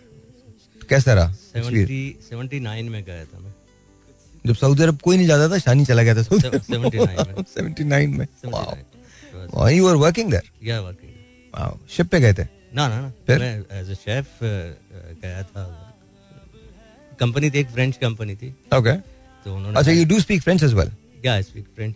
[SPEAKER 1] तो कैसा रहा?
[SPEAKER 3] सेवेंटी नाइन में गया था मैं।
[SPEAKER 1] जब सऊदी अरब कोई नहीं जाता था शानी चला गया था सऊदी
[SPEAKER 3] Se- 79 में।
[SPEAKER 1] सेवेंटी नाइन में।
[SPEAKER 3] 79
[SPEAKER 1] यू आर वर्किंग देयर
[SPEAKER 3] या वर्किंग
[SPEAKER 1] शिप पे गए थे?
[SPEAKER 3] ना ना? मैं एज ए शेफ गया था। कंपनी थी एक फ्रेंच कंपनी थी।
[SPEAKER 1] ओके
[SPEAKER 3] तो उन्होंने
[SPEAKER 1] अच्छा you do speak French as well
[SPEAKER 3] क्या स्पीक फ्रेंच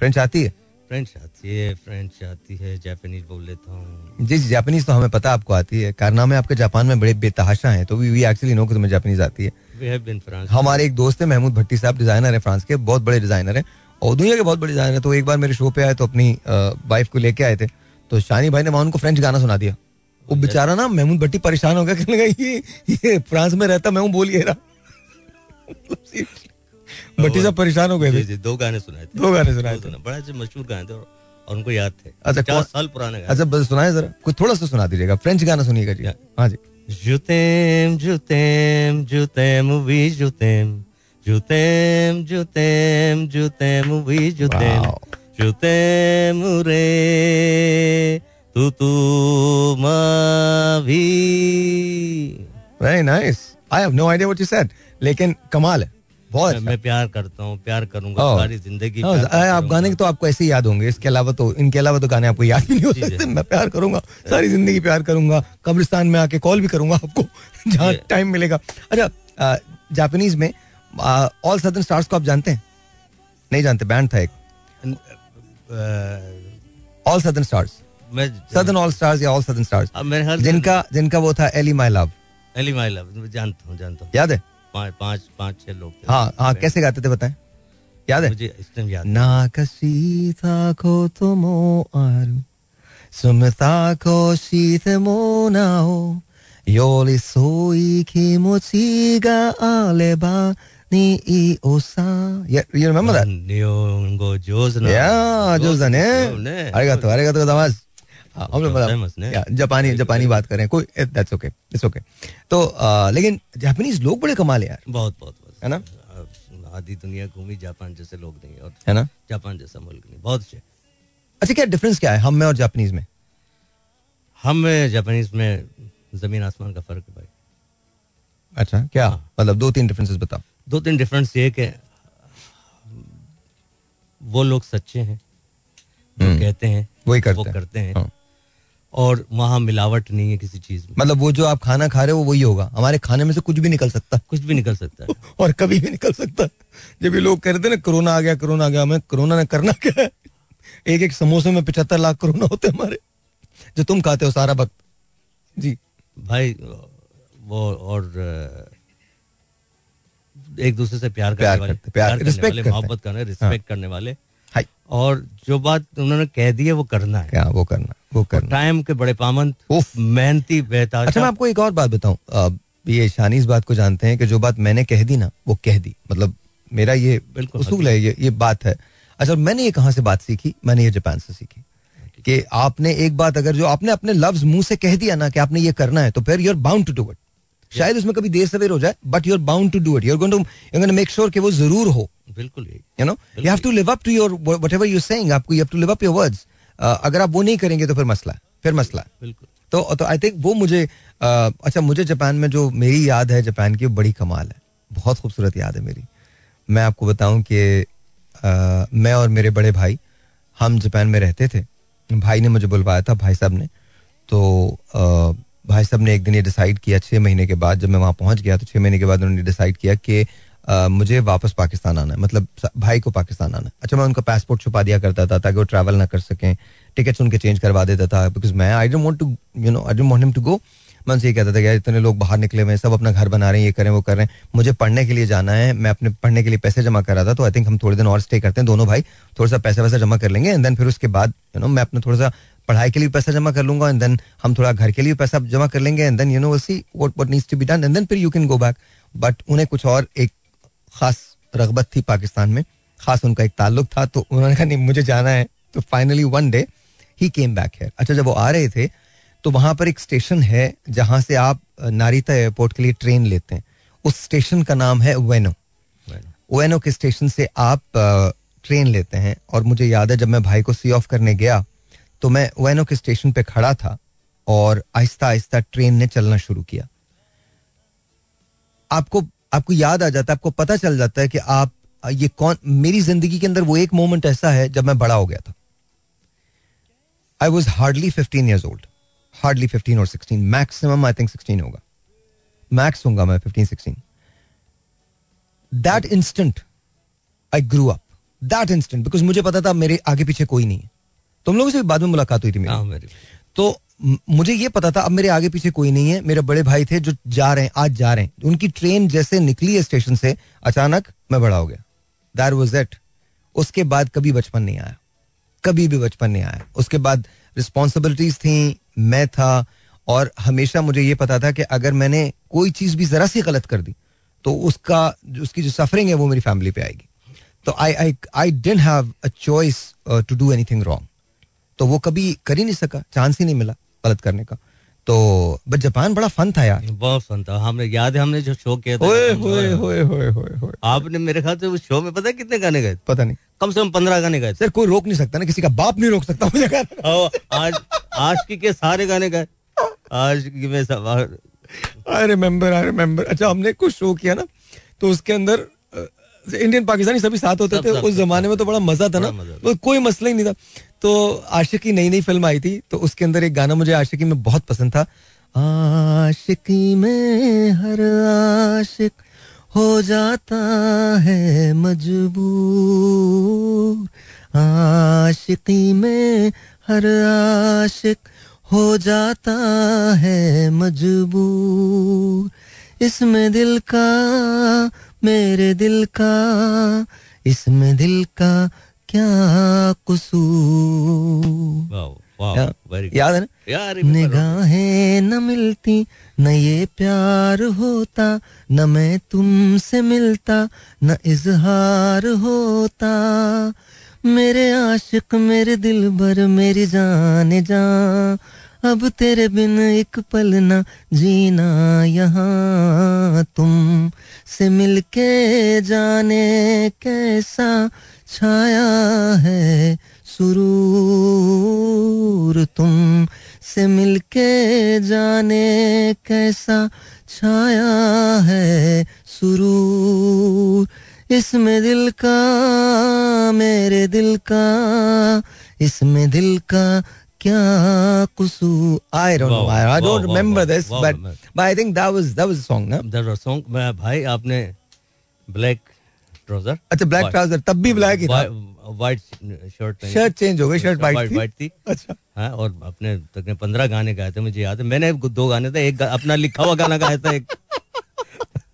[SPEAKER 1] फ्रेंच आती है?
[SPEAKER 3] फ्रेंच आती है फ्रेंच आती है जापानीज बोल लेता हूँ।
[SPEAKER 1] जी जी जापानीज तो हमें पता आपको आती है। कारनामे आपके जापान में बड़े बेतहाशा हैं तो वी वी एक्चुअली नो कि तुम्हें जापानीज आती है।
[SPEAKER 3] वी हैव बीन फ्रांस
[SPEAKER 1] हमारे एक दोस्त है महमूद भट्टी साहब डिज़ाइनर है फ्रांस के बहुत बड़े डिज़ाइनर हैं। और दुनिया के बहुत बड़े डिज़ाइनर हैं तो एक बार मेरे शो पे आए तो अपनी वाइफ को लेके आए थे। तो शानी भाई ने वहाँ उनको फ्रेंच गाना सुना दिया। वो बेचारा ना महमूद भट्टी परेशान हो गया कहने लगा ये ये फ्रांस में रहता मैं हूँ बोल ये रहा। भट्टी साहब परेशान हो गए थे।
[SPEAKER 3] दो गाने सुनाए थे।
[SPEAKER 1] दो गाने सुनाए थे।
[SPEAKER 3] बड़े अच्छे मशहूर गाने थे और उनको याद थे।
[SPEAKER 1] अच्छा, कौन-
[SPEAKER 3] साल पुराने गाने।
[SPEAKER 1] अच्छा बस सुनाए जरा कुछ थोड़ा सा सुना दीजिएगा। फ्रेंच गाना सुनिएगा जी। हाँ जी।
[SPEAKER 3] Jutem, jutem, jutem, oui, jutem. जुतेम जुतेम जुतेम वी जुतेम. जुतेम रे। तू तू भी
[SPEAKER 1] very nice I have no idea what you said लेकिन कमाल है। बहुत अच्छा।
[SPEAKER 3] मैं प्यार करता हूँ प्यार करूँगा
[SPEAKER 1] Oh.
[SPEAKER 3] सारी ज़िंदगी करता
[SPEAKER 1] आप गाने। तो आपको ऐसे ही याद होंगे इसके अलावा तो इनके अलावा तो गाने आपको याद भी नहीं हो। सकते मैं प्यार करूँगा सारी ज़िंदगी प्यार करूँगा कब्रिस्तान में आके कॉल भी करूँगा आपको जहाँ टाइम मिलेगा। अच्छा जापानीज में ऑल सदर्न स्टार्स को आप जानते हैं? नहीं जानते बैंड था एक। ऑल सदर्न स्टार्स
[SPEAKER 3] मैं
[SPEAKER 1] सदन ऑल स्टार्स या ऑल सदन स्टार्स जिनका जिनका वो था Ellie my love
[SPEAKER 3] Ellie my love जानता हूँ जानता हूँ।
[SPEAKER 1] याद है?
[SPEAKER 3] पाँच पाँच छह लोग
[SPEAKER 1] हाँ हाँ कैसे गाते थे बताएँ? याद है?
[SPEAKER 3] मुझे इस टाइम याद
[SPEAKER 1] ना कसी था को तुमो आरु सुमता को शीत मो ना हो 요리소이기모지가 알레바 니 이오사 yeah, you गो that? 네요,
[SPEAKER 3] 이거
[SPEAKER 1] 조즈나. 야, 조즈네. 아리가토, 아리가토
[SPEAKER 3] 고자마스.
[SPEAKER 1] मतलब जापानी जापानी बात करें कोई दैट्स ओके इट्स ओके तो लेकिन जापानीज लोग बड़े कमाल है यार।
[SPEAKER 3] बहुत बहुत बहुत।
[SPEAKER 1] है ना?
[SPEAKER 3] आधी दुनिया घूमी जापान जैसे लोग नहीं और
[SPEAKER 1] है ना?
[SPEAKER 3] जापान जैसा मुल्क नहीं बहुत अच्छे।
[SPEAKER 1] अच्छा क्या डिफरेंस क्या है हम में और जापानीज में?
[SPEAKER 3] हम में जापानीज में ज़मीन आसमान का फ़र्क है भाई।
[SPEAKER 1] अच्छा क्या?
[SPEAKER 3] हाँ।
[SPEAKER 1] मतलब दो तीन डिफरेंसेस बताओ।
[SPEAKER 3] दो तीन डिफरेंस ये कि वो लोग सच्चे हैं जो
[SPEAKER 1] हम्म।
[SPEAKER 3] कहते हैं
[SPEAKER 1] वही करते
[SPEAKER 3] वो करते हैं।
[SPEAKER 1] हाँ।
[SPEAKER 3] और वहाँ मिलावट नहीं है किसी चीज़ में।
[SPEAKER 1] मतलब वो जो आप खाना खा रहे हो वो वही होगा। हमारे खाने में से कुछ भी निकल सकता।
[SPEAKER 3] कुछ भी निकल सकता है।
[SPEAKER 1] और कभी भी निकल सकता। जब ये लोग कह रहे थे ना कोरोना आ गया कोरोना आ गया। हमें कोरोना ने करना क्या है? एक एक समोसे में पिछहत्तर लाख कोरोना होते हमारे जो तुम खाते हो सारा वक्त। जी।
[SPEAKER 3] भाई वो और एक दूसरे से प्यार करने
[SPEAKER 1] प्यार
[SPEAKER 3] वाले
[SPEAKER 1] करते, प्यार-
[SPEAKER 3] करने
[SPEAKER 1] respect
[SPEAKER 3] वाले
[SPEAKER 1] हैं।
[SPEAKER 3] मोहब्बत करने रिस्पेक्ट करने वाले। और जो बात उन्होंने कह दी है वो करना है।
[SPEAKER 1] क्या वो करना वो करना।
[SPEAKER 3] टाइम के बड़े पाबंद मेहनती बेहतर
[SPEAKER 1] अच्छा मैं आपको एक और बात बताऊँ। ये शानी इस बात को जानते हैं कि जो बात मैंने कह दी ना वो कह दी। मतलब मेरा ये उसूल है ये ये बात है। अच्छा मैंने ये कहाँ से बात सीखी? मैंने ये जापान से सीखी। कि आपने एक बात अगर जो आपने अपने लफ्ज मुँह से कह दिया ना कि आपने ये करना है तो फिर you're bound to do it शायद उसमें कभी देर सवेर हो जाए but you're bound to do it you're going to you going make sure कि वो ज़रूर हो।
[SPEAKER 3] बिल्कुल।
[SPEAKER 1] You know you have to live up to your whatever you saying आपको you have to live up your words अगर आप वो नहीं करेंगे तो फिर मसला फिर मसला
[SPEAKER 3] बिल्कुल।
[SPEAKER 1] तो तो आई थिंक वो मुझे अ, अच्छा मुझे जापान में जो मेरी याद है जापान की वो बड़ी कमाल है। बहुत खूबसूरत याद है मेरी। मैं आपको बताऊँ कि अ, मैं और मेरे बड़े भाई हम जापान में रहते थे। भाई ने मुझे बुलवाया था भाई साहब ने। तो अ, भाई साहब ने एक दिन ये डिसाइड किया छः महीने के बाद जब मैं वहाँ पहुँच गया तो छः महीने के बाद उन्होंने डिसाइड किया कि मुझे वापस पाकिस्तान आना है। मतलब भाई को पाकिस्तान आना है। अच्छा मैं उनका पासपोर्ट छुपा दिया करता था ताकि वो ट्रैवल ना कर सकें। टिकट्स उनके चेंज करवा देता था बिकॉज़ मैं I don't want to you know I don't want him to go मैं उनसे ये कहता था यार, इतने लोग बाहर निकले हुए हैं, सब अपना घर बना रहे हैं, ये करें, वो कर रहे हैं। मुझे पढ़ने के लिए जाना है। मैं अपने पढ़ने के लिए पैसे जमा कर रहा था तो आई थिंक हम थोड़े दिन और स्टे करते हैं, दोनों भाई। थोड़ा सा पैसा वैसा जमा कर लेंगे एंड देन फिर उसके बाद यू नो मैं अपना थोड़ा सा पढ़ाई के लिए पैसा जमा कर लूँगा एंड देन हम थोड़ा घर के लिए पैसा जमा कर लेंगे and then you know see what what needs to be done and then फिर you can go back but उन्हें कुछ और एक खास रगबत थी पाकिस्तान में खास उनका एक ताल्लुक था तो उन्होंने कहा नहीं मुझे जाना है। तो finally one day he came back है अच्छा जब वो आ रहे थे तो वहाँ पर एक स्टेशन है जहाँ से आप नारिता एयरपोर्ट के लिए ट्रेन लेते हैं। उस स्टेशन का नाम है वेनो वेनो के स्टेशन से आप ट्रेन लेते हैं और मुझे याद है जब मैं भाई को सी ऑफ़ करने गया तो मैं वेनो के स्टेशन पे खड़ा था और आहिस्ता आहिस्ता ट्रेन ने चलना शुरू किया। आपको आपको याद आ जाता है, आपको पता चल जाता है कि आप, ये कौन, मेरी ज़िंदगी के अंदर वो एक मोमेंट ऐसा है जब मैं बड़ा हो गया था। I was hardly fifteen years old hardly fifteen और sixteen maximum I think sixteen होगा। मैक्स होगा मैं fifteen sixteen that instant I grew up that instant because मुझे पता था मेरे आगे पीछे कोई नहीं है। तुम लोगों से बाद में मुलाकात हुई थी
[SPEAKER 3] हाँ
[SPEAKER 1] मेरी
[SPEAKER 3] मेरी
[SPEAKER 1] तो मुझे ये पता था, अब मेरे आगे पीछे कोई नहीं है, मेरे बड़े भाई थे जो जा रहे हैं, आज जा रहे हैं। उनकी ट्रेन जैसे निकली है स्टेशन से, अचानक मैं बड़ा हो गया। दैर वॉज़ इट उसके बाद कभी बचपन नहीं आया। कभी भी बचपन नहीं आया। उसके बाद रिस्पॉन्सिबिलिटीज थी, मैं था, और हमेशा मुझे ये पता था कि अगर मैंने कोई चीज़ भी जरा सी गलत कर दी तो उसका, उसकी जो सफरिंग है वो मेरी फैमिली पे आएगी। तो I I I didn't have a choice to do anything wrong तो वो कभी कर ही नहीं सका चांस ही नहीं मिला गलत करने का। तो बट जापान बड़ा फन था यार।
[SPEAKER 3] बहुत फन था। हमने याद है हमने जो शो किया था?
[SPEAKER 1] ओए होए होए होए होए होए।
[SPEAKER 3] आपने मेरे ख्याल से उस शो में पता है कितने गाने गाए?
[SPEAKER 1] पता नहीं।
[SPEAKER 3] कम से कम पंद्रह गाने गए
[SPEAKER 1] सर कोई रोक नहीं सकता ना किसी का बाप नहीं रोक सकता मुझे
[SPEAKER 3] और आज आशिकी के सारे गाने गाए। आशिकी में सब
[SPEAKER 1] आई रिमेम्बर आई रिमेम्बर अच्छा हमने कुछ शो किया ना तो उसके अंदर इंडियन पाकिस्तानी सभी साथ होते थे। उस जमाने में तो बड़ा मज़ा था ना। कोई मसला ही नहीं था। तो आशिकी नई नई फ़िल्म आई थी तो उसके अंदर एक गाना मुझे आशिकी में बहुत पसंद था। आशिकी में हर आशिक हो जाता है मजबूर। आशिकी में हर आशिक हो जाता है मजबूर। इसमें दिल का मेरे दिल का इसमें दिल का क्या कसूर? याद है ना?
[SPEAKER 3] यार
[SPEAKER 1] निगाहें न मिलती न ये प्यार होता न मैं तुमसे मिलता न इजहार होता। मेरे आशिक मेरे दिल भर मेरी जान जा अब तेरे बिन एक पल न जीना यहाँ तुम से मिलके जाने कैसा छाया है सुरूर तुम से मिलके जाने कैसा छाया है सुरूर। इसमें दिल का, मेरे दिल का, इसमें दिल का क्या कसूर? I don't know I don't remember this but but I think that was that was song ना
[SPEAKER 3] दर सॉन्ग मैं भाई आपने ब्लैक ट्राउज़र
[SPEAKER 1] अच्छा ब्लैक ट्राउज़र तब भी ब्लैक ही था।
[SPEAKER 3] वाइट शर्ट
[SPEAKER 1] शर्ट चेंज हो गई शर्ट वाइट थी।
[SPEAKER 3] वाइट थी।
[SPEAKER 1] अच्छा।
[SPEAKER 3] हाँ और अपने तकरीबन पंद्रह गाने गाए थे मुझे याद है। मैंने दो गाने थे एक अपना लिखा हुआ गाना गाया था एक।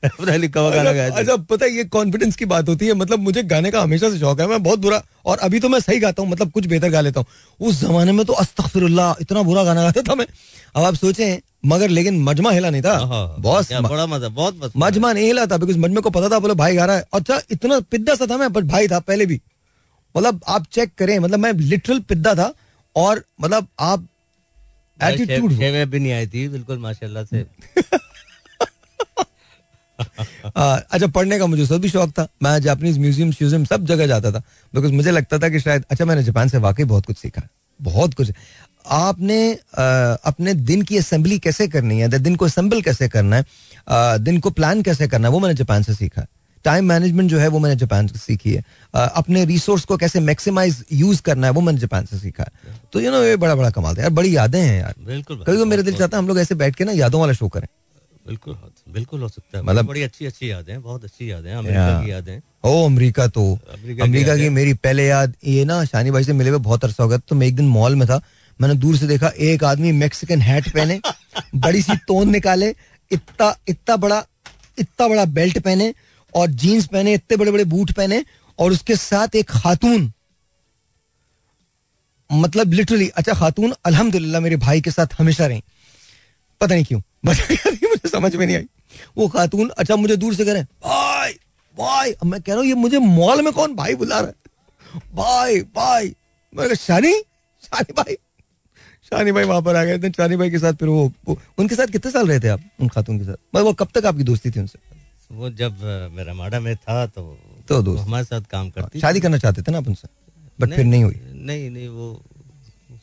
[SPEAKER 3] लिखा हुआ गाना गाया
[SPEAKER 1] अच्छा अच्छा, पता है ये कॉन्फिडेंस की बात होती है मतलब मुझे गाने का हमेशा से शौक है मैं बहुत बुरा और अभी तो मैं सही गाता हूँ मतलब कुछ बेहतर गा लेता हूँ। उस जमाने में तो अस्तगफिरुल्लाह इतना बुरा गाना गाता था मैं। अब आप सोचें मगर लेकिन मजमा हिला नहीं था।
[SPEAKER 3] हाँ,
[SPEAKER 1] बॉस
[SPEAKER 3] क्या बड़ा मज़ा बहुत मज़ा।
[SPEAKER 1] मजमा नहीं हिला था बिकॉज़ मजमे को पता था बोले भाई गा रहा है। अच्छा इतना पिद्दा सा था मैं बट भाई था पहले भी। मतलब आप चेक करें मतलब मैं लिटरल पिद्दा था और मतलब आप एटीट्यूड
[SPEAKER 3] भी नहीं आई थी बिल्कुल माशाल्लाह से।
[SPEAKER 1] अच्छा पढ़ने का मुझे उसका भी शौक था। मैं जापानीज म्यूज़ियम श्यूजियम सब जगह जाता था। बिकॉज़ मुझे लगता था कि शायद अच्छा मैंने जापान से वाकई बहुत कुछ सीखा। बहुत कुछ। आपने आ, अपने दिन की असेंबली कैसे करनी है? दिन को असेंबल कैसे करना है? आ, दिन को प्लान कैसे करना है? वो मैंने जापान से सीखा। टाइम मैनेजमेंट जो है वो मैंने जापान से सीखी है। आ, अपने रिसोर्स को कैसे मैक्सिमाइज यूज़ करना है वो मैंने जापान से सीखा। है तो यू नो ये बड़ा बड़ा कमाल था। यार बड़ी यादें हैं यार।
[SPEAKER 3] बिल्कुल
[SPEAKER 1] कभी कभी मेरे दिल चाहता है हम लोग ऐसे बैठ के ना यादों वाला शो करें।
[SPEAKER 3] बिल्कुल। हो- बिल्कुल हो सकता है।
[SPEAKER 1] मतलब-
[SPEAKER 3] बड़ी अच्छी अच्छी यादें बहुत अच्छी यादें अमेरिका की यादें।
[SPEAKER 1] ओ अमेरिका तो।
[SPEAKER 3] अमेरिका की
[SPEAKER 1] अमेरिका की
[SPEAKER 3] यादें।
[SPEAKER 1] मेरी पहले याद ये ना शानी भाई से मिले हुए बहुत अरसा हो गया तो मैं एक दिन मॉल में था मैंने दूर से देखा एक आदमी मैक्सिकन हैट पहने बड़ी सी तोन निकाले इतना इतना बड़ा इतना बड़ा बेल्ट पहने और जीन्स पहने इतने बड़े बड़े बूट पहने और उसके साथ एक खातून। मतलब लिटरली अच्छा खातून अल्हम्दुलिल्लाह मेरे भाई के साथ हमेशा रही। पता नहीं क्यों। मुझे समझ में नहीं आई। वो खातून अच्छा मुझे दूर से कह रहे हैं भाई भाई। अब मैं कह रहा हूँ ये मुझे मॉल में कौन भाई बुला रहा है? भाई भाई। मैं शानी शानी भाई। शानी भाई वहाँ पर आ गए थे शानी भाई के साथ फिर वो, वो उनके साथ कितने साल रहे थे आप उन खातून के साथ? मतलब वो कब तक आपकी दोस्ती थी उनसे?
[SPEAKER 3] वो जब मेरा माडा में था तो
[SPEAKER 1] तो दोस्त।
[SPEAKER 3] हमारे साथ काम करती
[SPEAKER 1] शादी करना चाहते थे ना आप उनसे बट फिर नहीं हुई।
[SPEAKER 3] नहीं नहीं वो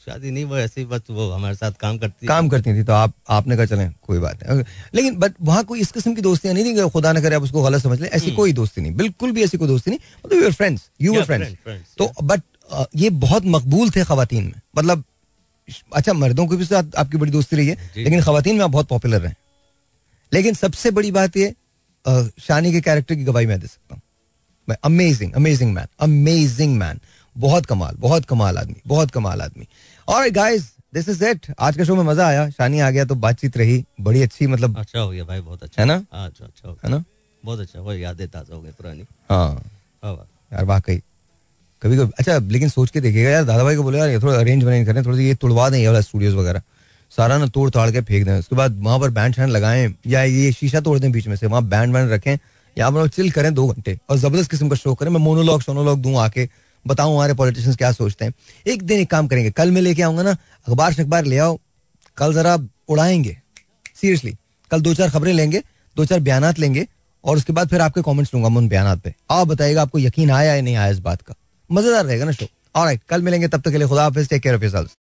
[SPEAKER 3] शादी नहीं वो ऐसी बस वो हमारे साथ काम करती
[SPEAKER 1] काम करती थी तो आप आपने कहा चलें कोई बात नहीं। लेकिन बट वहाँ कोई इस किस्म की दोस्तियाँ नहीं थी खुदा न करे आप उसको गलत समझ लें ऐसी कोई दोस्ती नहीं बिल्कुल भी ऐसी कोई दोस्ती नहीं। मतलब your friends you were friends तो बट ये बहुत मकबूल थे खातन में। मतलब अच्छा मर्दों के भी साथ आपकी बड़ी दोस्ती रही है लेकिन खातन में आप बहुत पॉपुलर रहे लेकिन सबसे बड़ी बात ये शानी के कैरेक्टर की गवाही मैं दे सकता हूँ। Amazing amazing man amazing man बहुत कमाल बहुत कमाल आदमी बहुत कमाल आदमी। और गाइस दिस इज़ इट आज के शो में मज़ा आया। शानी आ गया तो बातचीत रही। बड़ी अच्छी मतलब
[SPEAKER 3] अच्छा हो गया भाई बहुत अच्छा।
[SPEAKER 1] है ना?
[SPEAKER 3] हाँ, अच्छा अच्छा हो
[SPEAKER 1] है ना?
[SPEAKER 3] बहुत अच्छा वो यादें ताज़ा हो गई पुरानी।
[SPEAKER 1] हाँ। यार वाकई कभी कभी अच्छा लेकिन सोच के देखिएगा यार दादा भाई को बोले यार ये थोड़ा अरेंज वरेंज करें थोड़ा ये तुड़वा दें ये वाला स्टूडियोज वगैरह। सारा ना तोड़ ताड़ के फेंक दें। उसके बाद वहाँ पर बैंड शैंड लगाएँ या ये शीशा तोड़ दें बीच में से वहाँ बैंड वैंड रखें या आप चिल करें दो घंटे और ज़बरदस्त किस्म का शो करें। मैं मोनोलॉग सोनोलॉग दूँ आके। बताऊँ हमारे पॉलिटिशियंस क्या सोचते हैं। एक दिन एक काम करेंगे, कल मैं लेके आऊँगा ना, अखबार अखबार ले आओ, कल जरा उड़ाएँगे सीरियसली कल दो चार खबरें लेंगे, दो चार बयान लेंगे, और उसके बाद फिर आपके कमेंट्स लूँगा उन बयान पे। आप बताइएगा आपको यकीन आया या नहीं आया इस बात का। मज़ेदार रहेगा ना शो और कल मिलेंगे, तब तक के लिए खुदा हाफिज टेक केयर ऑफ़